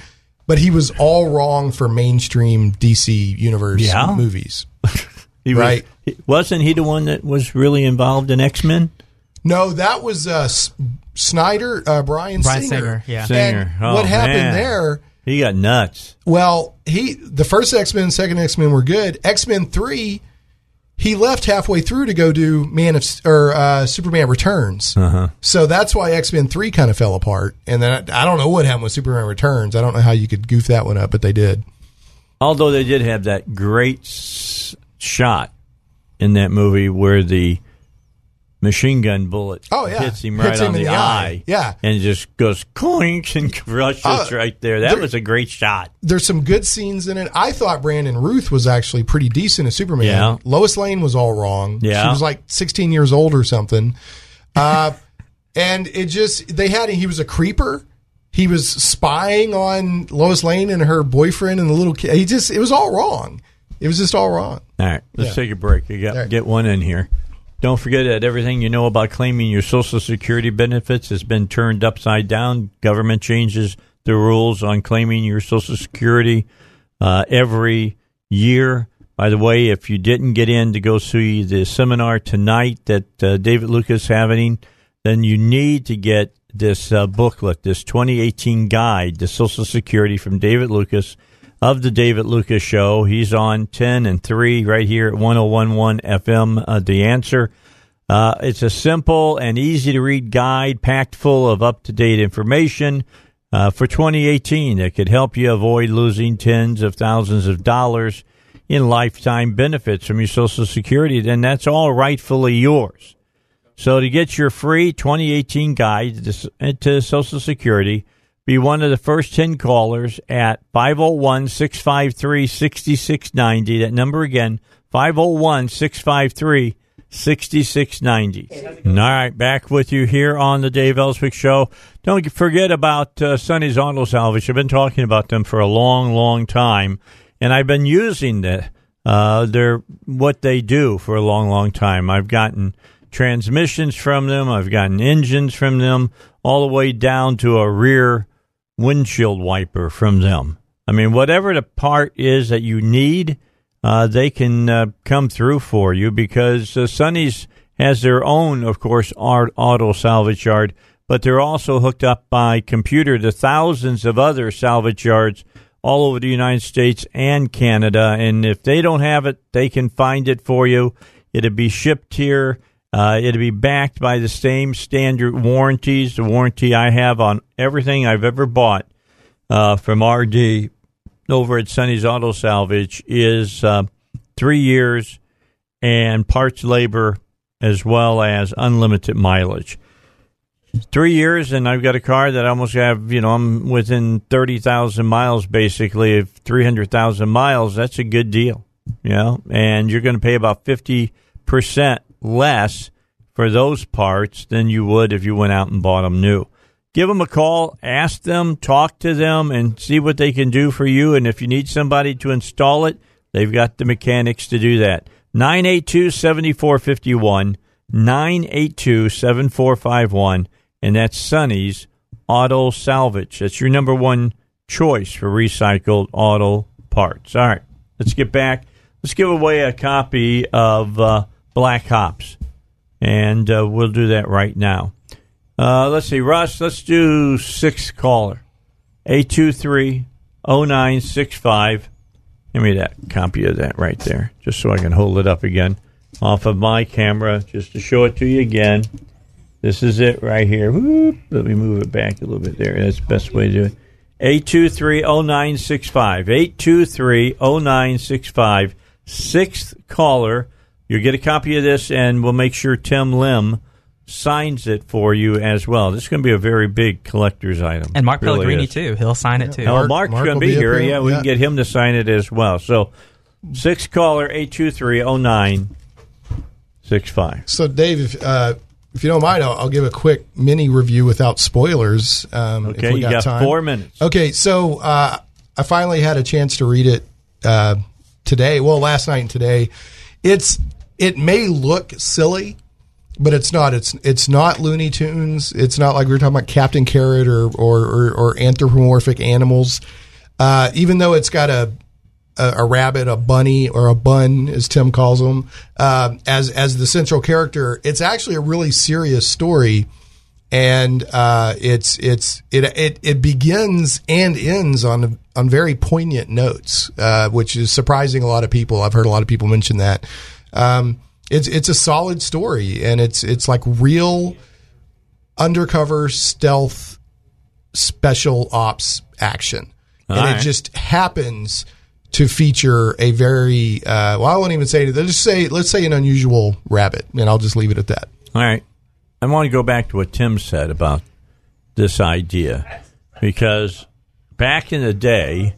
but he was all wrong for mainstream DC universe Yeah. movies. He Right. he- wasn't he the one that was really involved in X Men? No, that was uh, Snyder, uh, Brian, Bryan Singer. Singer, yeah. Singer. And Oh, what happened man. there? He got nuts. Well, he the first X Men, second X Men were good. X Men three, he left halfway through to go do Man of or uh, Superman Returns. Uh-huh. So that's why X Men three kind of fell apart. And then I, I don't know what happened with Superman Returns. I don't know how you could goof that one up, but they did. Although they did have that great shot in that movie where the machine gun bullet Oh, yeah. hits him Hits right him on the, the eye. eye. Yeah. And just goes clink and crushes Uh, right there. That there- was a great shot. There's some good scenes in it. I thought Brandon Routh was actually pretty decent as Superman. Yeah. Lois Lane was all wrong. Yeah. She was like 16 years old or something. Uh, and it just, they had, he was a creeper. He was spying on Lois Lane and her boyfriend and the little kid. He just, it was all wrong. It was just all wrong. All right, let's Yeah. take a break. You got right. get one in here. Don't forget that everything you know about claiming your Social Security benefits has been turned upside down. Government changes the rules on claiming your Social Security uh, every year. By the way, if you didn't get in to go see the seminar tonight that uh, David Lucas having, then you need to get this uh, booklet, this 2018 guide to Social Security from David Lucas of the David Lucas Show. He's on 10 and 3 right here at 1011 FM, uh, The Answer. Uh, it's a simple and easy to read guide packed full of up to date information uh, for 2018 that could help you avoid losing tens of thousands of dollars in lifetime benefits from your Social Security. Then that's all rightfully yours. So to get your free 2018 guide to, to Social Security, be one of the first 10 callers at 501 653 6690. That number again, 501 653 6690. All right, back with you here on the Dave Elswick Show. Don't forget about uh, Sonny's Auto Salvage. I've been talking about them for a long, long time, and I've been using the, uh, their what they do for a long, long time. I've gotten transmissions from them, I've gotten engines from them, all the way down to a rear windshield wiper from them. I mean, whatever the part is that you need, uh, they can uh, come through for you because uh, Sonny's has their own, of course, art, auto salvage yard, but they're also hooked up by computer to thousands of other salvage yards all over the United States and Canada. And if they don't have it, they can find it for you. It'll be shipped here. Uh, it'll be backed by the same standard warranties, the warranty I have on everything I've ever bought uh, from RD over at Sonny's Auto Salvage is uh, three years and parts labor as well as unlimited mileage. Three years, and I've got a car that I almost have, you know, I'm within 30,000 miles basically of 300,000 miles. That's a good deal, you know, and you're going to pay about 50% less for those parts than you would if you went out and bought them new give them a call, ask them, talk to them, and see what they can do for you. And if you need somebody to install it, they've got the mechanics to do that. 982 7451, 982 7451, and that's Sonny's Auto Salvage. That's your number one choice for recycled auto parts. All right, let's get back. Let's give away a copy of uh, Black Hops, and uh, we'll do that right now. Uh, let's see, Russ, let's do sixth caller. 823 0965. Give me that copy of that right there, just so I can hold it up again off of my camera, just to show it to you again. This is it right here. Whoop. Let me move it back a little bit there. That's the best way to do it. 823 0965. 823 0965. Sixth caller. You'll get a copy of this, and we'll make sure Tim Lim signs it for you as well. This is going to be a very big collector's item. And Mark Really Pellegrini is. too. He'll sign it too. Oh, Mark's Mark going to be, be here. here. Yeah, we Yeah. can get him to sign it as well. So, six caller eight two three oh nine six five. So, Dave, if, uh, if you don't mind, I'll, I'll give a quick mini review without spoilers. Um, if Okay, we you got time. four minutes. Okay, so uh, I finally had a chance to read it uh, today. Well, last night and today. It's it may look silly, but it's not. It's it's not Looney Tunes. It's not like we were talking about Captain Carrot or or, or, or anthropomorphic animals. Uh, even though it's got a, a a rabbit, a bunny, or a bun, as Tim calls them, uh, as as the central character, it's actually a really serious story and uh, it's it's it, it it begins and ends on on very poignant notes, uh, which is surprising a lot of people. I've heard a lot of people mention that. Um, it's it's a solid story, and it's it's like real undercover stealth special ops action, and All it just happens to feature a very uh, well. I won't even say it. Let's just say let's say an unusual rabbit, and I'll just leave it at that. All right. I want to go back to what Tim said about this idea because back in the day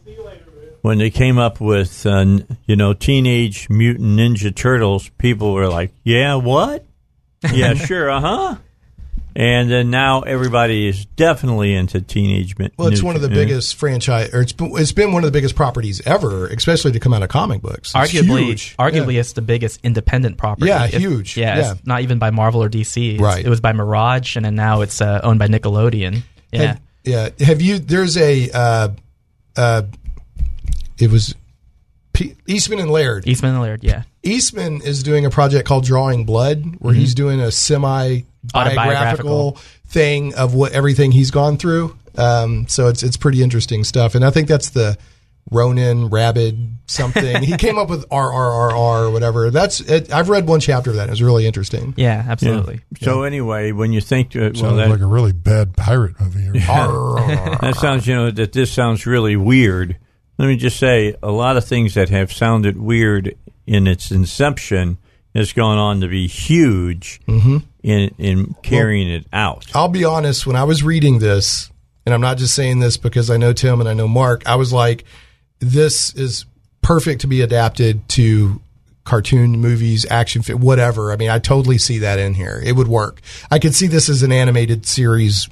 when they came up with uh, you know Teenage Mutant Ninja Turtles, people were like, "Yeah, what? Yeah, sure, uh huh." And then now everybody is definitely into Teenage Mutant. Well, it's Ninja- one of the biggest franchise, or it's been, it's been one of the biggest properties ever, especially to come out of comic books. It's arguably, huge. arguably, Yeah. it's the biggest independent property. Yeah, It's- huge. Yeah, Yeah. it's not even by Marvel or DC. It's- Right. It was by Mirage, and then now it's uh, owned by Nickelodeon. Yeah. Have, yeah. Have you? There's a. Uh, uh, it was P- Eastman and Laird. Eastman and Laird. Yeah. Eastman is doing a project called Drawing Blood, where he's doing a semi biographical thing of what everything he's gone through. Um, so it's it's pretty interesting stuff, and I think that's the Ronin Rabid something. he came up with RRRR or whatever. That's it, I've read one chapter of that. It was really interesting. Yeah, Yeah. absolutely. So anyway, when you think, uh, well, Sounds that, like a really bad pirate movie. that sounds, you know, that this sounds really weird. Let me just say, a lot of things that have sounded weird in its inception has gone on to be huge mm-hmm. in in carrying it out. I'll be honest, when I was reading this, and I'm not just saying this because I know Tim and I know Mark, I was like, this is perfect to be adapted to cartoon movies, action whatever. I mean, I totally see that in here. It would work. I could see this as an animated series,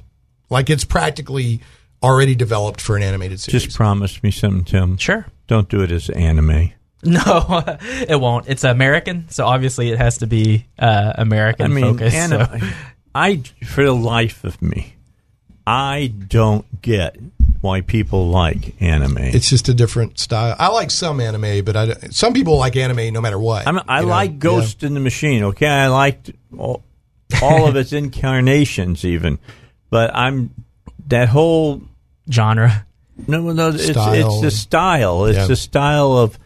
like it's practically already developed for an animated series. Just promise me something, Tim. Sure. Don't do it as anime. No, it won't. It's American, so obviously it has to be uh, American I mean, focused. anime. so- I, for the life of me, I don't get why people like anime. it's just a different style. I like some anime, but I, some people like anime no matter what. I mean, I you know? like Ghost in the Machine. Okay, I liked all, all of its incarnations, even. But I'm that whole genre. no, no. It's Style. it's the style. It's Yeah. the style of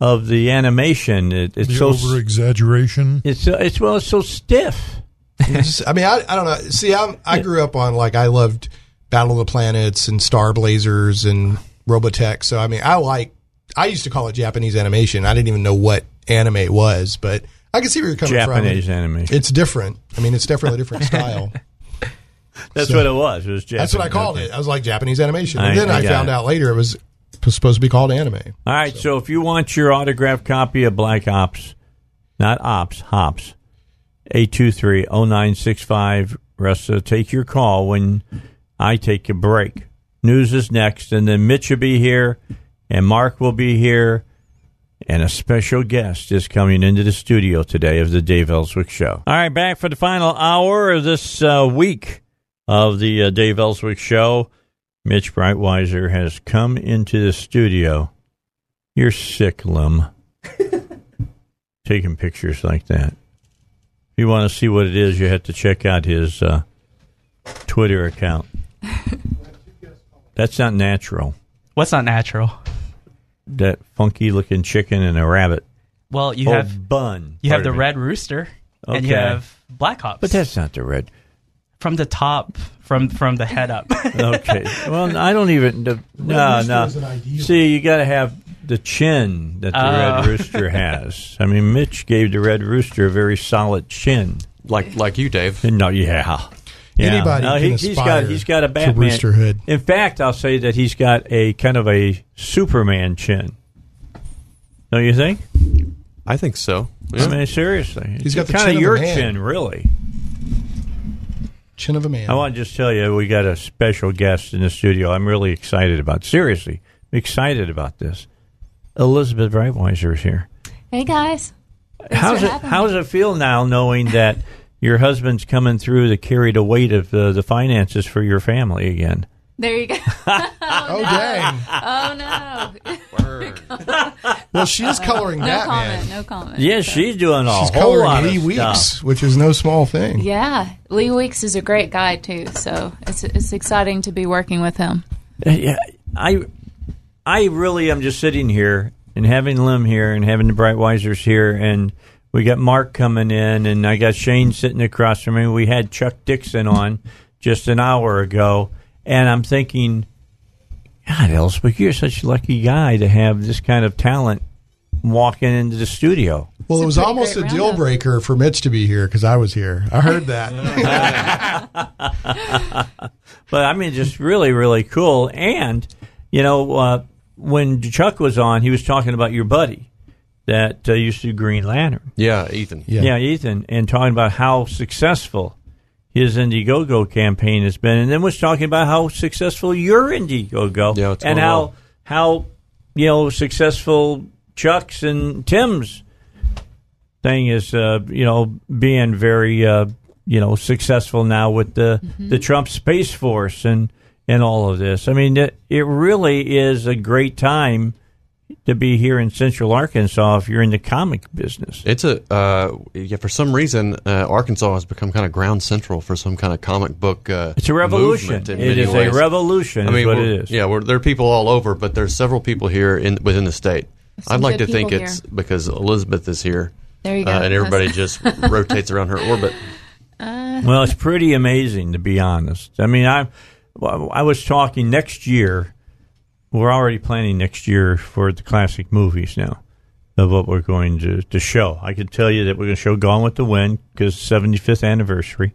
of the animation. It, it's The so over exaggeration. it's so- it's well, it's so stiff. It's I mean, I, I don't know. See, I'm, I grew up on like I loved Battle of the Planets and Star Blazers and Robotech. So I mean, I like. I used to call it Japanese animation. I didn't even know what anime was, but I can see where you're coming Japanese from. animation. It's different. I mean, it's definitely a different style. That's so- what it was. It was Japanese. That's what I called it. I was like Japanese animation, and I- then I I, found it. out later it was supposed to be called anime. All right, so. if you want your autographed copy of Black Ops, not Ops, Hops, 823-0965, Russ, uh, take your call when I take a break. News is next, and then Mitch will be here, and Mark will be here, and a special guest is coming into the studio today of the Dave Elswick Show. All right, back for the final hour of this uh, week of the uh, Dave Elswick Show. Mitch Breitweiser has come into the studio. You're sick, Lum. Taking pictures like that. If you want to see what it is, you have to check out his uh, Twitter account. That's not natural. What's not natural? That funky looking chicken and a rabbit. Well, you oh, have bun. you have the me. red rooster, and you have Black Ops. But that's not the red. From the top, from from the head up. Okay. Well, I don't even. The, no, no. is an ideal. See, you got to have the chin that the red Oh. rooster has. I mean, Mitch gave the red rooster a very solid chin. like like you, Dave. No, yeah. Yeah. Anybody No, can he, he's aspire got he's got a to Batman. roosterhood. In fact, I'll say that he's got a kind of a Superman chin. Don't you think? I think so. I mean, seriously, He's got the kind chin of of your man. chin, really. Chin of a man. I want to just tell you, we got a special guest in the studio. I'm really excited about. Seriously, excited about this. Elizabeth Breitweiser is here. Hey guys. Thanks how's for it? having How me. does it feel now, knowing that your husband's coming through to carry the weight of uh, the finances for your family again? There you go. oh, oh no. dang! Oh no. well, she is coloring no Batman. comment. No comment. Yeah, she's doing a She's whole coloring lot Lee of Weeks, stuff. which is no small thing. Yeah, Lee Weeks is a great guy too. So it's it's exciting to be working with him. Uh, yeah, I, I really am just sitting here and having Lim here and having the Breitweisers here, and we got Mark coming in, and I got Shane sitting across from me. We had Chuck Dixon on just an hour ago, and I'm thinking, God, Elswick, you're such a lucky guy to have this kind of talent walking into the studio. Well, it was almost a deal breaker for Mitch to be here because I was here. I heard that. but I mean, just really, really cool. And you know, uh, when Chuck was on, he was talking about your buddy that uh, used to do Green Lantern. Yeah, Ethan. Yeah. Yeah. Ethan, and talking about how successful his Indiegogo campaign has been, and then was talking about how successful your Indiegogo Yeah, it's and how well. how you know successful Chuck's and Tim's thing is, uh, you know, being very uh, you know successful now with the the Trump Space Force and and all of this. I mean, it, it really is a great time to be here in Central Arkansas if you're in the comic business. It's a uh, yeah. For some reason, uh, Arkansas has become kind of ground central for some kind of comic book. Uh, It's a revolution. It is in It many is a revolution. I mean, is what it is. Yeah, we're, there are people all over, but there's several people here in within the state. Some I'd like to think people it's because Elizabeth is here. There you go. Uh, and everybody just rotates around her orbit. Well, it's pretty amazing to be honest. I mean, I I was talking next year. We're already planning next year for the classic movies now of what we're going to, to show. I can tell you that we're going to show Gone with the Wind because 75th anniversary.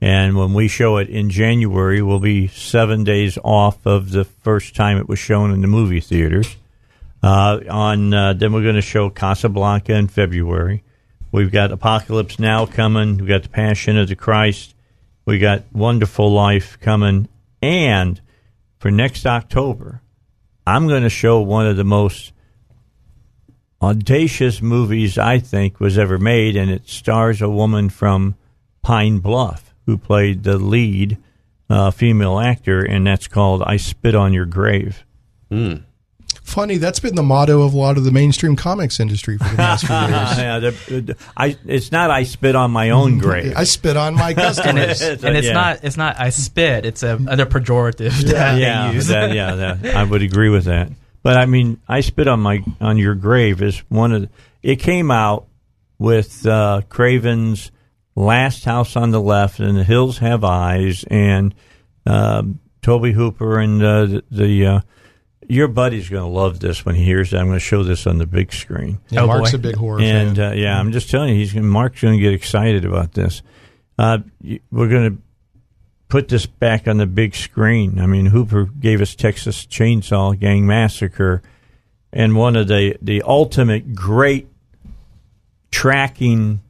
And when we show it in January, we'll be seven days off of the first time it was shown in the movie theaters. Uh, on uh, then we're going to show Casablanca in February. We've got Apocalypse Now coming. We've got The Passion of the Christ. We got Wonderful Life coming, and for next October, I'm going to show one of the most audacious movies I think was ever made, and it stars a woman from Pine Bluff who played the lead uh, female actor, and that's called "I Spit on Your Grave." Funny, that's been the motto of a lot of the mainstream comics industry for the past few years. yeah, the, the- I, it's not I spit on my own grave. I spit on my and it's, and it's Yeah. not it's not I spit. It's a other pejorative that yeah, they use. that, yeah, that, I would agree with that. But I mean, I spit on my on your grave is one of the, it came out with uh, Craven's Last House on the Left and The Hills Have Eyes and um Tobe Hooper and uh, the, the uh, your buddy's going to love this when he hears that. I'm going to show this on the big screen. Yeah, Oh, Mark's boy. a big horror and fan. uh, yeah, I'm just telling you, he's gonna, Mark's going to get excited about this. Uh, we're going to put this back on the big screen. I mean, Hooper gave us Texas Chainsaw Gang Massacre, and one of the the ultimate great tracking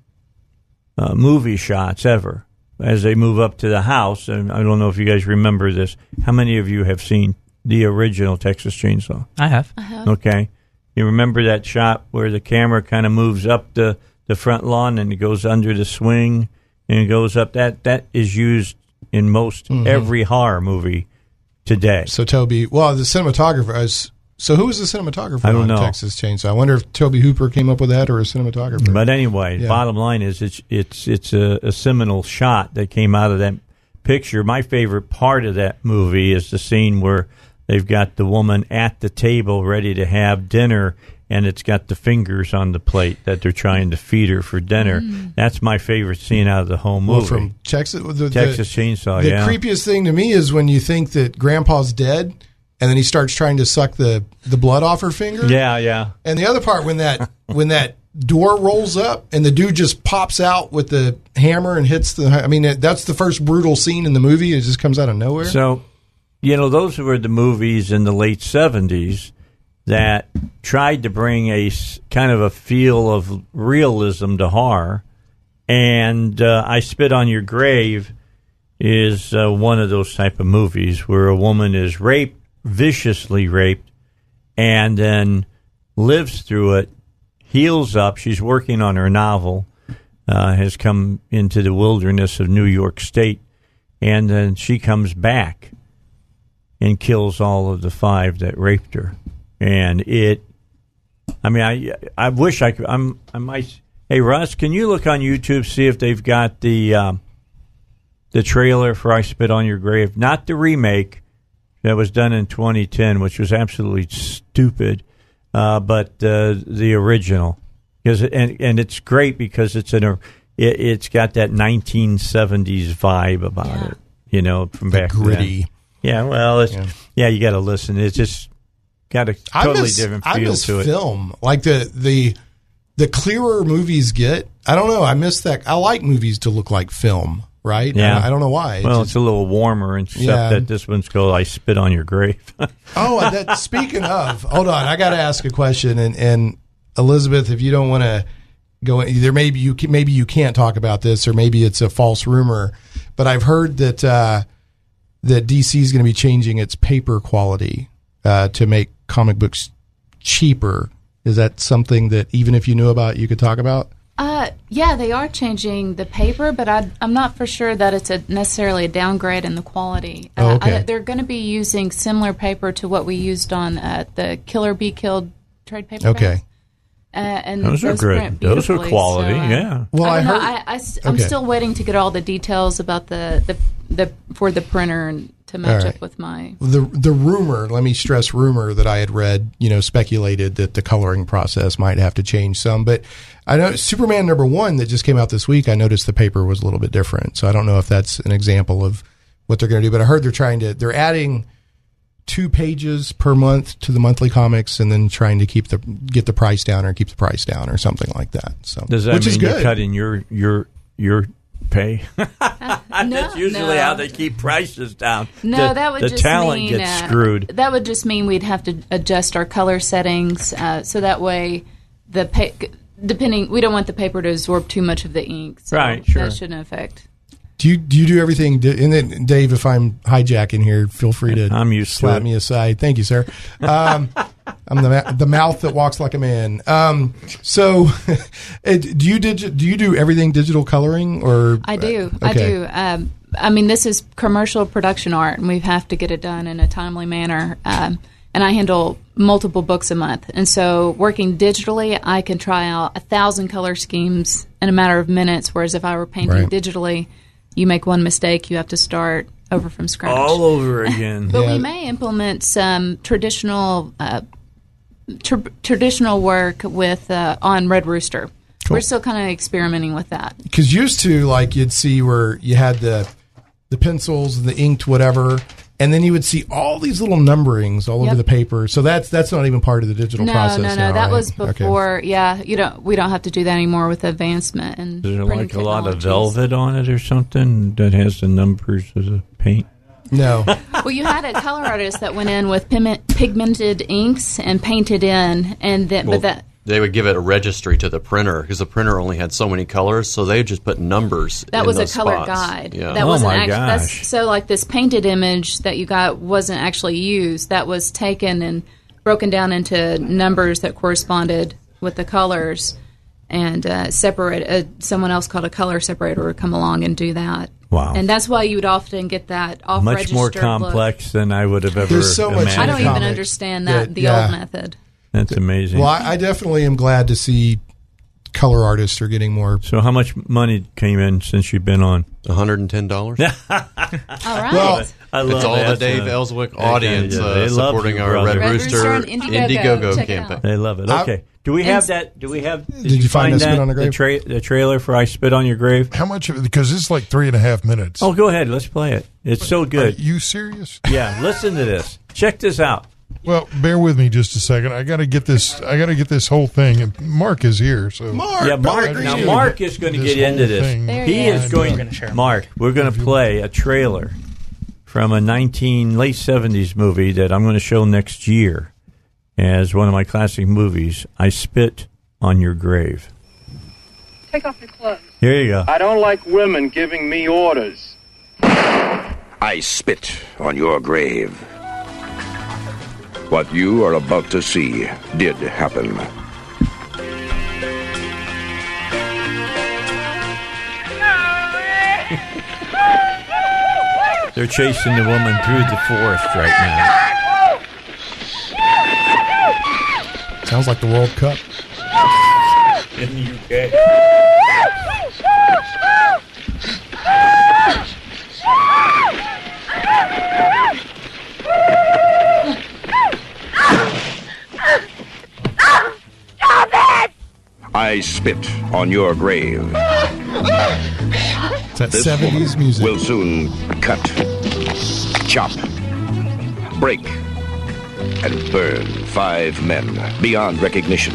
uh, movie shots ever as they move up to the house. And I don't know if you guys remember this. How many of you have seen the original Texas Chainsaw? I have. Okay. You remember that shot where the camera kind of moves up the, the front lawn and it goes under the swing and it goes up. That that is used in most mm-hmm. every horror movie today. So Tobe, well, the cinematographer. is so who was the cinematographer I don't on know. Texas Chainsaw? I wonder if Tobe Hooper came up with that or a cinematographer. But anyway, Yeah. bottom line is it's it's it's a, a seminal shot that came out of that picture. My favorite part of that movie is the scene where they've got the woman at the table ready to have dinner and it's got the fingers on the plate that they're trying to feed her for dinner. Mm. That's my favorite scene out of the whole movie. well, from Texas, the, the- Texas Chainsaw, The yeah. creepiest thing to me is when you think that Grandpa's dead, and then he starts trying to suck the the blood off her finger. yeah, yeah. And the other part when that when that door rolls up and the dude just pops out with the hammer and hits the. I mean, that's the first brutal scene in the movie. It just comes out of nowhere. So, you know, those were the movies in the late 70s that tried to bring a kind of a feel of realism to horror. And uh, I Spit on Your Grave is uh, one of those type of movies where a woman is raped, viciously raped, and then lives through it, heals up. She's working on her novel, uh, has come into the wilderness of New York State, and then she comes back and kills all of the five that raped her. And it I mean, I I wish I could. I'm I might. Hey Russ, can you look on YouTube see if they've got the um, the trailer for "I Spit on Your Grave"? Not the remake that was done in 2010, which was absolutely stupid, uh, but uh, the original. Because and and it's great because it's in a it, it's got that 1970s vibe about it. You know, from The back gritty. Then. Yeah, well, it's, Yeah. yeah. you got to listen. It's just got a I totally miss, different I feel miss to it. film. Like the the the clearer movies get. I don't know. I miss that. I like movies to look like film. Right? Yeah, I, I don't know why. It Well, just- it's a little warmer, except Yeah. that this one's called "I Spit on Your Grave." Oh, that, speaking of, hold on, I got to ask a question, and, and Elizabeth, if you don't want to go, there maybe you maybe you can't talk about this, or maybe it's a false rumor, but I've heard that uh, that DC is going to be changing its paper quality uh, to make comic books cheaper. Is that something that even if you knew about, you could talk about? Uh, yeah, they are changing the paper, but I, I'm not for sure that it's a necessarily a downgrade in the quality. Oh, Uh, okay. I, they're going to be using similar paper to what we used on uh, the Kill or Be Killed trade paper. Okay. Uh, and Those are great. Those are quality, so, uh, yeah. Well, I, I don't know, heard- I, am Okay. still waiting to get all the details about the, the the for the printer and to match All right. up with my. the the rumor, let me stress rumor that I had read, you know, speculated that the coloring process might have to change some. But I know Superman number one that just came out this week. I noticed the paper was a little bit different, so I don't know if that's an example of what they're going to do. But I heard they're trying to they're adding two pages per month to the monthly comics, and then trying to keep the get the price down or keep the price down or something like that. So Does that which mean is you're cutting your your your pay? That's usually no. how they keep prices down. No, the, that would the just talent mean, gets uh, screwed. That would just mean we'd have to adjust our color settings uh, so that way the pa- depending we don't want the paper to absorb too much of the ink. So Right, sure. That shouldn't affect. Do you do you do everything? di- And then Dave, if I'm hijacking here, feel free to I'm used slap it. me aside. Thank you, sir. Um, I'm the the mouth that walks like a man. Um, so, do you digi- do you do everything digital coloring or I do. I do. Um, I mean, this is commercial production art, and we have to get it done in a timely manner. Um, and I handle multiple books a month, and so working digitally, I can try out a thousand color schemes in a matter of minutes. Whereas if I were painting Right. digitally, you make one mistake, you have to start over from scratch. all over again. But we may implement some traditional uh, tr- traditional work with uh, on Red Rooster. We're still kind of experimenting with that. Because used to like you'd see where you had the the pencils and the inked whatever, and then you would see all these little numberings all over the paper. So that's that's not even part of the digital no, process. no, no. now, that right? was Okay. before. Yeah, you don't. We don't have to do that anymore with advancement and. Is there like a lot of velvet on it or something that has the numbers as a paint? No. well, you had a color artist that went in with pigment, pigmented inks and painted in, and then Well, but that they would give it a registry to the printer because the printer only had so many colors, so they just put numbers. that in was a color spots. guide. Yeah. That Oh wasn't my act- gosh. That's, so like this painted image that you got wasn't actually used. That was taken and broken down into numbers that corresponded with the colors, and uh, separate. Uh, someone else called a color separator would come along and do that. Wow. And that's why you would often get that off Much more registered look. complex than I would have ever There's so much. I don't even understand that, that- the yeah. old method. That's amazing. Well, I, I definitely am glad to see color artists are getting more. so, how much money came in since you've been on? One hundred and ten dollars. All right. Well, I love It's all that. the Dave Uh, Elswick audience yeah, uh, they supporting you, our. Red, Red Rooster, Rooster and Indiegogo. Indiegogo campaign. They love it. I- Okay. Do we have that? Do we have? Did, you find find I Spit that? on The, Grave? tra- the trailer for "I Spit on Your Grave." How much? of it- Because it's like three and a half minutes. Oh, go ahead. Let's play it. It's so Are good. you serious? Yeah. Listen to this. Check this out. Well, bear with me just a second. I got to get this. I got to get this whole thing. And Mark is here, so Mark, yeah, Mark. Now, Mark is going to get into this. He he is is. going. We're gonna. Mark, we're going to play a trailer from a 19 late 70s movie that I'm going to show next year as one of my classic movies. I spit on your grave. Take off your clothes. Here you go. I don't like women giving me orders. I spit on your grave. What you are about to see did happen. They're chasing the woman through the forest right now. Sounds like the World Cup. in the UK. I spit on your grave. It's that This 70s woman music. will soon cut, chop, break, and burn five men beyond recognition.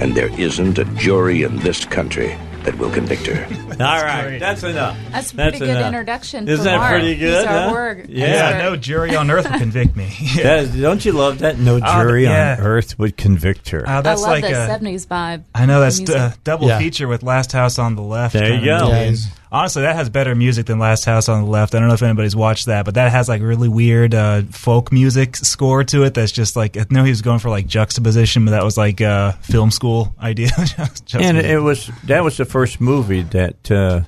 And there isn't a jury in this country that will convict her. All right, that's enough. That's a pretty good enough. introduction Isn't that Mark. pretty good? our huh? word Yeah. expert. no jury on earth would convict me. That- don't you love that? No Oh, jury yeah. on earth would convict her. Oh, that's I love like the a, 70s vibe. I know that's music. a double Yeah. feature with Last House on the Left. There you kinda go. Honestly, that has better music than Last House on the Left. I don't know if anybody's watched that, but that has like really weird uh, folk music score to it. That's just like I know he was going for like juxtaposition, but that was like uh, film school idea. and it was that was the first movie that uh,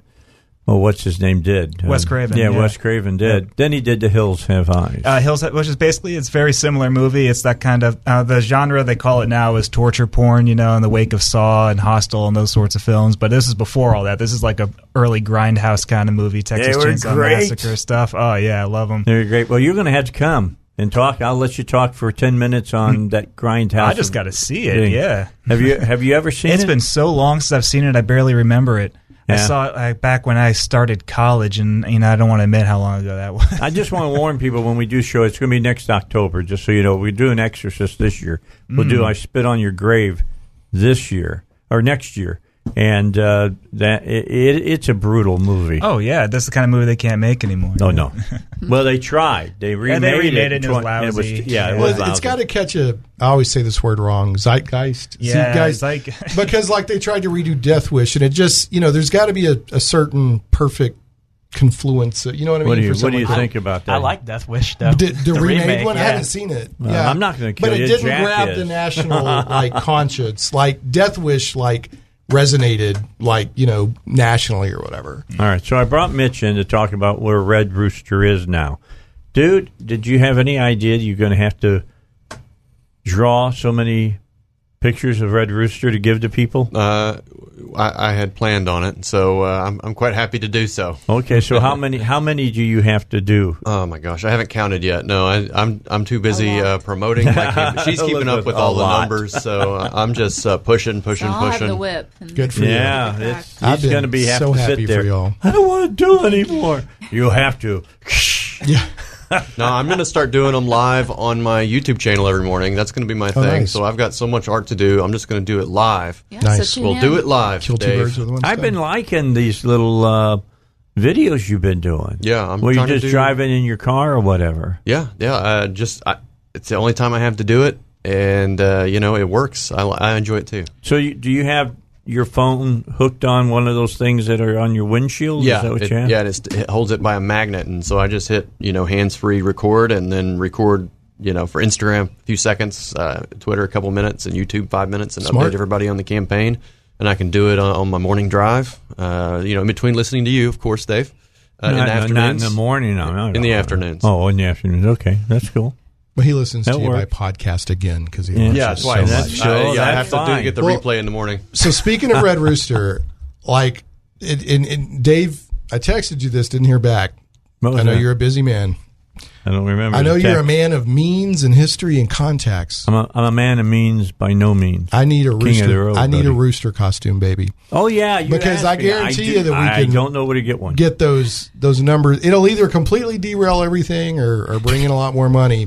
well, what's his name did Wes Uh, Craven, Yeah, yeah. Wes Craven did. Then he did The Hills Have Eyes. Uh, Hills, which is basically it's a very similar movie. It's that kind of uh, the genre they call it now is torture porn, you know, in the wake of Saw and Hostel and those sorts of films. But this is before all that. This is like a early grindhouse kind of movie, Texas Chainsaw great. Massacre stuff. Oh yeah, I love them. They're great. Well, you're going to have to come and talk. I'll let you talk for ten minutes on that grindhouse. Hmm. I just got to see it. thing. Yeah. Have you Have you ever seen It's it? It's been so long since I've seen it. I barely remember it. I saw it like, back when I started college, and you know I don't want to admit how long ago that was. I just want to warn people when we do show, it's going to be next October, just so you know. We do an exorcist this year. We'll do Mm. I Spit on Your Grave this year, or next year. And uh, that it, it, it's a brutal movie. Oh yeah, that's the kind of movie they can't make anymore. No, no. well, they tried. They remade, Yeah, they remade it, and it was twen- lousy. yeah, it Well, was it's lousy. got to catch a. I always say this word wrong. Zeitgeist. Yeah, Zeitgeist. zeitgeist. because like they tried to redo Death Wish, and it just you know there's got to be a, a certain perfect confluence. You know what I mean? What do you What do you something think about that? I like Death Wish though. The, the, remade remake, one, I haven't seen it. Well, yeah, I'm not gonna But kill it you. didn't Jack grab is. the national like conscience. Like Death Wish, like resonated like you know nationally or whatever. All right, so I brought Mitch in to talk about where Red Rooster is now. Dude, did you have any idea you're going to have to draw so many pictures of Red Rooster to give to people? Uh, I, I had planned on it, so uh, I'm, I'm quite happy to do so. Okay, so how many how many do you have to do? Oh my gosh, I haven't counted yet. No, I, I'm I'm too busy uh, promoting. My camp- She's keeping up with A all the numbers, so uh, I'm just uh, pushing, pushing, So I'll have pushing. the whip. Good for Yeah, you. Yeah, it's, I've he's going to be have so to happy sit there. for y'all. I don't want to do anymore. You have to. Yeah. No, I'm going to start doing them live on my YouTube channel every morning. That's going to be my Oh, thing. nice. So I've got so much art to do. I'm just going to do it live. Yeah, Nice. So We'll in. do it live. Kill two Dave. birds with one I've been liking these little uh, videos you've been doing. Yeah, I'm Where you trying to just do- driving in your car or whatever. Yeah, yeah. Uh, just I, it's the only time I have to do it, and uh, you know it works. I, I enjoy it too. So, you, do you have your phone hooked on one of those things that are on your windshield? Yeah, Is that what it, you have? yeah. It's, it holds it by a magnet, and so I just hit you know hands free record, and then record you know for Instagram a few seconds, uh, Twitter a couple minutes, and YouTube five minutes, and Smart. update everybody on the campaign. And I can do it on, on my morning drive. Uh, you know, in between listening to you, of course, Dave. Uh, in the Not, not in the morning. No, no, In no. the afternoons. Oh, in the afternoons. Okay, that's cool. But he listens That to you works. by podcast again because he Yeah. loves Yeah, it that's so why. much. That's, uh, yeah, I that's have to fine. do, get the Well- replay in the morning. So speaking of Red Rooster, like, it, in, in Dave, I texted you this, didn't hear back. I know that? you're a busy man. I don't remember. I know you're a man of means and history and contacts. I'm a, I'm a man of means by no means. I need a King rooster. road, I need a rooster costume, baby. Oh yeah, you Because asked I me. guarantee do- you that we I can don't know where to get one. Get those those numbers. It'll either completely derail everything or, or bring in a lot more money.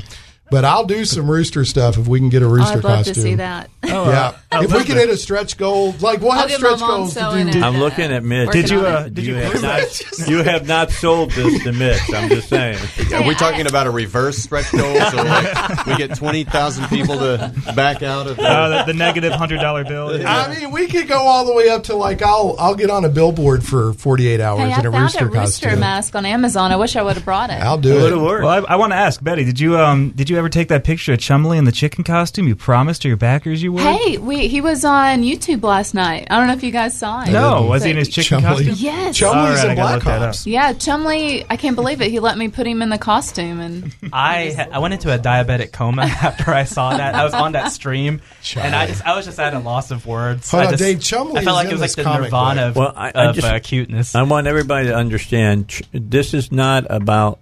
But I'll do some rooster stuff if we can get a Oh, rooster I'd love costume. to see that. yeah, if we can hit a stretch goal, like we'll I'll have stretch mom goals to do. it. I'm looking at Mitch. Did you, uh, did you have not, you have not sold this to Mitch. I'm just saying. Are we talking about a reverse stretch goal? So like we get twenty thousand people to back out of. Uh, the, the negative hundred dollar bill. I mean, we could go all the way up to like I'll I'll get on a billboard for 48 hours Hey, I in a found rooster a rooster costume. mask on Amazon. I wish I would have brought it. I'll do Would it. have worked. Well, I, I want to ask Betty. Did you um did you ever take that picture of Chumley in the chicken costume you promised to your backers you would? Hey, we he was on YouTube last night. I don't know if you guys saw it. No, was he in his chicken Chumley. costume? Yes. Chumley's All right, in I gotta Black look that Ops. Yeah, Chumley. I can't believe it. He let me put him in the costume, and I I went into a diabetic coma after I saw that. I was on that stream, and I just I was just at a loss of words. Hold I on, just, Dave Chumley I felt like it was like this the comic Nirvana of, Well, I, I of just uh, cuteness. I want everybody to understand ch- this is not about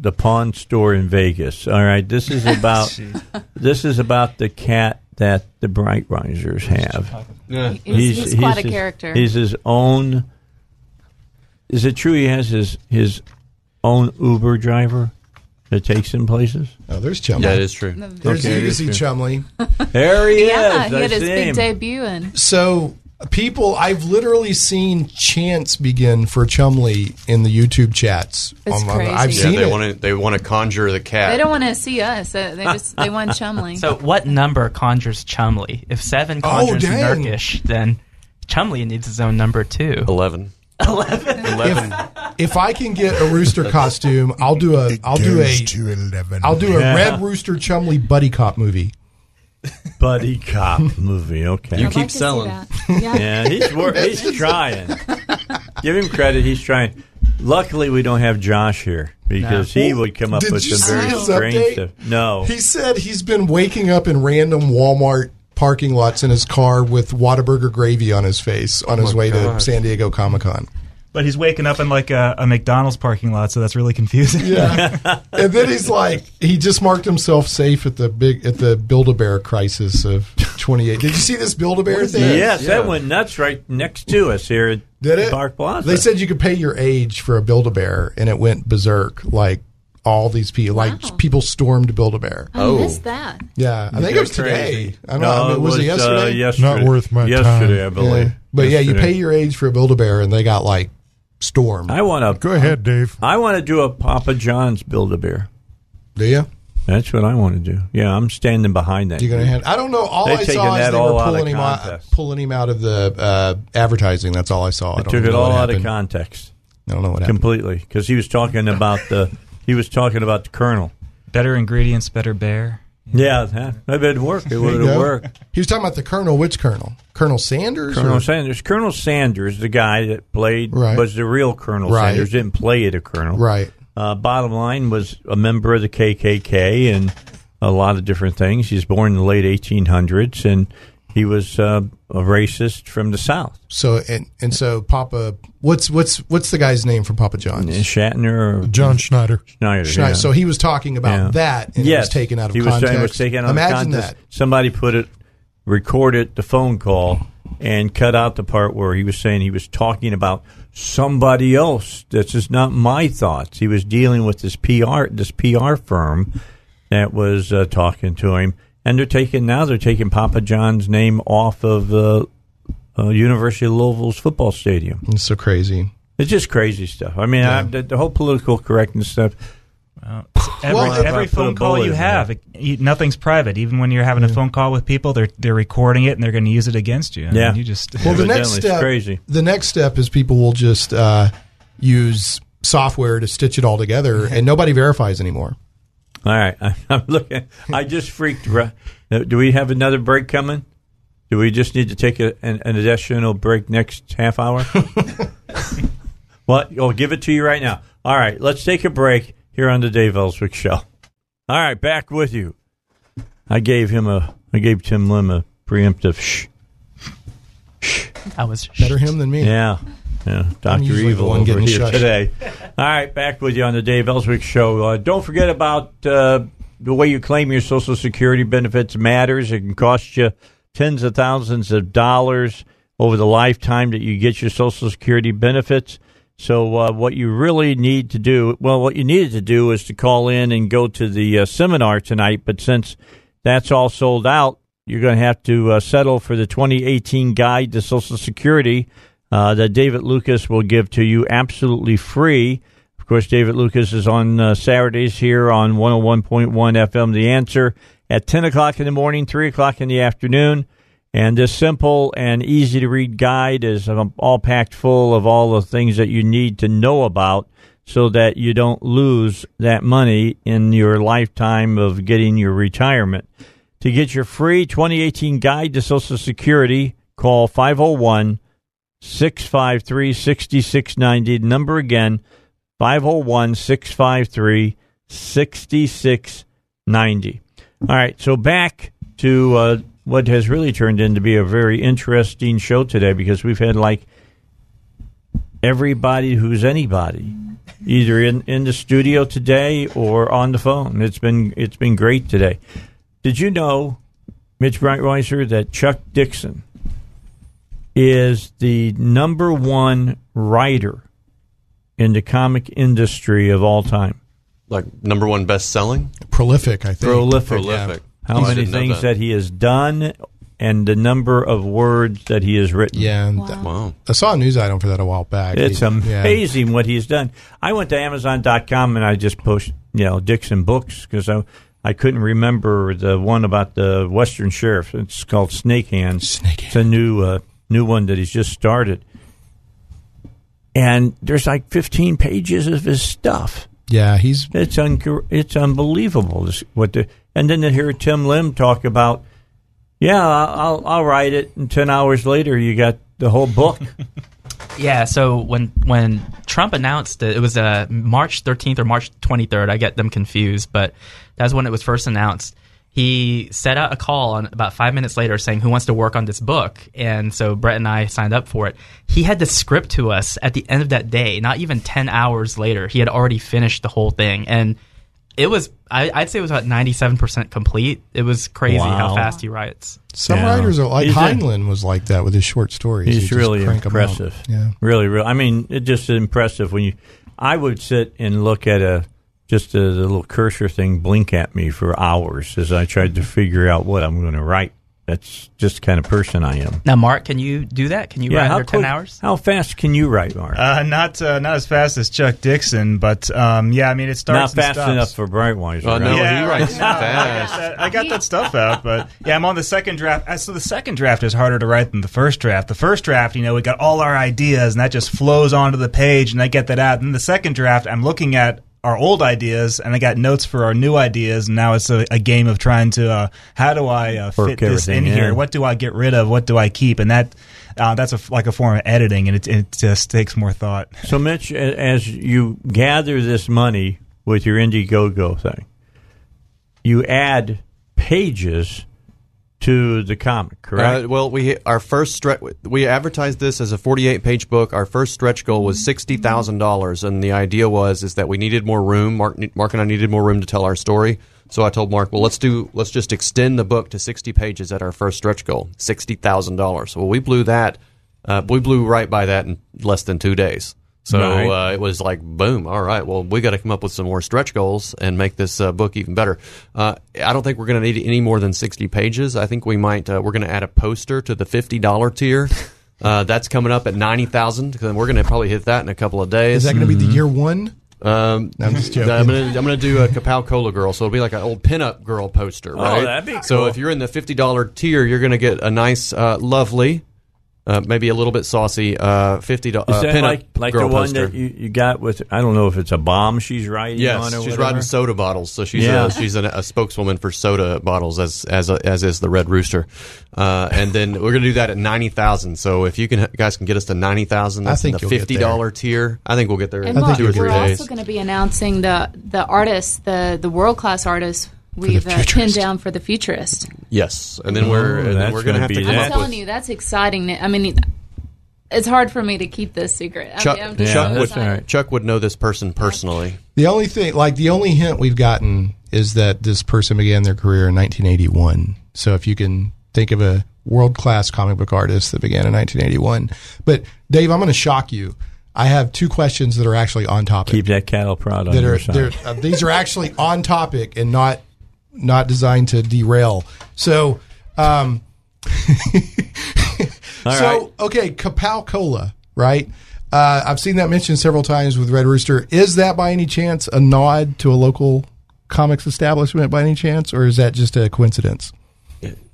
the pawn store in Vegas. All right, this is about this is about the cat that the Breitweisers have. Yeah. He's- he's quite a his- character. He's his own. Is it true he has his his own Uber driver that takes him places? Oh, there's Chumley. Yeah, it is true. There's Okay, Easy. Chumley. There he yeah, is. he I had his big him. debut, and So people, I've literally seen chants begin for Chumley in the YouTube chats. It's On my- crazy. I've Yeah, seen they want to they want to conjure the cat. they don't want to see us. They they just they want Chumley. so what number conjures Chumley? If seven oh, conjures dang. Nurkish, then Chumley needs his own number too. Eleven. Eleven. Eleven. if I can get a rooster costume, I'll do a I'll do a Goes to 11. I'll do a Yeah. Red Rooster Chumley buddy cop movie. Buddy cop movie. Okay, You I'd keep like selling. Yeah, Yeah. he's wor- he's trying. Give him credit. He's trying. Luckily, we don't have Josh here because he would come up Did with some very strange update? stuff. No, He said he's been waking up in random Walmart parking lots in his car with Whataburger gravy on his face on oh his my way to. San Diego Comic Con. But he's waking up in like a, a McDonald's parking lot, so that's really confusing. Yeah, and then he's like, he just marked himself safe at the big at the Build a Bear crisis of 28. Did you see this Build a Bear thing? yes, Yeah. that went nuts right next to us here at Did it? Park Plaza. They said you could pay your age for a Build a Bear, and it went berserk. Like all these people, Wow. like people stormed Build a Bear. I Oh. missed that. Yeah, I think it was today. I don't know. I mean, was, it uh, yesterday? yesterday? Not worth my yesterday, time. I believe. Yeah. But yeah, you pay your age for a Build a Bear, and they got like stormed. I want to Go ahead, Dave. I want to do a Papa John's Build a Bear. Do you? That's what I want to do. Yeah, I'm standing behind that. You gonna hand? I don't know. All They've I saw is they were pulling him out, pulling him out of the uh, advertising. That's all I saw. I, I don't took it what all out of context I don't know what happened. completely because he was talking about the he was talking about the Colonel. Better ingredients, better bear. Yeah, that, that would work. It would have worked. He was talking about the Colonel. Which Colonel? Colonel Sanders. Colonel or- Sanders. Colonel Sanders, the guy that played, Right. was the real Colonel Right. Sanders. Didn't play it a colonel. Right. Uh, bottom line was a member of the KKK and a lot of different things. He's born in the late 1800s, and he was uh, a racist from the South. So and and so Papa, what's what's what's the guy's name from Papa John's? Shatner or John Schneider. Schneider. Schneider. yeah. So he was talking about Yeah. that, and yes. it was taken out of he was context. saying was taken out Imagine of context. that. Somebody put it, recorded the phone call, and cut out the part where he was saying he was talking about somebody else. This is not my thoughts. He was dealing with this PR this PR firm that was uh, talking to him, and they're taking now they're taking Papa John's name off of the uh, University of Louisville's football stadium. It's so crazy. It's just crazy stuff. I mean, I, the, the whole political correctness stuff. Every, Well, every I put a phone call you have, it, you, nothing's private. Even when you're having a phone call with people, they're they're recording it and they're going to use it against you. I Yeah. mean, you just Well, the next step, crazy. the next step is people will just uh, use software to stitch it all together, and nobody verifies anymore. All right, I, I'm looking. I just freaked. ri- Do we have another break coming? Do we just need to take a, an, an additional break next half hour? well, I'll oh, give it to you right now. All right, let's take a break here on the Dave Elswick Show. All right, back with you. I gave him a. I gave Tim Lim a preemptive shh. I was Better him than me. Yeah. Yeah, Doctor Evil one over here shushed. today. All right, back with you on the Dave Elswick Show. Uh, don't forget about uh, the way you claim your Social Security benefits matters. It can cost you tens of thousands of dollars over the lifetime that you get your Social Security benefits. So, uh, what you really need to do, well, what you needed to do is to call in and go to the uh, seminar tonight. But since that's all sold out, you're going to have to uh, settle for the 2018 guide to Social Security uh, that David Lucas will give to you absolutely free. Of course, David Lucas is on uh, Saturdays here on 101.1 FM The Answer at 10 o'clock in the morning, 3 o'clock in the afternoon. And this simple and easy to read guide is um, all packed full of all the things that you need to know about so that you don't lose that money in your lifetime of getting your retirement. To get your free 2018 guide to Social Security, call 501 653 6690. Number again, 501 653 6690. All right, so back to uh, what has really turned into be a very interesting show today because we've had like everybody who's anybody either in, in the studio today or on the phone. It's been it's been great today. Did you know, Mitch Breitweiser, that Chuck Dixon is the number one writer in the comic industry of all time? Like number one best selling? Prolific, I think. Prolific. Prolific. How I many things that. that. he has done and the number of words that he has written. Yeah, and Wow. I saw a news item for that a while back. It's He- yeah. amazing what he's done. I went to Amazon.com and I just posted, you know, Dixon books because I, I couldn't remember the one about the Western Sheriff. It's called Snake Hands. Snake It's a new uh, new one that he's just started. And there's like 15 pages of his stuff. Yeah, he's It's un- it's unbelievable what the and then to hear Tim Lim talk about, yeah, I'll I'll, I'll write it, and 10 hours later you got the whole book. Yeah, so when when Trump announced it, it was uh, March 13th or March 23rd. I get them confused, but that's when it was first announced. He set out a call on about five minutes later saying, "Who wants to work on this book?" And so Brett and I signed up for it. He had the script to us at the end of that day. Not even 10 hours later, he had already finished the whole thing, and it was I, I'd say it was about 97 percent complete. It was crazy how fast he writes. Some Yeah. writers are like He's a- Heinlein was like that with his short stories. He'd He's just really crank 'em out. impressive. Yeah. Really, really. I mean, it's just impressive when you. I would sit and look at a just a, the little cursor thing blink at me for hours as I tried to figure out what I'm going to write. That's just the kind of person I am. Now, Mark, can you do that? Can you write how under 10 hours? How fast can you write, Mark? Uh, not uh, not as fast as Chuck Dixon, but um, yeah, I mean it Not starts. and fast stops. enough for Brightwise. Oh, right? no, Yeah, he writes No, I got fast. that- I got that stuff out, but yeah, I'm on the second draft. Uh, So the second draft is harder to write than the first draft. The first draft, you know, we got all our ideas, and that just flows onto the page, and I get that out. And the second draft, I'm looking at our old ideas, and I got notes for our new ideas, and now it's a, a game of trying to uh, how do I uh, fit this in everything here? What do I get rid of? What do I keep? And that uh, that's a, like a form of editing, and it, it just takes more thought. So, Mitch, as you gather this money with your Indiegogo thing, you add pages to the comic, correct? Uh, well, we our first stretch we advertised this as a 48 page book. Our first stretch goal was sixty thousand dollars, and the idea was is that we needed more room. Mark, Mark and I needed more room to tell our story. So I told Mark, well, let's do let's just extend the book to 60 pages at our first stretch goal, sixty thousand dollars. Well, we blew that. Uh, we blew right by that in less than two days. So Right. uh, it was like boom. All right. Well, we got to come up with some more stretch goals and make this uh, book even better. Uh, I don't think we're going to need any more than sixty pages. I think we might. Uh, we're going to add a poster to the fifty dollar tier. Uh, that's coming up at ninety thousand. We're going to probably hit that in a couple of days. Is that going to be the year one? Um, No, I'm just joking. I'm gonna I'm gonna do a Kapow Cola girl, so it'll be like an old pinup girl poster, Oh, right? that'd be So if you're in the fifty dollar tier, you're gonna get a nice, uh, lovely, uh, maybe a little bit saucy, uh, fifty dollars Is uh, that like, like girl the one poster. that you, you got with, I don't know if it's a bomb she's writing Yes, on or she's whatever? riding soda bottles, so she's Yeah. a, she's an, a spokeswoman for soda bottles, as as as is the Red Rooster, uh, and then we're gonna do that at ninety thousand. So if you can guys can get us to ninety thousand, I think the fifty dollar tier. I think we'll get there And in look, two or three we're days. also going to be announcing the the artists, the the world class artists we've uh, pinned down for the futurist. Yes, and then we're and then we're gonna gonna have be to. I'm up telling you, that's exciting. I mean, it's hard for me to keep this secret. Chuck, I'm just Chuck would excited. Chuck would know this person personally. The only thing, like the only hint we've gotten is that this person began their career in 1981. So if you can think of a world class comic book artist that began in 1981. But Dave, I'm going to shock you. I have two questions that are actually on topic. Keep that cattle prod on that your side. they're, uh, these are actually on topic and not not designed to derail. So, um, All so okay, Kapow Cola, right? Uh, I've seen that mentioned several times with Red Rooster. Is that by any chance a nod to a local comics establishment by any chance, or is that just a coincidence?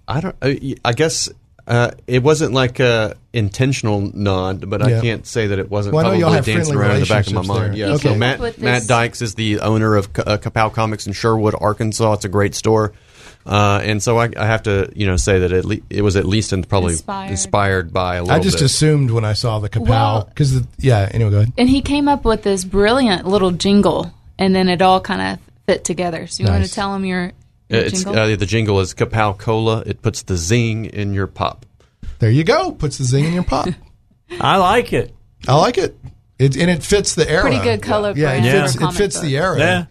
I don't. I guess Uh, it wasn't like a intentional nod, but Yeah. I can't say that it wasn't Well, I know probably dancing around in the back of my mind. there. Yeah. Okay. So Matt Matt this- Dykes is the owner of K- uh, Kapow Comics in Sherwood, Arkansas. It's a great store. Uh, and so I, I have to, you know, say that at le- it was at least in probably Inspired. inspired, by a little I just bit. assumed when I saw the kapow Well- because yeah. Anyway, go ahead. And he came up with this brilliant little jingle, and then it all kind of fit together. So you want to tell him your, your It's, jingle? uh, the jingle is Kapow Cola. It puts the zing in your pop. There you go. Puts the zing in your pop. I like it. I like it. It and it fits the era. Pretty good color Yeah, it brand fits, for it fits book. the era. Yeah.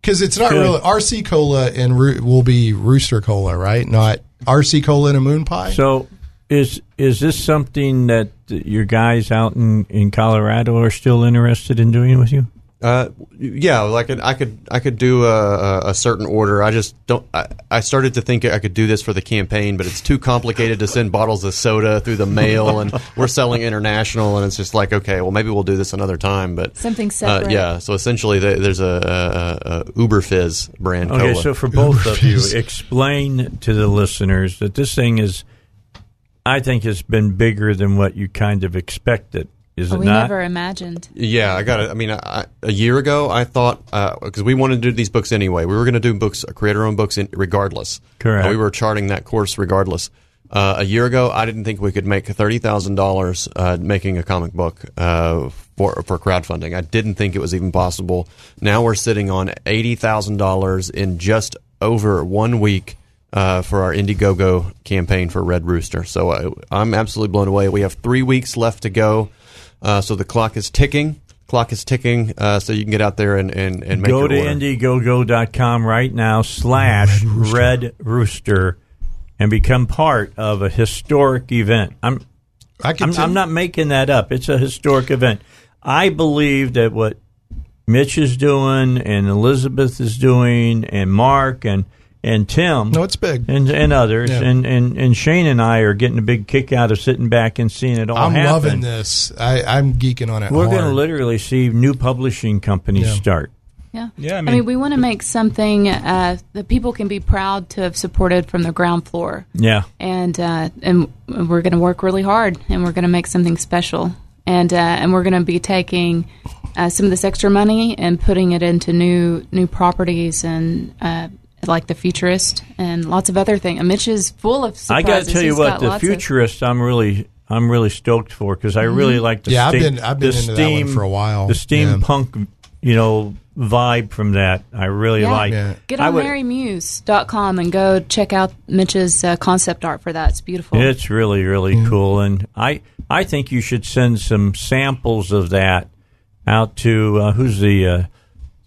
Because it's not Good. really RC Cola and Roo- will be Rooster Cola, right? Not RC Cola and a moon pie. So, is is this something that your guys out in, in Colorado are still interested in doing with you? Uh, yeah, like I could, I could do a, a, a certain order. I just don't. I, I started to think I could do this for the campaign, but it's too complicated to send bottles of soda through the mail, and we're selling international, and it's just like, okay, well, maybe we'll do this another time. But Something uh, yeah. So essentially, the, there's a, a, a Uber Fizz brand. Okay, cola. so for both of you, explain to the listeners that this thing is, I think, has been bigger than what you kind of expected. Is Oh, it we not? never imagined. Yeah, I got it. I mean, I, a year ago, I thought because we wanted to do these books anyway. We were going to do books, creator-owned books, in, regardless. Correct. Uh, we were charting that course regardless. Uh, a year ago, I didn't think we could make thirty thousand dollars uh, making a comic book uh, for for crowdfunding. I didn't think it was even possible. Now we're sitting on eighty thousand dollars in just over one week. Uh, for our Indiegogo campaign for Red Rooster, so uh, I'm absolutely blown away. We have three weeks left to go. Uh, so the clock is ticking. Clock is ticking. Uh, so you can get out there and, and, and make Go your to order. Indiegogo.com right now slash Red Rooster and become part of a historic event. I'm I can I'm, tell- I'm not making that up. It's a historic event. I believe that what Mitch is doing and Elizabeth is doing and Mark and and Tim No, it's big. and and others Yeah. and, and and Shane and I are getting a big kick out of sitting back and seeing it all I'm happen. loving this. I, I'm geeking on it. We're going to literally see new publishing companies Yeah. start. Yeah. Yeah, I I mean- mean, we want to make something uh, that people can be proud to have supported from the ground floor. Yeah. and uh, and we're going to work really hard, and we're going to make something special, and uh, and we're going to be taking uh, some of this extra money and putting it into new new properties and uh, like the futurist and lots of other things. Mitch is full of I got to tell you He's what, the lots of- futurist, I'm really, I'm really stoked for because I really like the Yeah, I've steam- been- I've been the into that one for a while. The Yeah. steampunk, you know, vibe from that. I really Yeah. like. Yeah. Get I on would- marymuse.com and go check out Mitch's uh, concept art for that. It's beautiful. It's really, really cool, and I, I think you should send some samples of that out to uh, who's the, uh,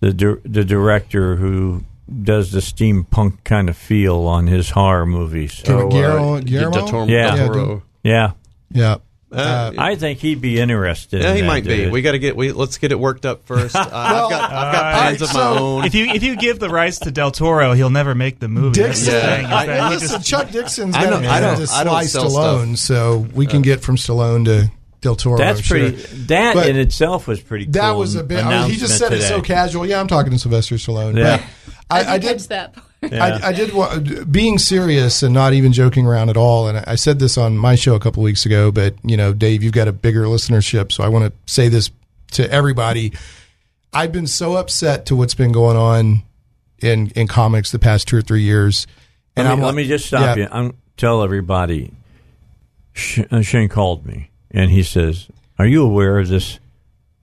the, dir- the director who does the steampunk kind of feel on his horror movies. Guillermo- uh, Guillermo? Del Toro- Yeah. Yeah, Toro. Yeah, Yeah. Uh, I think he'd be interested. yeah, in he that, might be. dude. We got to get. We let's get it worked up first. Uh, I've got. I've got Uh, plans of my so- own. If you if you give the rights to Del Toro, he'll never make the movie. That's Dixon. the Yeah. thing, is I- that he Listen, just- Chuck Dixon's I got don't- to I don't- to I don't sly sell Stallone, so we can get from Stallone to Del Toro. That's I'm sure. pretty. That But in itself was pretty. Cool That was a bit. I mean, he just said announcement it so today. casual. Yeah, I'm talking to Sylvester Stallone. Yeah. But I, I did did that. part. Yeah. I, I did wa- being serious and not even joking around at all. And I said this on my show a couple weeks ago, but you know, Dave, you've got a bigger listenership, so I want to say this to everybody. I've been so upset to what's been going on in in comics the past two or three years. And let, I'm me, let me just stop yeah. you. I'm tell everybody. Sh- uh, Shane called me and he says, "Are you aware of this?"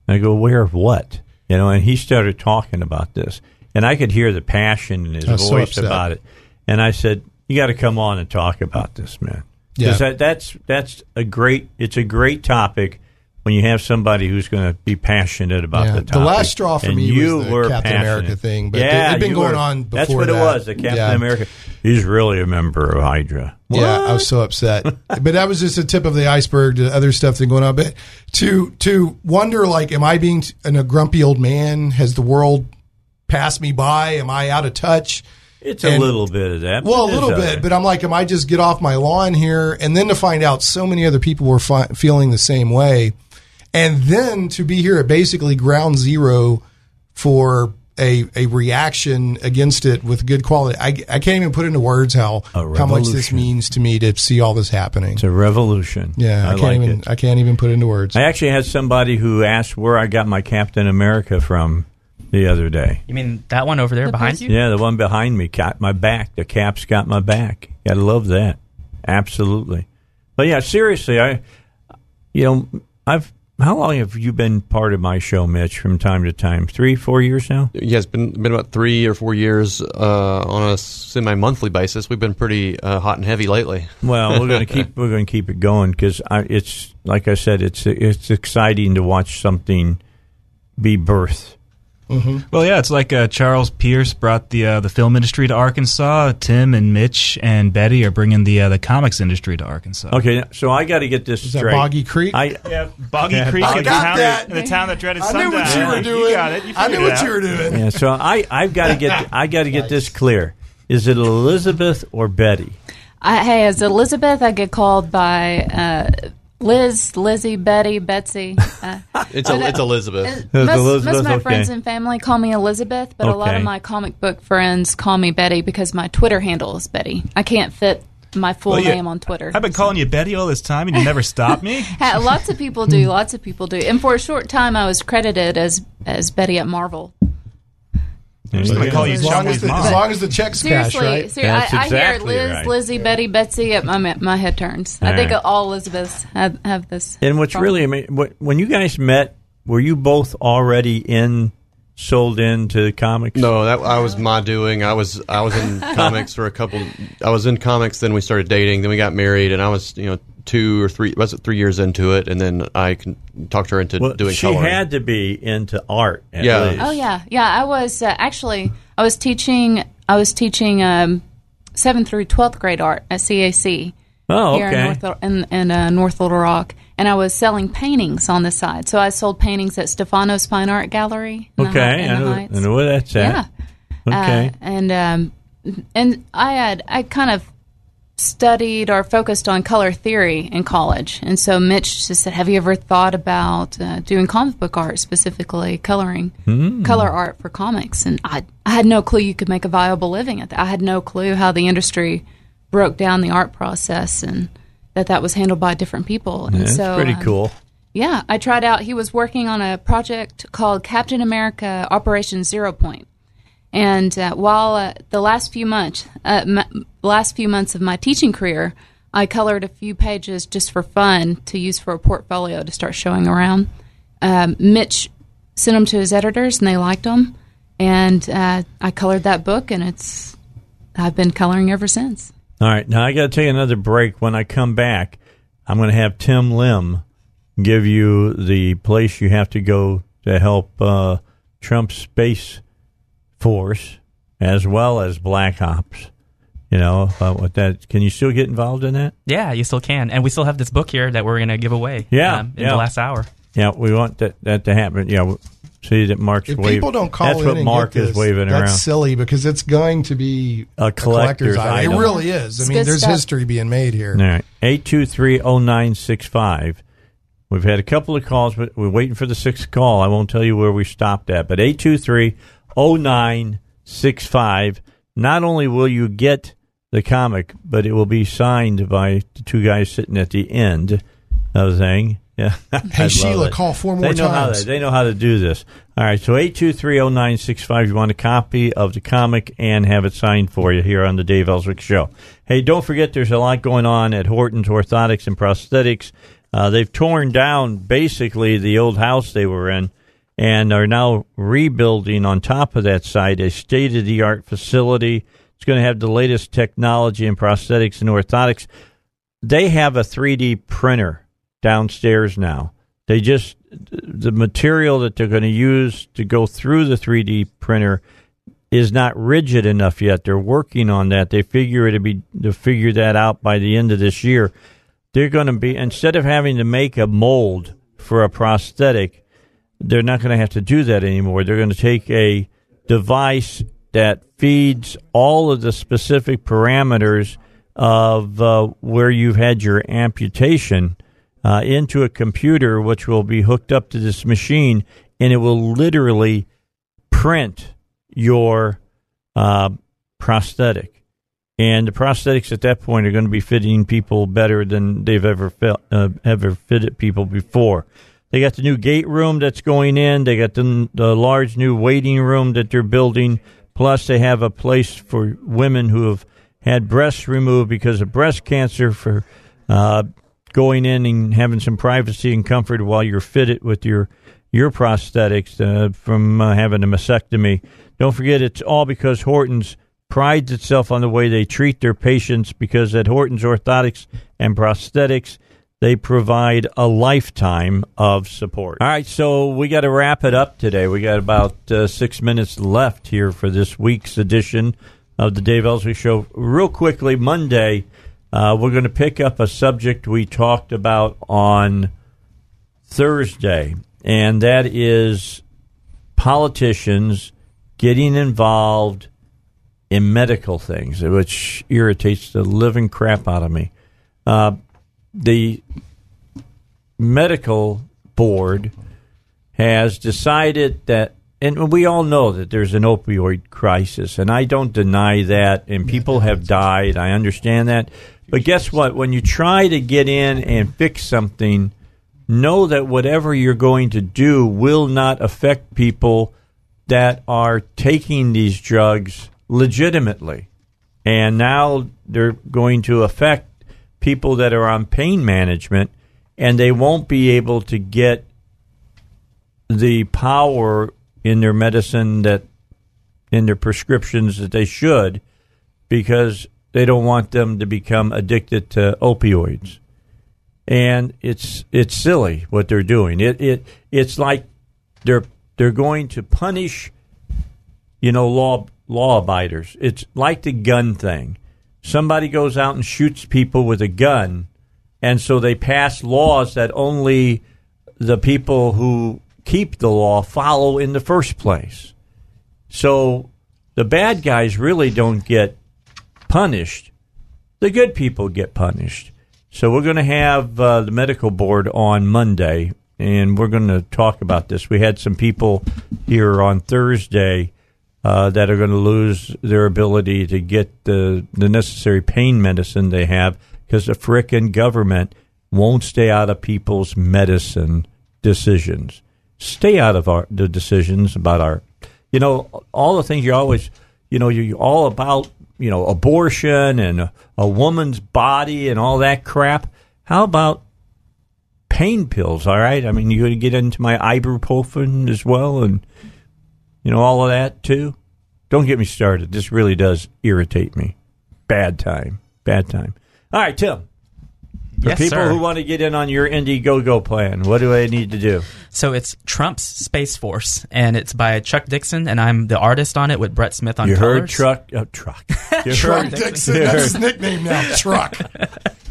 And I go, "Aware of what?" You know, and he started talking about this, and I could hear the passion in his was so voice about it. And I said, "You got to come on and talk about this, man." Yeah. that, that's that's a great. It's a great topic when you have somebody who's going to be passionate about Yeah, the topic. the last straw for And me you was the were Captain passionate. America thing, but yeah, it had been going were- on That's before what it was. The Captain Yeah. America. He's really a member of Hydra. Yeah, I was so upset. but that was just the tip of the iceberg to other stuff that's going on. But to to wonder like, am I being a grumpy old man? Has the world passed me by? Am I out of touch? It's a little bit of that. Well, a little bit, but I'm like, am I just get off my lawn here? And then to find out so many other people were fi- feeling the same way, and then to be here at basically ground zero for a, a reaction against it with good quality. I, I can't even put into words how how much this means to me to see all this happening. It's a revolution. Yeah, I, I can't like even it. I can't even put into words. I actually had somebody who asked where I got my Captain America from the other day. You mean that one over there behind you? Yeah, the one behind me got my back. The cap's got my back. Gotta love that. Absolutely. But yeah, seriously, I, you know, I've. How long have you been part of my show, Mitch? From time to time, three, four years now. Yeah, it's been been about three or four years uh, on a semi monthly basis. We've been pretty uh, hot and heavy lately. Well, we're going to keep we're going to keep it going because it's like I said, it's it's exciting to watch something be birthed. Well, yeah, it's like uh, Charles Pierce brought the uh, the film industry to Arkansas. Tim and Mitch and Betty are bringing the uh, the comics industry to Arkansas. Okay, so I got to get this Is that straight. Boggy Creek? I Yeah, Boggy Yeah, Creek, Boggy in the, Got town that. that, in the town that dreaded I knew what you were doing. You doing. got it. You I knew it what you were doing. yeah, so I I've got to get I got to get this clear. Is it Elizabeth or Betty? I, hey, as Elizabeth, I get called by uh, Liz, Lizzie, Betty, Betsy. Uh, It's a, it's Elizabeth. It's most, Elizabeth, most of my okay. friends and family call me Elizabeth, but a lot of my comic book friends call me Betty because my Twitter handle is Betty. I can't fit my full Well, yeah, name on Twitter. I've been calling you Betty all this time, and you never stopped me. Lots of people do. Lots of people do. And for a short time, I was credited as as Betty at Marvel. There you I go. call you As long as, Chumley's the, mom. as long as the checks cash, Seriously, right? seriously That's I, I exactly hear Liz, right. Lizzie, Betty, Betsy. At my my head turns. I think right. all Elizabeths have, have this. And what's problem. really amazing, what, when you guys met, were you both already in sold into comics? No, that I was my doing. I was I was in comics for a couple. I was in comics, then we started dating, then we got married, and I was you know two or three was it three years into it, and then I can talked her into Well, doing she coloring. had to be into art. At Yeah. least. Oh yeah, yeah. I was uh, actually I was teaching I was teaching um, seventh through twelfth grade art at CAC Oh, here okay. in North in, in uh, North Little Rock, and I was selling paintings on the side. So I sold paintings at Stefano's Fine Art Gallery. In the Okay, Hi- in I know, Heights. I know where that's at. Yeah. Okay. Uh, and um, and I had I kind of studied or focused on color theory in college, and so Mitch just said, "Have you ever thought about uh, doing comic book art, specifically coloring Hmm. color art for comics?" And I I had no clue you could make a viable living at that. I had no clue how the industry broke down the art process and that that was handled by different people. And Yeah, that's so pretty um, cool. yeah, I tried out. He was working on a project called Captain America Operation Zero Point, and uh, while uh, the last few months, uh, m- last few months of my teaching career, I colored a few pages just for fun to use for a portfolio to start showing around. Um, Mitch sent them to his editors, and they liked them, and uh, I colored that book, and it's I've been coloring ever since. All right, now I got to take another break. When I come back, I'm going to have Tim Lim give you the place you have to go to help uh, Trump's space force as well as Black Ops. You know, uh, what that can you still get involved in that? Yeah, you still can, and we still have this book here that we're going to give away. Yeah, um, in yeah. the last hour. Yeah, we want that that to happen. Yeah, we- see that Mark's If waving. people don't call that's in what Mark is this, waving that's around. silly because it's going to be A collector's item. It really is. I It's mean, there's stuff. history being made here. All right. 823-0965. We've had a couple of calls, but we're waiting for the sixth call. I won't tell you where we stopped at, but 823-0965. Not only will you get the comic, but it will be signed by the two guys sitting at the end of the thing. Yeah. Hey, Sheila, it. call four more They know how times. to, they know how to do this. All right, so 8230965 you want a copy of the comic and have it signed for you here on the Dave Elswick show. Hey, don't forget there's a lot going on at Horton's Orthotics and Prosthetics. Uh, they've torn down basically the old house they were in and are now rebuilding on top of that site a state of the art facility. It's going to have the latest technology in prosthetics and orthotics. They have a 3D printer downstairs now. They just the material that they're going to use to go through the 3D printer is not rigid enough yet. They're working on that. They figure it'll be to figure that out by the end of this year. They're going to be instead of having to make a mold for a prosthetic, they're not going to have to do that anymore. They're going to take a device that feeds all of the specific parameters of uh, where you've had your amputation uh, into a computer, which will be hooked up to this machine, and it will literally print your uh, prosthetic. And the prosthetics at that point are going to be fitting people better than they've ever felt, uh, ever fitted people before. They got the new gate room that's going in. They got the, the large new waiting room that they're building. Plus, they have a place for women who have had breasts removed because of breast cancer for uh, going in and having some privacy and comfort while you're fitted with your your prosthetics uh, from uh, having a mastectomy. Don't forget, it's all because Hortons prides itself on the way they treat their patients because at Hortons Orthotics and Prosthetics, they provide a lifetime of support. All right, so we got to wrap it up today. We got about uh, six minutes left here for this week's edition of the Dave Elswick Show. Real quickly, Monday, uh, we're going to pick up a subject we talked about on Thursday, and that is politicians getting involved in medical things, which irritates the living crap out of me. Uh, the medical board has decided that, and we all know that there's an opioid crisis, and I don't deny that, and people have died. I understand that. But guess what? When you try to get in and fix something, know that whatever you're going to do will not affect people that are taking these drugs legitimately. And now they're going to affect people that are on pain management, and they won't be able to get the power in their medicine that in their prescriptions that they should because they don't want them to become addicted to opioids. And it's it's silly what they're doing. It it it's like they're they're going to punish you know law law abiders. It's like the gun thing somebody goes out and shoots people with a gun, and so they pass laws that only the people who keep the law follow in the first place. So the bad guys really don't get punished. The good people get punished. So we're going to have uh, the medical board on Monday, and we're going to talk about this. We had some people here on Thursday uh, that are going to lose their ability to get the, the necessary pain medicine they have because the frickin' government won't stay out of people's medicine decisions. Stay out of our the decisions about our, you know, all the things you always, you know, you're all about, you know, abortion and a, a woman's body and all that crap. How about pain pills? All right, I mean, you're going to get into my ibuprofen as well and you know, all of that too. Don't get me started. This really does irritate me. Bad time. Bad time. All right, Tim. For Yes, people sir. who want to get in on your Indiegogo plan, what do I need to do? So it's Trump's Space Force, and it's by Chuck Dixon, and I'm the artist on it with Brett Smith on you colors. heard truck, uh, truck. You Truck heard- Dixon. you That's heard- his nickname now. Truck.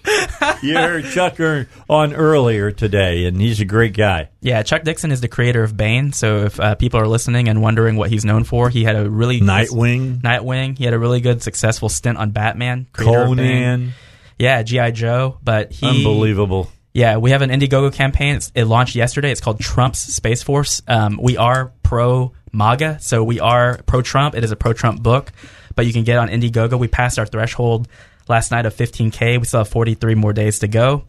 you heard Chucker on earlier today, and he's a great guy. Yeah, Chuck Dixon is the creator of Bane. So if uh, people are listening and wondering what he's known for, he had a really Nightwing. Nightwing. He had a really good, successful stint on Batman. creator of Bane. Conan. Yeah, GI Joe. But he Unbelievable. Yeah, we have an Indiegogo campaign. It's, it launched yesterday. It's called Trump's Space Force. Um, we are pro MAGA, so we are pro Trump. It is a pro Trump book, but you can get on Indiegogo. We passed our threshold last night of 15K. We still have 43 more days to go.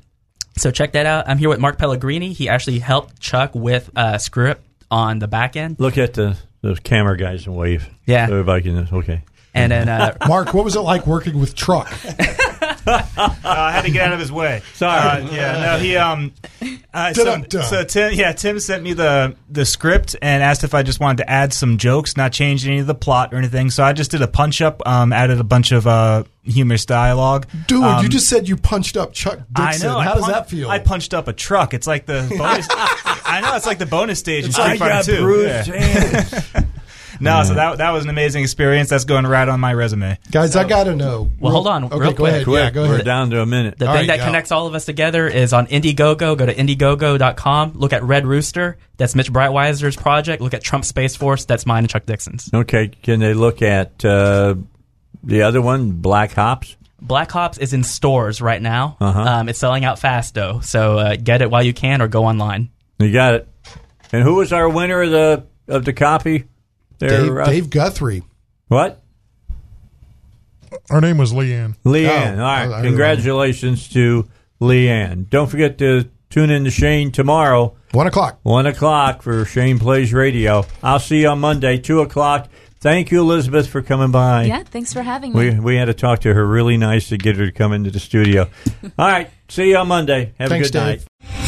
So check that out. I'm here with Mark Pellegrini. He actually helped Chuck with uh, script on the back end. Look at the those camera guys and wave. Yeah. So everybody can. Okay. And then uh, Mark, what was it like working with Truck? Uh, I had to get out of his way. Sorry. Uh, yeah. No. He um. Uh, so, so Tim, yeah, Tim sent me the the script and asked if I just wanted to add some jokes, not change any of the plot or anything. So I just did a punch up, um, added a bunch of uh humorous dialogue. Dude, Um, you just said you punched up Chuck Dixon. I know. How I does pun- that feel? I punched up a truck. It's like the bonus. I know it's like the bonus stage in It's Street like, Fighter I got 2. bruised Yeah. no, so that that was an amazing experience. That's going right on my resume. Guys, I got to know. Well, hold on, Okay, real go ahead. quick. Yeah, go We're ahead. down to a minute. The All thing right, that go. connects all of us together is on Indiegogo. Go to Indiegogo.com. Look at Red Rooster. That's Mitch Breitweiser's project. Look at Trump Space Force. That's mine and Chuck Dixon's. Okay. Can they look at uh, the other one, Black Ops? Black Ops is in stores right now. Uh-huh. Um, it's selling out fast though, so uh, get it while you can or go online. You got it. And who was our winner of the of the copy? They're, Dave, uh, Dave Guthrie. What? Her name was Leanne. Leanne. Oh, All right. I- I- Congratulations to Leanne. Don't forget to tune in to Shane tomorrow. One o'clock. One o'clock for Shane Plays Radio. I'll see you on Monday, two o'clock. Thank you, Elizabeth, for coming by. Yeah, thanks for having me. We we had to talk to her really nice to get her to come into the studio. All right. See you on Monday. Have Thanks, a good Dave. night.